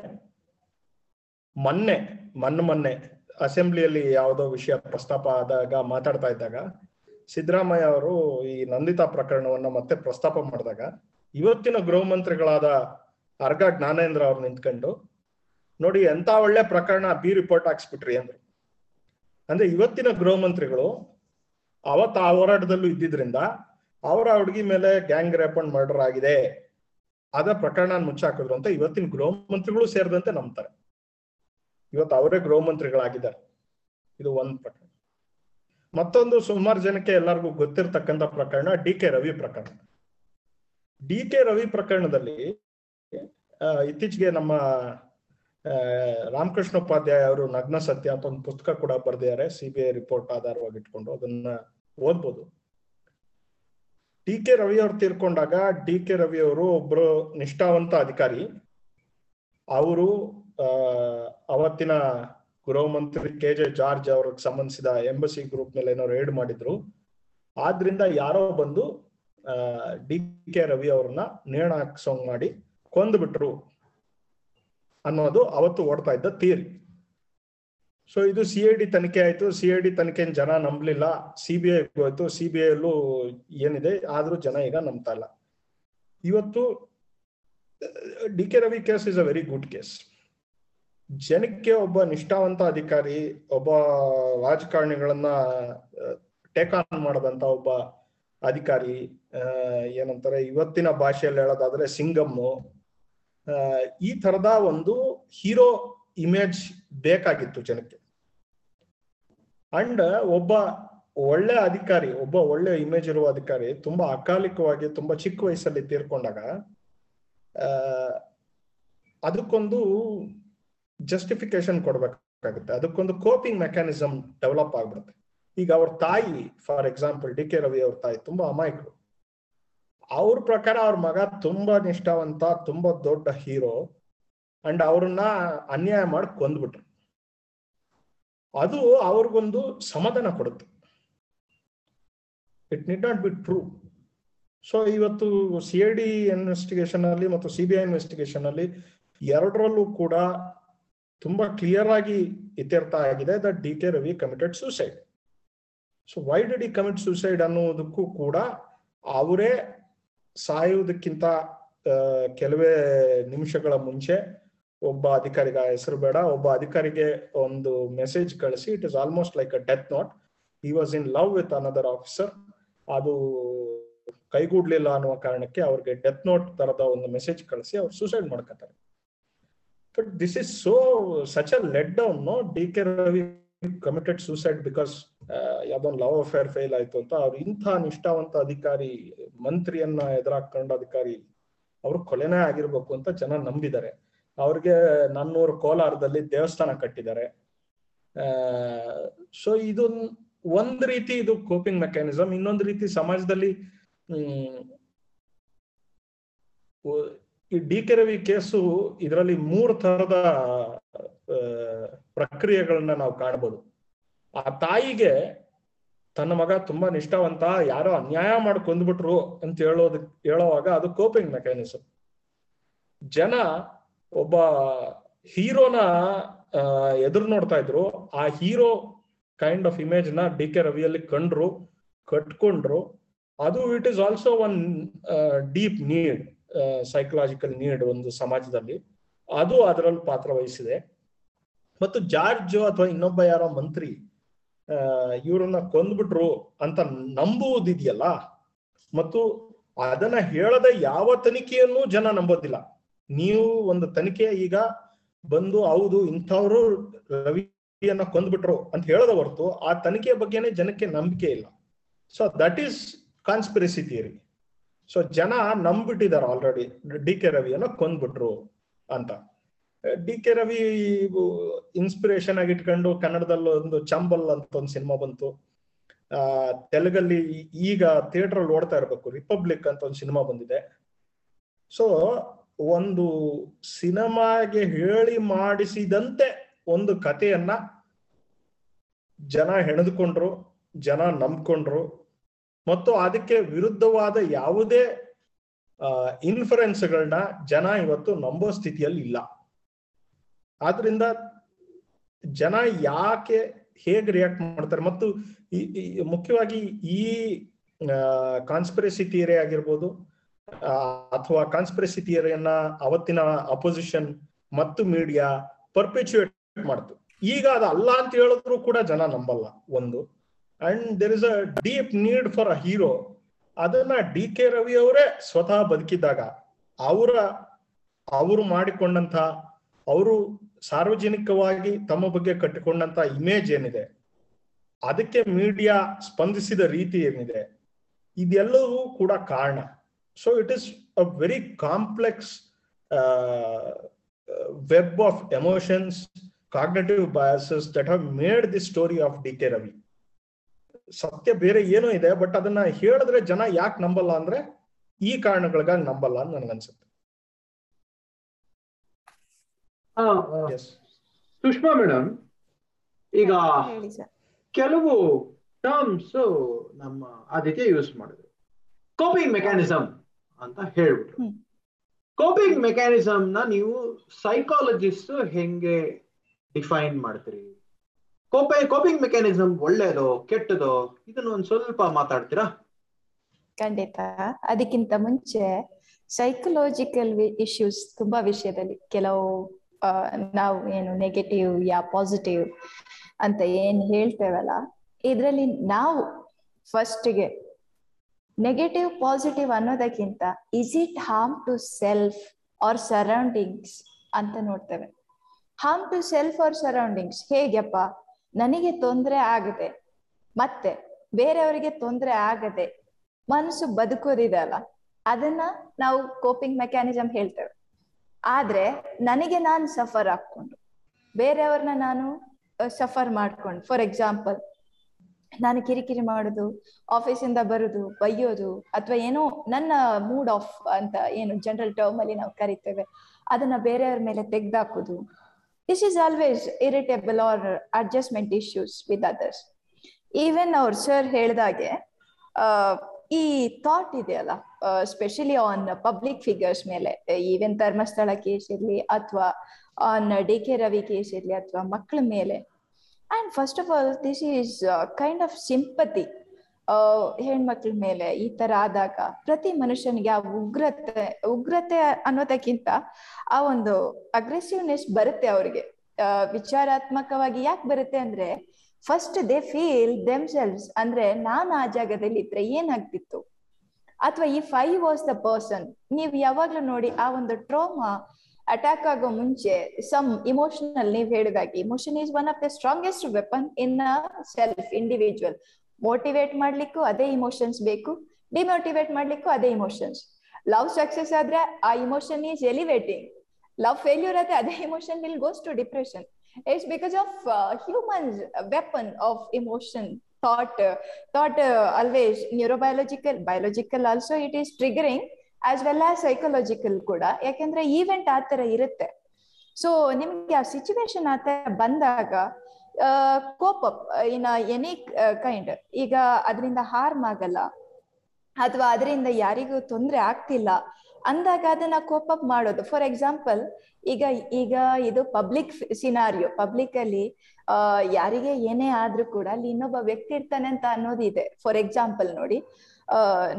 ಮೊನ್ನೆ ಮೊನ್ನೆ ಮೊನ್ನೆ ಅಸೆಂಬ್ಲಿಯಲ್ಲಿ ಯಾವುದೋ ವಿಷಯ ಪ್ರಸ್ತಾಪ ಆದಾಗ, ಮಾತಾಡ್ತಾ ಇದ್ದಾಗ ಸಿದ್ದರಾಮಯ್ಯ ಅವರು ಈ ನಂದಿತಾ ಪ್ರಕರಣವನ್ನ ಮತ್ತೆ ಪ್ರಸ್ತಾಪ ಮಾಡಿದಾಗ ಇವತ್ತಿನ ಗೃಹ ಮಂತ್ರಿಗಳಾದ ಅರ್ಗ ಜ್ಞಾನೇಂದ್ರ ಅವ್ರು ನಿಂತ್ಕೊಂಡು ನೋಡಿ ಎಂತ ಒಳ್ಳೆ ಪ್ರಕರಣ ಬಿ ರಿಪೋರ್ಟ್ ಹಾಕ್ಸ್ಬಿಟ್ರಿ ಅಂದ್ರೆ. ಅಂದ್ರೆ ಇವತ್ತಿನ ಗೃಹ ಮಂತ್ರಿಗಳು ಅವತ್ತ ಆ ಹೋರಾಟದಲ್ಲೂ ಇದ್ದಿದ್ರಿಂದ ಅವರ ಹುಡುಗಿ ಮೇಲೆ ಗ್ಯಾಂಗ್ ರೇಪ್ ಅಂಡ್ ಮರ್ಡರ್ ಆಗಿದೆ. ಅದ ಪ್ರಕರಣ ಮುಚ್ಚಾಕಿದ್ರು ಅಂತ ಇವತ್ತಿನ ಗೃಹ ಮಂತ್ರಿಗಳು ಸೇರಿದಂತೆ ನಂಬ್ತಾರೆ. ಇವತ್ತು ಅವರೇ ಗೃಹ ಮಂತ್ರಿಗಳಾಗಿದ್ದಾರೆ. ಇದು ಒಂದ್ ಪ್ರಕರಣ. ಮತ್ತೊಂದು ಸುಮಾರು ಜನಕ್ಕೆ ಎಲ್ಲರಿಗೂ ಗೊತ್ತಿರತಕ್ಕಂತ ಪ್ರಕರಣ ಡಿ ಕೆ ರವಿ ಪ್ರಕರಣ. ಡಿ ಕೆ ರವಿ ಪ್ರಕರಣದಲ್ಲಿ ಇತ್ತೀಚೆಗೆ ನಮ್ಮ ರಾಮಕೃಷ್ಣ ಉಪಾಧ್ಯಾಯ ಅವರು ನಗ್ನ ಸತ್ಯ ಅಂತ ಒಂದು ಪುಸ್ತಕ ಕೂಡ ಬರೆದಿದ್ದಾರೆ. ಸಿಬಿಐ ರಿಪೋರ್ಟ್ ಆಧಾರವಾಗಿ ಇಟ್ಕೊಂಡು ಅದನ್ನ ಓದ್ಬೋದು. ಡಿ ಕೆ ರವಿ ಅವ್ರು ತೀರ್ಕೊಂಡಾಗ ಡಿ ಕೆ ರವಿ ಅವರು ಒಬ್ರು ನಿಷ್ಠಾವಂತ ಅಧಿಕಾರಿ. ಅವರು ಅವತ್ತಿನ ಗೃಹ ಮಂತ್ರಿ ಕೆ ಜೆ ಜಾರ್ಜ್ ಅವ್ರಿಗೆ ಸಂಬಂಧಿಸಿದ ಎಂಬಸಿ ಗ್ರೂಪ್ ಮೇಲೆ ಏನೋ ರೇಡ್ ಮಾಡಿದ್ರು. ಆದ್ರಿಂದ ಯಾರೋ ಬಂದು ಡಿ ಕೆ ರವಿ ಅವ್ರನ್ನ ನೇಣ ಹಾಕ್ಸೋಂಗ್ ಮಾಡಿ ಕೊಂದ್ಬಿಟ್ರು. ಅನ್ನೋದು ಅವತ್ತು ಓಡ್ತಾ ಇದ್ದ ಥಿಯರಿ ಸೊ ಇದು ಸಿ ಐ ಡಿ ತನಿಖೆ ಆಯ್ತು. ಸಿ ಐ ಡಿ ತನಿಖೆ ಜನ ನಂಬಲಿಲ್ಲ. ಸಿ ಬಿ ಐ ಹೋಯ್ತು. ಸಿ ಬಿ ಐ ಅಲ್ಲೂ ಏನಿದೆ? ಆದ್ರೂ ಜನ ಈಗ ನಂಬ್ತಾ ಇಲ್ಲ. ಇವತ್ತು D K Ravi case is a very good case ಜನಕ್ಕೆ ಒಬ್ಬ ನಿಷ್ಠಾವಂತ ಅಧಿಕಾರಿ, ಒಬ್ಬ ರಾಜಕಾರಣಿಗಳನ್ನ ಟೇಕ್ ಆನ್ ಮಾಡದಂತ ಒಬ್ಬ ಅಧಿಕಾರಿ ಏನಂತಾರೆ, ಇವತ್ತಿನ ಭಾಷೆಯಲ್ಲಿ ಹೇಳೋದಾದ್ರೆ ಸಿಂಗಮ್ಮು ಈ ತರದ ಒಂದು ಹೀರೋ ಇಮೇಜ್ ಬೇಕಾಗಿತ್ತು ಜನಕ್ಕೆ. ಅಂಡ್ ಒಬ್ಬ ಒಳ್ಳೆ ಅಧಿಕಾರಿ, ಒಬ್ಬ ಒಳ್ಳೆ ಇಮೇಜ್ ಇರುವ ಅಧಿಕಾರಿ ತುಂಬಾ ಅಕಾಲಿಕವಾಗಿ, ತುಂಬಾ ಚಿಕ್ಕ ವಯಸ್ಸಲ್ಲಿ ತೀರ್ಕೊಂಡಾಗ ಅದಕ್ಕೊಂದು ಜಸ್ಟಿಫಿಕೇಶನ್ ಕೊಡ್ಬೇಕಾಗುತ್ತೆ. ಅದಕ್ಕೊಂದು ಕೋಪಿಂಗ್ ಮೆಕ್ಯಾನಿಸಮ್ ಡೆವಲಪ್ ಆಗ್ಬಿಡುತ್ತೆ. ಈಗ ಅವ್ರ ತಾಯಿ for example D K Ravi ಅವ್ರ ತಾಯಿ ತುಂಬಾ ಅಮಾಯಕರು. ಅವ್ರ ಪ್ರಕಾರ ಅವ್ರ ಮಗ ತುಂಬಾ ನಿಷ್ಠಾವಂತ, ತುಂಬಾ ದೊಡ್ಡ ಹೀರೋ ಅಂಡ್ ಅವ್ರನ್ನ ಅನ್ಯಾಯ ಮಾಡಿ ಕೊಂದ್ಬಿಟ್ರು. ಅದು ಅವ್ರಿಗೊಂದು ಸಮಾಧಾನ ಕೊಡುತ್ತೆ. It need not be true so ಇವತ್ತು ಸಿ ಐ ಡಿ ಇನ್ವೆಸ್ಟಿಗೇಷನ್ ಅಲ್ಲಿ ಮತ್ತು ಸಿ ಬಿ ಐ ಇನ್ವೆಸ್ಟಿಗೇಷನ್ ಅಲ್ಲಿ ಎರಡರಲ್ಲೂ ಕೂಡ ತುಂಬಾ ಕ್ಲಿಯರ್ ಆಗಿ ಇತ್ಯರ್ಥ ಆಗಿದೆ that D K Ravi committed suicide so why ಈ ಕಮಿಟ್ ಸೂಸೈಡ್ ಅನ್ನೋದಕ್ಕೂ ಕೂಡ ಅವರೇ ಸಾಯುವುದಕ್ಕಿಂತ ಕೆಲವೇ ನಿಮಿಷಗಳ ಮುಂಚೆ ಒಬ್ಬ ಅಧಿಕಾರಿಗ ಹೆಸರು ಬೇಡ. ಒಬ್ಬ ಅಧಿಕಾರಿಗೆ ಒಂದು ಮೆಸೇಜ್ ಕಳಿಸಿ it is almost like a death note he was in love with another officer ಅದು ಕೈಗೂಡ್ಲಿಲ್ಲ ಅನ್ನುವ ಕಾರಣಕ್ಕೆ ಅವ್ರಿಗೆ ಡೆತ್ ನೋಟ್ ತರದ ಒಂದು ಮೆಸೇಜ್ ಕಳಿಸಿ ಅವ್ರು ಸೂಸೈಡ್ ಮಾಡ್ಕೋತಾರೆ. But this is so such a let down no D K Ravi committed suicide because ಯಾವ್ದೊಂದು love affair fail ಆಯ್ತು ಅಂತ ಅವ್ರು ಇಂಥ ನಿಷ್ಠಾವಂತ ಅಧಿಕಾರಿ, ಮಂತ್ರಿಯನ್ನ ಎದುರಾಕೊಂಡ ಅಧಿಕಾರಿ, ಅವ್ರು ಕೊಲೆನೇ ಆಗಿರ್ಬೇಕು ಅಂತ ಜನ ನಂಬಿದ್ದಾರೆ. ಅವ್ರಿಗೆ ನನ್ನೂರು ಕೋಲಾರದಲ್ಲಿ ದೇವಸ್ಥಾನ ಕಟ್ಟಿದ್ದಾರೆ. ಸೊ ಇದು ಒಂದ್ ರೀತಿ ಇದು ಕೋಪಿಂಗ್ ಮೆಕ್ಯಾನಿಸಮ್ ಇನ್ನೊಂದು ರೀತಿ ಸಮಾಜದಲ್ಲಿ ಈ ಡಿ ಕೆ ರವಿ ಕೇಸು ಇದರಲ್ಲಿ ಮೂರು ತರದ ಪ್ರಕ್ರಿಯೆಗಳನ್ನ ನಾವು ಕಾಣಬಹುದು ಆ ತಾಯಿಗೆ ತನ್ನ ಮಗ ತುಂಬಾ ನಿಷ್ಠಾವಂತ, ಯಾರೋ ಅನ್ಯಾಯ ಮಾಡಿ ಕೊಂದ್ಬಿಟ್ರು ಅಂತ ಹೇಳೋದ್ ಹೇಳೋವಾಗ ಅದು ಕೋಪಿಂಗ್ ಮೆಕ್ಯಾನಿಸಮ್ ಜನ ಒಬ್ಬ ಹೀರೋನ ಎದುರು ನೋಡ್ತಾ ಇದ್ರು. ಆ ಹೀರೋ ಕೈಂಡ್ ಆಫ್ ಇಮೇಜ್ನ ಡಿ ಕೆ ರವಿಯಲ್ಲಿ ಕಂಡ್ರು, ಕಟ್ಕೊಂಡ್ರು. ಅದು it is also one deep need psychological need ಒಂದು ಸಮಾಜದಲ್ಲಿ. ಅದು ಅದರಲ್ಲಿ ಪಾತ್ರ ವಹಿಸಿದೆ. ಮತ್ತು ಜಾರ್ಜ್ ಅಥವಾ ಇನ್ನೊಬ್ಬ ಯಾರೋ ಮಂತ್ರಿ ಇವ್ರನ್ನ ಕೊಂದ್ಬಿಟ್ರು ಅಂತ ನಂಬುವುದಿದೆಯಲ್ಲ? ಮತ್ತು ಅದನ್ನ ಹೇಳದ ಯಾವ ತನಿಖೆಯನ್ನು ಜನ ನಂಬೋದಿಲ್ಲ. ನೀವು ಒಂದು ತನಿಖೆ ಈಗ ಬಂದು, ಹೌದು, ಇಂಥವ್ರು ರವಿಯನ್ನ ಕೊಂದ್ಬಿಟ್ರು ಅಂತ ಹೇಳದ ಹೊರತು ಆ ತನಿಖೆಯ ಬಗ್ಗೆನೇ ಜನಕ್ಕೆ ನಂಬಿಕೆ ಇಲ್ಲ. So that is conspiracy theory so ಜನ ನಂಬಿಟ್ಟಿದ್ದಾರೆ ಆಲ್ರೆಡಿ ಡಿ ಕೆ ರವಿಯನ್ನ ಕೊಂದ್ಬಿಟ್ರು ಅಂತ. ಡಿ ಕೆ ರವಿ ಇನ್ಸ್ಪಿರೇಷನ್ ಆಗಿ ಇಟ್ಕೊಂಡು ಕನ್ನಡದಲ್ಲಿ ಒಂದು ಚಂಬಲ್ ಅಂತ ಒಂದು ಸಿನಿಮಾ ಬಂತು. ಆ, ತೆಲುಗಲ್ಲಿ ಈಗ ಥಿಯೇಟರ್ ಅಲ್ಲಿ ಓಡ್ತಾ ಇರ್ಬೇಕು, ರಿಪಬ್ಲಿಕ್ ಅಂತ ಒಂದು ಸಿನಿಮಾ ಬಂದಿದೆ. ಸೊ ಒಂದು ಸಿನಿಮಾಗೆ ಹೇಳಿ ಮಾಡಿಸಿದಂತೆ ಒಂದು ಕಥೆಯನ್ನ ಜನ ಹೆಣೆದುಕೊಂಡ್ರು, ಜನ ನಂಬ್ಕೊಂಡ್ರು. ಮತ್ತು ಅದಕ್ಕೆ ವಿರುದ್ಧವಾದ ಯಾವುದೇ ಇನ್ಫರೆನ್ಸ್ಗಳನ್ನ ಜನ ಇವತ್ತು ನಂಬೋ ಸ್ಥಿತಿಯಲ್ಲಿ ಇಲ್ಲ. ಆದ್ರಿಂದ ಜನ ಯಾಕೆ ಹೇಗೆ ರಿಯಾಕ್ಟ್ ಮಾಡ್ತಾರೆ ಮತ್ತು ಮುಖ್ಯವಾಗಿ ಈ ಕಾನ್ಸ್ಪಿರಸಿ ಥಿಯರಿ ಆಗಿರ್ಬೋದು ಅಥವಾ ಕಾನ್ಸ್ಪಿರಸಿ ಥಿಯರಿಯನ್ನ ಅವತ್ತಿನ ಅಪೋಸಿಷನ್ ಮತ್ತು ಮೀಡಿಯಾ ಪರ್ಪೆಚುಯೇಟ್ ಮಾಡ್ತು. ಈಗ ಅದು ಅಲ್ಲ ಅಂತ ಹೇಳಿದ್ರು ಕೂಡ ಜನ ನಂಬಲ್ಲ ಒಂದು. And there is a deep need for a hero ಅದನ್ನ ಡಿ ಕೆ ರವಿ ಅವರೇ ಸ್ವತಃ ಬದುಕಿದ್ದಾಗ, ಅವರ, ಅವರು ಮಾಡಿಕೊಂಡಂತ ಅವರು ಸಾರ್ವಜನಿಕವಾಗಿ ತಮ್ಮ ಬಗ್ಗೆ ಕಟ್ಟಿಕೊಂಡಂತ ಇಮೇಜ್ ಏನಿದೆ, ಅದಕ್ಕೆ ಮೀಡಿಯಾ ಸ್ಪಂದಿಸಿದ ರೀತಿ ಏನಿದೆ, ಇದೆಲ್ಲವೂ ಕೂಡ ಕಾರಣ. So it is a very complex web of emotions cognitive biases that have made the story of D K Ravi ಸತ್ಯ ಬೇರೆ ಏನೋ ಇದೆ ಬಟ್ ಅದನ್ನ ಹೇಳಿದ್ರೆ ಜನ ಯಾಕೆ ನಂಬಲ್ಲ ಅಂದ್ರೆ ಈ ಕಾರಣಗಳಿಗಾಗಿ ನಂಬಲ್ಲ ಅಂತ ನನ್ಗನ್ಸುತ್ತೆ. ಸುಷ್ಮಾ ಮೇಡಮ್ ಈಗ ಕೆಲವು ಟರ್ಮ್ಸ್ ನಮ್ಮ ಆದಿತ್ಯ ಯೂಸ್ ಮಾಡಿದ್ರು. ಕೋಪಿಂಗ್ ಮೆಕ್ಯಾನಿಸಮ್ ಅಂತ ಹೇಳ್ಬಿಟ್ರು. ಕೋಪಿಂಗ್ ಮೆಕ್ಯಾನಿಸಮ್ನ ನೀವು ಸೈಕಾಲಜಿಸ್ಟ್ ಹೆಂಗೆ ಡಿಫೈನ್ ಮಾಡ್ತೀರಿ? ಕೋಪೆ ಕೋಪಿಂಗ್ ಮೆಕ್ಯಾನಿಸಮ್ ಒಳ್ಳೇದೋ ಕೆಟ್ಟದೋ ಇದನ್ನ ಒಂದ್ ಸ್ವಲ್ಪ ಮಾತಾಡ್ತೀರಾ? ಖಂಡಿತ. ಅದಕ್ಕಿಂತ ಮುಂಚೆ ಸೈಕಲಾಜಿಕಲ್ ಇಶ್ಯೂಸ್ ತುಂಬಾ ವಿಷಯದಲ್ಲಿ ಕೆಲವು ನಾವು ಏನು ನೆಗೆಟಿವ್ ಯಾ ಪಾಸಿಟಿವ್ ಅಂತ ಏನ್ ಹೇಳ್ತೇವಲ್ಲ, ಇದ್ರಲ್ಲಿ ನಾವು ಫಸ್ಟ್ಗೆ ನೆಗೆಟಿವ್ ಪಾಸಿಟಿವ್ ಅನ್ನೋದಕ್ಕಿಂತ is it harm to self or surroundings ಅಂತ ನೋಡ್ತೇವೆ. Harm to self or surroundings ಹೇಗೆಪ್ಪ ನನಗೆ ತೊಂದರೆ ಆಗದೆ. ಮತ್ತೆ ಬೇರೆಯವರಿಗೆ ತೊಂದರೆ ಆಗದೆ ಮನಸ್ಸು ಬದುಕೋದಿದೆ ಅಲ್ಲ. ಅದನ್ನ ನಾವು ಕೋಪಿಂಗ್ ಮೆಕ್ಯಾನಿಸಮ್ ಹೇಳ್ತೇವೆ. ಆದ್ರೆ ನನಗೆ ನಾನು ಸಫರ್ ಹಾಕೊಂಡು ಬೇರೆಯವ್ರನ್ನ ನಾನು ಸಫರ್ ಮಾಡ್ಕೊಂಡು ಫಾರ್ ಎಕ್ಸಾಂಪಲ್ ನಾನು ಕಿರಿಕಿರಿ ಮಾಡೋದು ಆಫೀಸಿಂದ ಬರುದು, ಬೈಯೋದು, ಅಥವಾ ಏನೋ ನನ್ನ ಮೂಡ್ ಆಫ್ ಅಂತ ಏನು ಜನರಲ್ ಟರ್ಮ್ ಅಲ್ಲಿ ನಾವು ಕರಿತೇವೆ, ಅದನ್ನ ಬೇರೆಯವ್ರ ಮೇಲೆ ತೆಗ್ದಾಕೋದು. This is always irritable or adjustment issues with others even ಅವ್ರ ಸರ್ ಹೇಳ್ದಾಗೆ ಈ ಥಾಟ್ ಇದೆಯಲ್ಲ ಸ್ಪೆಷಲಿ ಆನ್ ಪಬ್ಲಿಕ್ ಫಿಗರ್ಸ್ ಮೇಲೆ ಈವೆನ್ ಧರ್ಮಸ್ಥಳ ಕೇಸ್ ಇರ್ಲಿ ಅಥವಾ on D K Ravi case ಇರ್ಲಿ ಅಥವಾ ಮಕ್ಕಳ ಮೇಲೆ. And first of all this is kind of sympathy ಹೆಣ್ಮಕ್ಳ ಮೇಲೆ ಈ ತರ ಆದಾಗ ಪ್ರತಿ ಮನುಷ್ಯನಿಗೆ ಆ ಉಗ್ರತೆ ಉಗ್ರತೆ ಅನ್ನೋದಕ್ಕಿಂತ ಆ ಒಂದು ಅಗ್ರೆಸಿವ್ನೆಸ್ ಬರುತ್ತೆ ಅವ್ರಿಗೆ. ವಿಚಾರಾತ್ಮಕವಾಗಿ ಯಾಕೆ ಬರುತ್ತೆ ಅಂದ್ರೆ ಫಸ್ಟ್ ದೇ ಫೀಲ್ ದೆಮ್ಸೆಲ್ಸ್ ಅಂದ್ರೆ ನಾನು ಆ ಜಾಗದಲ್ಲಿ ಇದ್ರೆ ಏನಾಗ್ತಿತ್ತು ಅಥವಾ ಈ ಫೈವ್ ವಾಸ್ ದ ಪರ್ಸನ್ ನೀವು ಯಾವಾಗ್ಲೂ ನೋಡಿ ಆ ಒಂದು ಟ್ರೋಮಾ ಅಟ್ಯಾಕ್ ಆಗೋ ಮುಂಚೆ ಸಮ್ ಇಮೋಷನಲ್ ನೀವ್ ಹೇಳಿದಾಗೆ emotion is one of the strongest weapon in self individual motivate ಮಾಡ್ಲಿಕ್ಕೂ ಅದೇ ಇಮೋಷನ್ಸ್ ಬೇಕು ಡಿಮೋಟಿವೇಟ್ ಮಾಡ್ಲಿಕ್ಕೂ ಅದೇ ಇಮೋಷನ್ಸ್ ಲವ್ ಸಕ್ಸಸ್ ಆದ್ರೆ ಆ emotion is elevating love failure ಆದ್ರೆ ಅದೇ emotion will goes to depression it's because of humans weapon of emotion thought thought always neurobiological biological also it is triggering as well as psychological ಕೂಡ. ಯಾಕೆಂದ್ರೆ event ಆ ತರ ಇರುತ್ತೆ. So ನಿಮ್ಗೆ ಆ situation ಆ ತರ ಬಂದಾಗ cope up in any kind ಈಗ ಅದರಿಂದ ಹಾರ್ಮ್ ಆಗಲ್ಲ, ಅಥವಾ ಅದರಿಂದ ಯಾರಿಗೂ ತೊಂದರೆ ಆಗ್ತಿಲ್ಲ ಅಂದಾಗ ಅದನ್ನ ಕೋಪ್ ಅಪ್ ಮಾಡೋದು. ಫಾರ್ ಎಕ್ಸಾಂಪಲ್ ಈಗ ಈಗ ಇದು ಪಬ್ಲಿಕ್ ಸಿನಾರಿಯೋ ಪಬ್ಲಿಕ್ ಅಲ್ಲಿ ಯಾರಿಗೆ ಏನೇ ಆದ್ರೂ ಕೂಡ ಅಲ್ಲಿ ಇನ್ನೊಬ್ಬ ವ್ಯಕ್ತಿ ಇರ್ತಾನೆ ಅಂತ ಅನ್ನೋದು ಇದೆ. ಫಾರ್ ಎಕ್ಸಾಂಪಲ್ ನೋಡಿ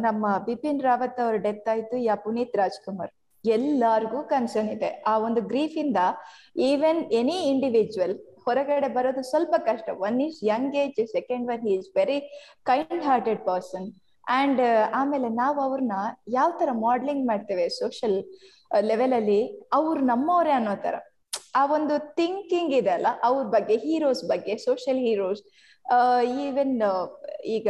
ನಮ್ಮ ಬಿಪಿನ್ ರಾವತ್ ಅವ್ರ ಡೆತ್ ಆಯ್ತು, ಯಾ ಪುನೀತ್ ರಾಜ್ಕುಮಾರ್. ಎಲ್ಲಾರ್ಗೂ ಕನ್ಸರ್ನ್ ಇದೆ. ಆ ಒಂದು ಗ್ರೀಫ್ ಇಂದ ಈವನ್ ಎನಿ ಇಂಡಿವಿಜುವಲ್ ಹೊರಗಡೆ ಬರೋದು ಸ್ವಲ್ಪ ಕಷ್ಟ. One is young age second one is very kind hearted person and ಆಮೇಲೆ ನಾವು ಅವ್ರನ್ನ ಯಾವ ತರ ಮಾಡ್ಲಿಂಗ್ ಮಾಡ್ತೇವೆ ಸೋಷಿಯಲ್ ಲೆವೆಲ್ ಅಲ್ಲಿ ಅವ್ರು ನಮ್ಮವರೇ ಅನ್ನೋ ತರ. ಆ ಒಂದು ಥಿಂಕಿಂಗ್ ಇದೆ ಅಲ್ಲ, ಅವ್ರ ಬಗ್ಗೆ ಹೀರೋಸ್ ಬಗ್ಗೆ ಸೋಷಿಯಲ್ ಹೀರೋಸ್ ಈವನ್ ಈಗ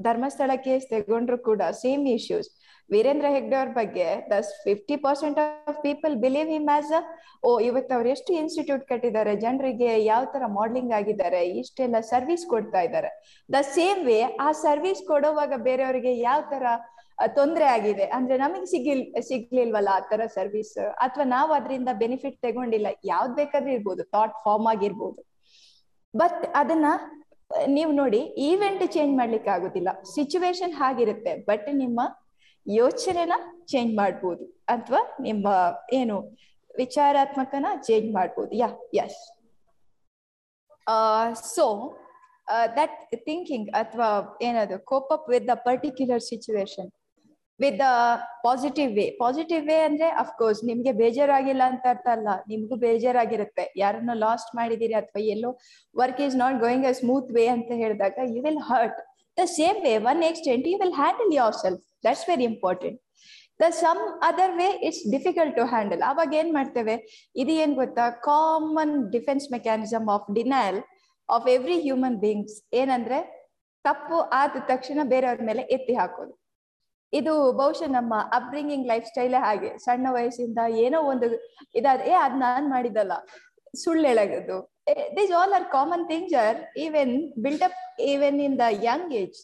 ಧರ್ಮಸ್ಥಳ ಕೇಸ್ ತಗೊಂಡ್ರು ಕೂಡ ಸೇಮ್ ಇಶ್ಯೂಸ್ ವೀರೇಂದ್ರ ಹೆಗ್ಡೆ ಅವ್ರ ಬಗ್ಗೆ thus fifty percent of people believe him as a ಓ, ಇವತ್ತು ಅವ್ರು ಎಷ್ಟು ಇನ್ಸ್ಟಿಟ್ಯೂಟ್ ಕಟ್ಟಿದ್ದಾರೆ? ಜನರಿಗೆ ಯಾವ ತರ ಮಾಡ್ಲಿಂಗ್ ಆಗಿದ್ದಾರೆ? ಇಷ್ಟೆಲ್ಲ ಸರ್ವಿಸ್ ಕೊಡ್ತಾ ಇದ್ದಾರೆ. ದ ಸೇಮ್ ವೇ ಆ ಸರ್ವಿಸ್ ಕೊಡುವಾಗ ಬೇರೆಯವರಿಗೆ ಯಾವ ತರ ತೊಂದರೆ ಆಗಿದೆ? ಅಂದ್ರೆ ನಮಗೆ ಸಿಗಿಲ್, ಸಿಗ್ಲಿಲ್ವಲ್ಲ ಆ ತರ ಸರ್ವಿಸ್ ಅಥವಾ ನಾವು ಅದರಿಂದ ಬೆನಿಫಿಟ್ ತಗೊಂಡಿಲ್ಲ. ಯಾವ್ದ್ ಬೇಕಾದ್ರೂ ಇರ್ಬೋದು ಥಾಟ್ ಫಾರ್ಮ್ ಆಗಿರ್ಬೋದು. ಬಟ್ ಅದನ್ನ, ನೀವು ನೋಡಿ ಈವೆಂಟ್ ಚೇಂಜ್ ಮಾಡ್ಲಿಕ್ಕೆ ಆಗುದಿಲ್ಲ ಸಿಚುವೇಶನ್ ಹಾಗಿರುತ್ತೆ. ಬಟ್ ನಿಮ್ಮ ಯೋಚನೆನ ಚೇಂಜ್ ಮಾಡ್ಬೋದು ಅಥವಾ ನಿಮ್ಮ ಏನು ವಿಚಾರಾತ್ಮಕನ ಚೇಂಜ್ ಮಾಡ್ಬೋದು. Yeah yes so that thinking ಅಥವಾ ಏನದು cope up with the particular situation with positive way positive way ಅಂದ್ರೆ ಅಫ್ಕೋರ್ಸ್ ನಿಮ್ಗೆ ಬೇಜಾರಾಗಿಲ್ಲ ಅಂತ ಅರ್ಥ ಅಲ್ಲ. ನಿಮ್ಗೂ ಬೇಜಾರಾಗಿರುತ್ತೆ. ಯಾರನ್ನ ಲಾಸ್ಟ್ ಮಾಡಿದೀರಿ ಅಥವಾ ಎಲ್ಲೋ work is not going a smooth way ಅಂತ ಹೇಳಿದಾಗ you will hurt the same way one extent you will handle your self that's very important the some other way it's difficult to handle ಅವಾಗ ಏನ್ ಮಾಡ್ತೇವೆ? ಇದು ಏನ್ ಗೊತ್ತಾ? Common defence mechanism of denial of every human beings ಏನಂದ್ರೆ, ತಪ್ಪು ಆದ ತಕ್ಷಣ ಬೇರೆಯವ್ರ ಮೇಲೆ ಎತ್ತಿ ಹಾಕೋದು. ಇದು ಬಹುಶಃ ನಮ್ಮ ಅಪ್ಬ್ರಿಂಗಿಂಗ್ ಲೈಫ್ ಸ್ಟೈಲೇ ಹಾಗೆ. ಸಣ್ಣ ವಯಸ್ಸಿಂದ ಏನೋ ಒಂದು ಇದಾದ ಏ, ಅದ್ ನಾನ್ ಮಾಡಿದಲ್ಲ ಸುಳ್ಳು ಹೇಳೋದು. This all are common things are even build up even in the young age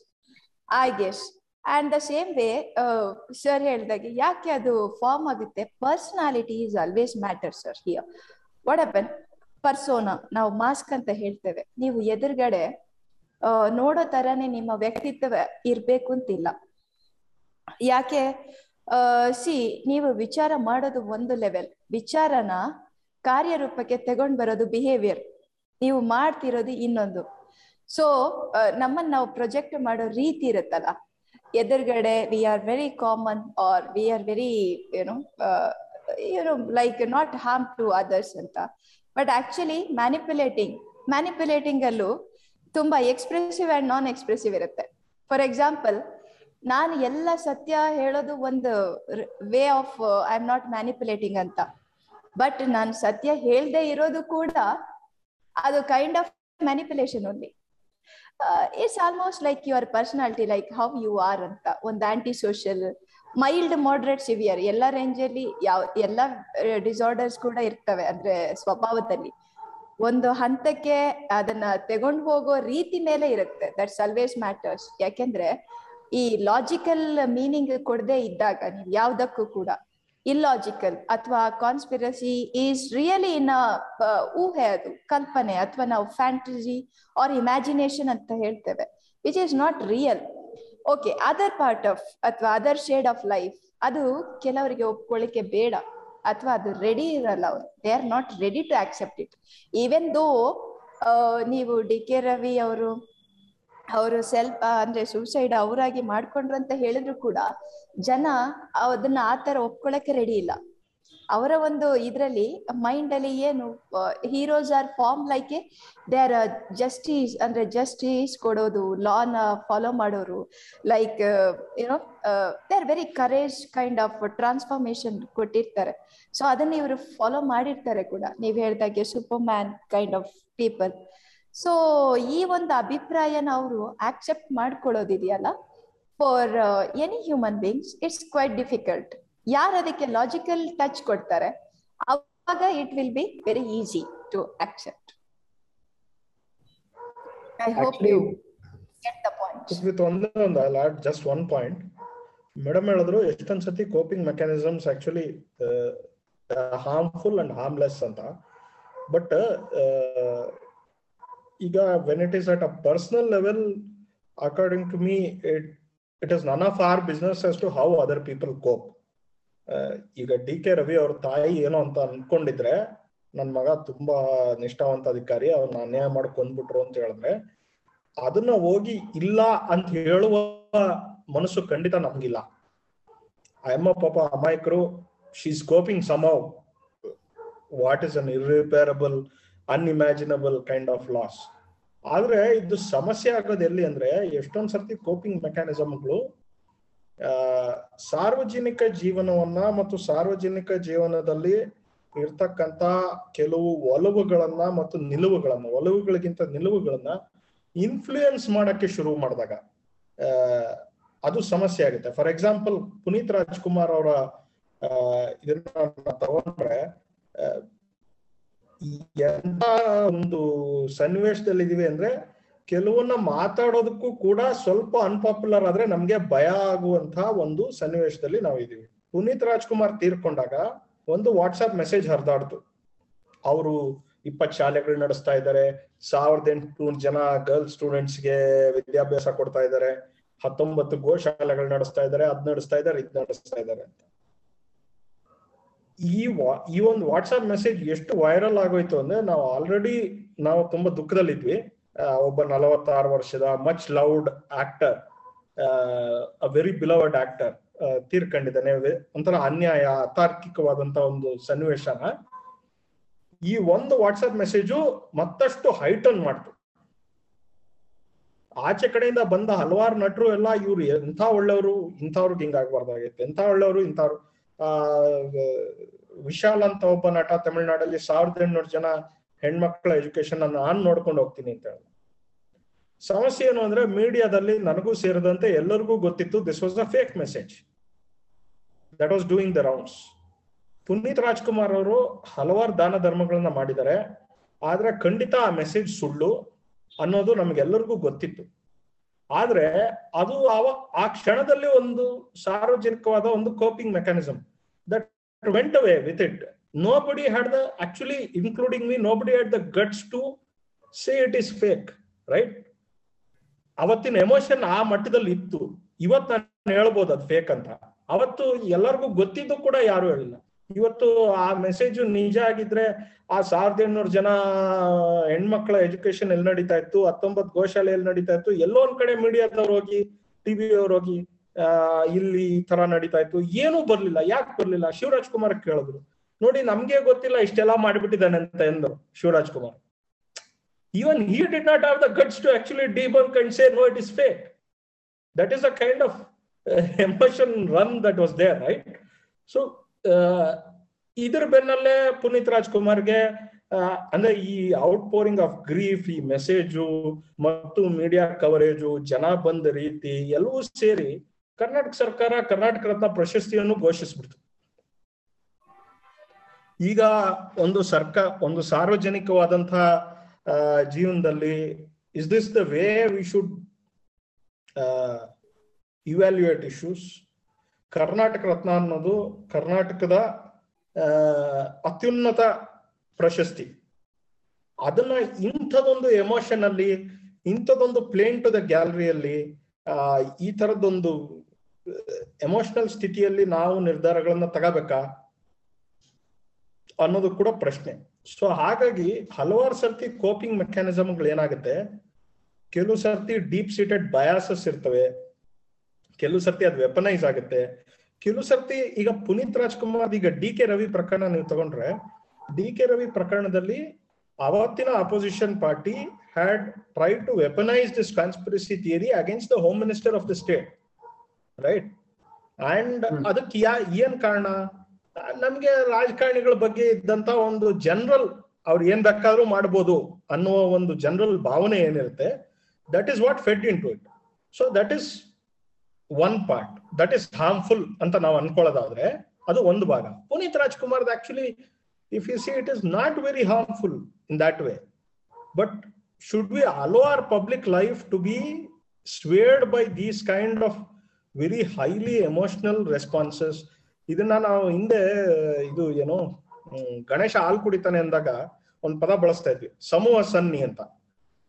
I guess and the same way sir ಹೇಳ್ದಾಗೆ, ಯಾಕೆ ಅದು ಫಾರ್ಮ್ ಆಗುತ್ತೆ? Personality is always matter sir here what happen persona ನಾವು mask ಅಂತ ಹೇಳ್ತೇವೆ. ನೀವು ಎದುರುಗಡೆ ನೋಡೋ ತರಾನೇ ನಿಮ್ಮ ವ್ಯಕ್ತಿತ್ವ ಇರ್ಬೇಕು ಅಂತಿಲ್ಲ ಯಾಕೆ ಸಿ ನೀವು ವಿಚಾರ ಮಾಡೋದು ಒಂದು ಲೆವೆಲ್ ವಿಚಾರನ ಕಾರ್ಯರೂಪಕ್ಕೆ ತಗೊಂಡ್ ಬರೋದು ಬಿಹೇವಿಯರ್ ನೀವು ಮಾಡ್ತಿರೋದು ಇನ್ನೊಂದು. ಸೊ ನಮ್ಮನ್ನ ನಾವು ಪ್ರೊಜೆಕ್ಟ್ ಮಾಡೋ ರೀತಿ ಇರುತ್ತಲ್ಲ ಎದುರುಗಡೆ we are very common are we are very you know you know like not harm to others ಅಂತ. ಬಟ್ ಆಕ್ಚುಲಿ ಮ್ಯಾನಿಪ್ಯುಲೇಟಿಂಗ್ ಮ್ಯಾನಿಪ್ಯುಲೇಟಿಂಗ್ ಅಲ್ಲೂ ತುಂಬಾ ಎಕ್ಸ್ಪ್ರೆಸಿವ್ ಅಂಡ್ ನಾನ್ ಎಕ್ಸ್ಪ್ರೆಸಿವ್ ಇರುತ್ತೆ. ಫಾರ್ ಎಕ್ಸಾಂಪಲ್ ನಾನು ಎಲ್ಲ ಸತ್ಯ ಹೇಳೋದು ಒಂದು way of I am not manipulating ಅಂತ. ಬಟ್ ನಾನು ಸತ್ಯ ಹೇಳ್ದೆ ಇರೋದು ಕೂಡ ಅದು kind of manipulation only it's almost like your personality like how you are ಅಂತ. ಒಂದು anti social mild moderate severe ಎಲ್ಲ ರೇಂಜಲ್ಲಿ ಯಾವ, ಎಲ್ಲ ಡಿಸಾರ್ಡರ್ಸ್ ಕೂಡ ಇರ್ತವೆ ಅಂದ್ರೆ ಸ್ವಭಾವದಲ್ಲಿ. ಒಂದು ಹಂತಕ್ಕೆ ಅದನ್ನ ತಗೊಂಡು ಹೋಗೋ ರೀತಿ ಮೇಲೆ ಇರುತ್ತೆ. ದಟ್ಸ್ ಆಲ್ವೇಸ್ ಮ್ಯಾಟರ್ಸ್ ಯಾಕೆಂದ್ರೆ ಈ ಲಾಜಿಕಲ್ ಮೀನಿಂಗ್ ಕೊಡದೆ ಇದ್ದಾಗ, ನೀವು ಯಾವ್ದಕ್ಕೂ ಕೂಡ ಇಲ್ಲಾಜಿಕಲ್ ಅಥವಾ ಕಾನ್ಸ್ಪಿರಸಿ ಈಸ್ ರಿಯಲಿ ಇನ್ ಊಹೆ ಅದು, ಕಲ್ಪನೆ ಅಥವಾ ನಾವು ಫ್ಯಾಂಟಸಿ ಆರ್ ಇಮ್ಯಾಜಿನೇಷನ್ ಅಂತ ಹೇಳ್ತೇವೆ which is not real okay other part of ಅಥವಾ ಅದರ್ ಶೇಡ್ ಆಫ್ ಲೈಫ್ ಅದು ಕೆಲವರಿಗೆ ಒಪ್ಕೊಳ್ಳಿಕ್ಕೆ ಬೇಡ, ಅಥವಾ ಅದು ರೆಡಿ ಇರಲ್ಲ ಅವರು. They are not ready to accept it even though ನೀವು ಡಿ ಕೆ ರವಿ ಅವರು ಅವರು ಸೆಲ್ಫ್ ಅಂದ್ರೆ ಸೂಸೈಡ್ ಅವರಾಗಿ ಮಾಡ್ಕೊಂಡ್ರು ಅಂತ ಹೇಳಿದ್ರು ಕೂಡ ಜನ ಅದನ್ನ ಆ ತರ ಒಪ್ಕೊಳಕ್ಕೆ ರೆಡಿ ಇಲ್ಲ. ಅವರ ಒಂದು ಇದ್ರಲ್ಲಿ ಮೈಂಡ್ ಅಲ್ಲಿ ಏನು heroes are form like they are justice ಅಂದ್ರೆ ಜಸ್ಟಿಸ್ ಕೊಡೋದು ಲಾನ ಫಾಲೋ ಮಾಡೋರು like you know they are very courage kind of transformation ಕೊಟ್ಟಿರ್ತಾರೆ. ಸೊ ಅದನ್ನ ಇವರು ಫಾಲೋ ಮಾಡಿರ್ತಾರೆ ಕೂಡ. ನೀವ್ ಹೇಳ್ದಾಗೆ superman kind of people so ಈ ಒಂದು ಅಭಿಪ್ರಾಯನ ಅವರು accept ಮಾಡ್ಕೊಳ್ಳೋದಿದೆಯಲ್ಲ? For any human beings it's quite difficult ಯಾರು ಅದಕ್ಕೆ ಲಾಜಿಕಲ್ ಟಚ್ ಕೊಡ್ತಾರೆ? ಅವಾಗ it will be very easy to accept I hope you get the point with ಒಂದೇ ಒಂದು I add just one point madam ಹೇಳಿದ್ರು ಎಷ್ಟೊಂದ್ ಸತಿ coping mechanisms actually harmful and harmless ಅಂತ. ಬಟ್ ಈಗ when it is at a personal level according to me it it is none of our business to how other people cope ಈಗ D K Ravi ಅವ್ರ ತಾಯಿ ಏನೋ ಅಂತ ಅನ್ಕೊಂಡಿದ್ರೆ, ನನ್ ಮಗ ತುಂಬಾ ನಿಷ್ಠಾವಂತ ಅಧಿಕಾರಿ ಅವ್ರನ್ನ ಅನ್ಯಾಯ ಮಾಡಿ ಕೊಂದ್ಬಿಟ್ರು ಅಂತ ಹೇಳಿದ್ರೆ, ಅದನ್ನ ಹೋಗಿ ಇಲ್ಲ ಅಂತ ಹೇಳುವ ಮನಸ್ಸು ಖಂಡಿತ ನಮ್ಗಿಲ್ಲ. ಅಮ್ಮ ಪಾಪ ಅಮಾಯಕರು she's coping some what is an irreparable unimaginable kind of loss ಆದ್ರೆ ಇದು ಸಮಸ್ಯೆ ಆಗೋದು ಎಲ್ಲಿ ಅಂದ್ರೆ ಎಷ್ಟೊಂದ್ ಸರ್ತಿ ಕೋಪಿಂಗ್ ಮೆಕ್ಯಾನಿಸಮ್ಗಳು ಸಾರ್ವಜನಿಕ ಜೀವನವನ್ನ ಮತ್ತು ಸಾರ್ವಜನಿಕ ಜೀವನದಲ್ಲಿ ಇರ್ತಕ್ಕಂತ ಕೆಲವು ಒಲವುಗಳನ್ನ ಮತ್ತು ನಿಲುವುಗಳನ್ನ, ಒಲವುಗಳಿಗಿಂತ ನಿಲುವುಗಳನ್ನ ಇನ್ಫ್ಲೂಯೆನ್ಸ್ ಮಾಡಕ್ಕೆ ಶುರು ಮಾಡಿದಾಗ ಅದು ಸಮಸ್ಯೆ ಆಗುತ್ತೆ. ಫಾರ್ ಎಕ್ಸಾಂಪಲ್ ಪುನೀತ್ ರಾಜ್ಕುಮಾರ್ ಅವರ ಇದನ್ನ ತಗೊಂಡ್ರೆ ಎಂತ ಒಂದು ಸನ್ನಿವೇಶದಲ್ಲಿ ಇದೀವಿ ಅಂದ್ರೆ ಕೆಲವನ್ನ ಮಾತಾಡೋದಕ್ಕೂ ಕೂಡ ಸ್ವಲ್ಪ ಅನ್ಪಾಪ್ಯುಲರ್ ಆದ್ರೆ ನಮ್ಗೆ ಭಯ ಆಗುವಂತಹ ಒಂದು ಸನ್ನಿವೇಶದಲ್ಲಿ ನಾವು ಇದೀವಿ. ಪುನೀತ್ ರಾಜ್ಕುಮಾರ್ ತೀರ್ಕೊಂಡಾಗ ಒಂದು ವಾಟ್ಸ್ಆಪ್ ಮೆಸೇಜ್ ಹರಿದಾಡ್ತು. ಅವರು ಇಪ್ಪತ್ ಶಾಲೆಗಳು ನಡೆಸ್ತಾ ಇದ್ದಾರೆ, ಸಾವಿರದ ಎಂಟುನೂರು ಜನ ಗರ್ಲ್ಸ್ ಸ್ಟೂಡೆಂಟ್ಸ್ಗೆ ವಿದ್ಯಾಭ್ಯಾಸ ಕೊಡ್ತಾ ಇದ್ದಾರೆ, ಹತ್ತೊಂಬತ್ತು ಗೋ ಶಾಲೆಗಳು ನಡೆಸ್ತಾ ಇದ್ದಾರೆ, ಅದ್ ನಡೆಸ್ತಾ ಇದ್ದಾರೆ, ಇದ್ ನಡೆಸ್ತಾ ಇದ್ದಾರೆ ಅಂತ. ಈ ವಾ, ಈ ಒಂದು ವಾಟ್ಸ್ಆಪ್ ಮೆಸೇಜ್ ಎಷ್ಟು ವೈರಲ್ ಆಗೋಯ್ತು ಅಂದ್ರೆ ನಾವು ಆಲ್ರೆಡಿ ನಾವು ತುಂಬಾ ದುಃಖದಲ್ಲಿದ್ವಿ. ಒಬ್ಬ ನಲವತ್ತಾರು ವರ್ಷದ much loved actor a very beloved actor ತೀರ್ಕೊಂಡಿದ್ದಾನೆ. ಒಂಥರ ಅನ್ಯಾಯ ಅತಾರ್ಕಿಕವಾದಂತ ಒಂದು ಸನ್ನಿವೇಶನ. ಈ ಒಂದು ವಾಟ್ಸ್ಆಪ್ ಮೆಸೇಜು ಮತ್ತಷ್ಟು ಹೈಟನ್ ಮಾಡ್ತು. ಆಚೆ ಕಡೆಯಿಂದ ಬಂದ ಹಲವಾರು ನಟರು ಎಲ್ಲ ಇವ್ರು ಎಂಥ ಒಳ್ಳೆಯವರು, ಇಂಥವ್ರಿಗೆ ಹಿಂಗಾಗ್ಬಾರ್ದಾಗಿತ್ತು ಎಂಥ ಒಳ್ಳೆಯವರು, ಇಂಥವ್ರು. ಆ ವಿಶಾಲ್ ಅಂತ ಒಬ್ಬ ನಟ ತಮಿಳ್ನಾಡಲ್ಲಿ ಸಾವಿರದ ಎಂಟುನೂರು ಜನ ಹೆಣ್ಮಕ್ಳ ಎಜುಕೇಶನ್ ಅನ್ನು ನಾನ್ ನೋಡ್ಕೊಂಡು ಹೋಗ್ತೀನಿ ಅಂತ ಹೇಳಿ ಸಮಸ್ಯೆ ಏನು ಅಂದ್ರೆ ಮೀಡಿಯಾದಲ್ಲಿ ನನಗೂ ಸೇರಿದಂತೆ ಎಲ್ಲರಿಗೂ ಗೊತ್ತಿತ್ತು this was a fake message that was doing the rounds Puneeth Rajkumar ಅವರು ಹಲವಾರು ದಾನ ಧರ್ಮಗಳನ್ನ ಮಾಡಿದ್ದಾರೆ, ಆದ್ರೆ ಖಂಡಿತ ಆ ಮೆಸೇಜ್ ಸುಳ್ಳು ಅನ್ನೋದು ನಮ್ಗೆಲ್ಲರಿಗೂ ಗೊತ್ತಿತ್ತು. ಆದ್ರೆ ಅದು ಆ ಕ್ಷಣದಲ್ಲಿ ಒಂದು ಸಾರ್ವಜನಿಕವಾದ ಒಂದು coping mechanism that went away with it no body had the including including nobody had the guts the guts to say it right? ಅವತ್ತಿನ ಎಮೋಷನ್ ಆ ಮಟ್ಟದಲ್ಲಿ ಇತ್ತು. ಇವತ್ತು ನಾನು ಹೇಳ್ಬೋದು ಅದು ಫೇಕ್ ಅಂತ. ಅವತ್ತು ಎಲ್ಲರಿಗೂ ಗೊತ್ತಿದ್ದು ಕೂಡ ಯಾರು ಹೇಳಿಲ್ಲ. ಇವತ್ತು ಆ ಮೆಸೇಜ್ ನಿಜ ಆಗಿದ್ರೆ ಆ ಸಾವಿರದ ಎಂಟುನೂರು ಜನ ಹೆಣ್ಮಕ್ಳ ಎಜುಕೇಶನ್ ಎಲ್ಲಿ ನಡೀತಾ ಇತ್ತು, ಹತ್ತೊಂಬತ್ತು ಗೋಶಾಲೆ ಎಲ್ಲಿ ನಡೀತಾ ಇತ್ತು, ಎಲ್ಲೋ ಒಂದ್ ಕಡೆ ಮೀಡಿಯಾದವ್ರು ಹೋಗಿ ಟಿವಿ ಅವ್ರು ಹೋಗಿ ಇಲ್ಲಿ ಈ ತರ ನಡೀತಾ ಇತ್ತು. ಏನೂ ಬರ್ಲಿಲ್ಲ. ಯಾಕೆ ಬರ್ಲಿಲ್ಲ? ಶಿವರಾಜ್ ಕುಮಾರ್ ಕೇಳಿದ್ರು. ನೋಡಿ, ನಮ್ಗೆ ಗೊತ್ತಿಲ್ಲ, ಇಷ್ಟೆಲ್ಲಾ ಮಾಡ್ಬಿಟ್ಟಿದ್ದಾನೆ ಅಂತ ಎಂದರು Shivaraj Kumar. Even he did not have the guts to actually debunk and kind say no it is fake that a a kind of emotion run that was there right so ಇದ್ರ ಬೆನ್ನಲ್ಲೇ ಪುನೀತ್ ರಾಜ್ಕುಮಾರ್ಗೆ ಅಂದ್ರೆ ಈ out pouring of grief ಈ message ಮತ್ತು media coverage ಜನ ಬಂದ ರೀತಿ ಎಲ್ಲವೂ ಸೇರಿ ಕರ್ನಾಟಕ ಸರ್ಕಾರ ಕರ್ನಾಟಕ ರತ್ನ ಪ್ರಶಸ್ತಿಯನ್ನು ಘೋಷಿಸ್ಬಿಡ್ತು. ಈಗ ಒಂದು ಸರ್ಕಾರ, ಒಂದು ಸಾರ್ವಜನಿಕವಾದಂತಹ ಜೀವನದಲ್ಲಿ is this the way we should evaluate issues Karnataka Ratna ಅನ್ನೋದು ಕರ್ನಾಟಕದ ಅತ್ಯುನ್ನತ ಪ್ರಶಸ್ತಿ. ಅದನ್ನ ಇಂಥದೊಂದು ಎಮೋಷನ್ ಅಲ್ಲಿ, ಇಂಥದೊಂದು ಪ್ಲೇನ್ ಟು ದ ಗ್ಯಾಲರಿಯಲ್ಲಿ ಈ ತರದೊಂದು ಎಮೋಷನಲ್ ಸ್ಥಿತಿಯಲ್ಲಿ ನಾವು ನಿರ್ಧಾರಗಳನ್ನ ತಗೋಬೇಕಾ? ಅನ್ನೋದು ಕೂಡ ಪ್ರಶ್ನೆ. ಸೊ ಹಾಗಾಗಿ ಹಲವಾರು ಸರ್ತಿ ಕೋಪಿಂಗ್ ಮೆಕ್ಯಾನಿಸಮ್ಗಳು ಏನಾಗುತ್ತೆ? ಕೆಲವು ಸರ್ತಿ ಡೀಪ್ ಸೀಟೆಡ್ ಬಯಾಸಸ್ ಇರ್ತವೆ. ಕೆಲವು ಸರ್ತಿ ಅದು ವೆಪನೈಸ್ ಆಗುತ್ತೆ. ಕೆಲವು ಸರ್ತಿ ಈಗ ಪುನೀತ್ ರಾಜ್ಕುಮಾರ್, ಈಗ ಡಿ ಕೆ ರವಿ ಪ್ರಕರಣ ನೀವು ತಗೊಂಡ್ರೆ, ಡಿ ಕೆ ರವಿ ಪ್ರಕರಣದಲ್ಲಿ ಅವತ್ತಿನ opposition party had try to weaponize this conspiracy theory against the home minister of the state right and ಅದಕ್ಕೆ ಯಾ ಏನ್ ಕಾರಣ? ನಮ್ಗೆ ರಾಜಕಾರಣಿಗಳ ಬಗ್ಗೆ ಇದ್ದಂತ ಒಂದು ಜನರಲ್ ಅವ್ರು ಏನ್ ಬೇಕಾದ್ರೂ ಮಾಡ್ಬೋದು ಅನ್ನುವ ಒಂದು ಜನರಲ್ ಭಾವನೆ ಏನಿರುತ್ತೆ that is what fed into it so that is one part that is harmful ಅಂತ ನಾವು ಅನ್ಕೊಳ್ಳೋದಾದ್ರೆ ಅದು ಒಂದು ಭಾಗ. Puneeth Rajkumar actually if you see it is not very harmful in that way but should we allow our public life to be swayed by these kind of very highly emotional responses ಇದನ್ನ ನಾವು ಹಿಂದೆ, ಇದು ಏನು ಗಣೇಶ ಹಾಲು ಕುಡಿತಾನೆ ಅಂದಾಗ ಒಂದ್ ಪದ ಬಳಸ್ತಾ ಇದ್ವಿ, ಸಮೂಹ ಸನ್ನಿ ಅಂತ.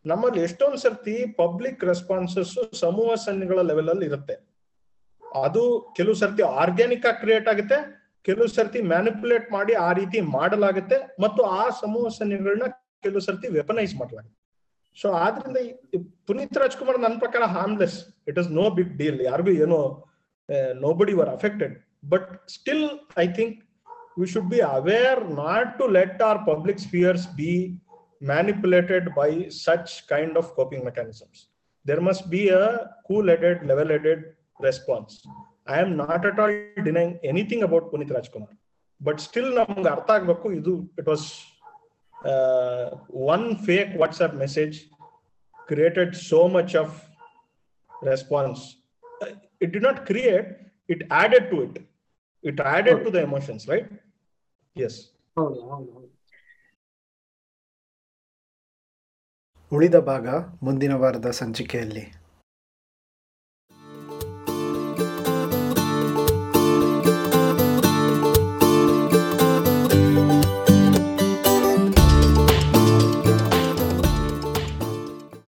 ನಮ್ಮಲ್ಲಿ ಎಷ್ಟೊಂದ್ ಸರ್ತಿ ಪಬ್ಲಿಕ್ ರೆಸ್ಪಾನ್ಸಸ್ ಸಮೂಹ ಸನ್ನಿಗಳ ಲೆವೆಲ್ ಅಲ್ಲಿ ಇರುತ್ತೆ. ಅದು ಕೆಲವು ಸರ್ತಿ ಆರ್ಗ್ಯಾನಿಕ್ ಆಗಿ ಕ್ರಿಯೇಟ್ ಆಗುತ್ತೆ, ಕೆಲವು ಸರ್ತಿ ಮ್ಯಾನಿಪುಲೇಟ್ ಮಾಡಿ ಆ ರೀತಿ ಮಾಡಲಾಗುತ್ತೆ, ಮತ್ತು ಆ ಸಮೂಹ ಸನ್ನಿಗಳನ್ನ ಕೆಲವು ಸರ್ತಿ ವೆಪನೈಸ್ ಮಾಡಲಾಗುತ್ತೆ. ಸೊ ಆದ್ರಿಂದ ಪುನೀತ್ ರಾಜ್ಕುಮಾರ್ ನನ್ನ ಪ್ರಕಾರ harmless it is no big deal ಯಾರಿಗೂ ಏನೋ nobody were affected but still I think we should be aware not to let our public spheres be manipulated by such kind of coping mechanisms. There must be a cool-headed, level-headed response. I am not at all denying anything about Punit Rajkumar, but still ನಮ್ಗೆ ಅರ್ಥ ಆಗ್ಬೇಕು ಇದು it was one fake WhatsApp message created so much of response it did not create it added to it it added to the emotions right yes ಹೌದು ಹೌದು ಹೌದು ಉಳಿದ ಭಾಗ ಮುಂದಿನ ವಾರದ ಸಂಚಿಕೆಯಲ್ಲಿ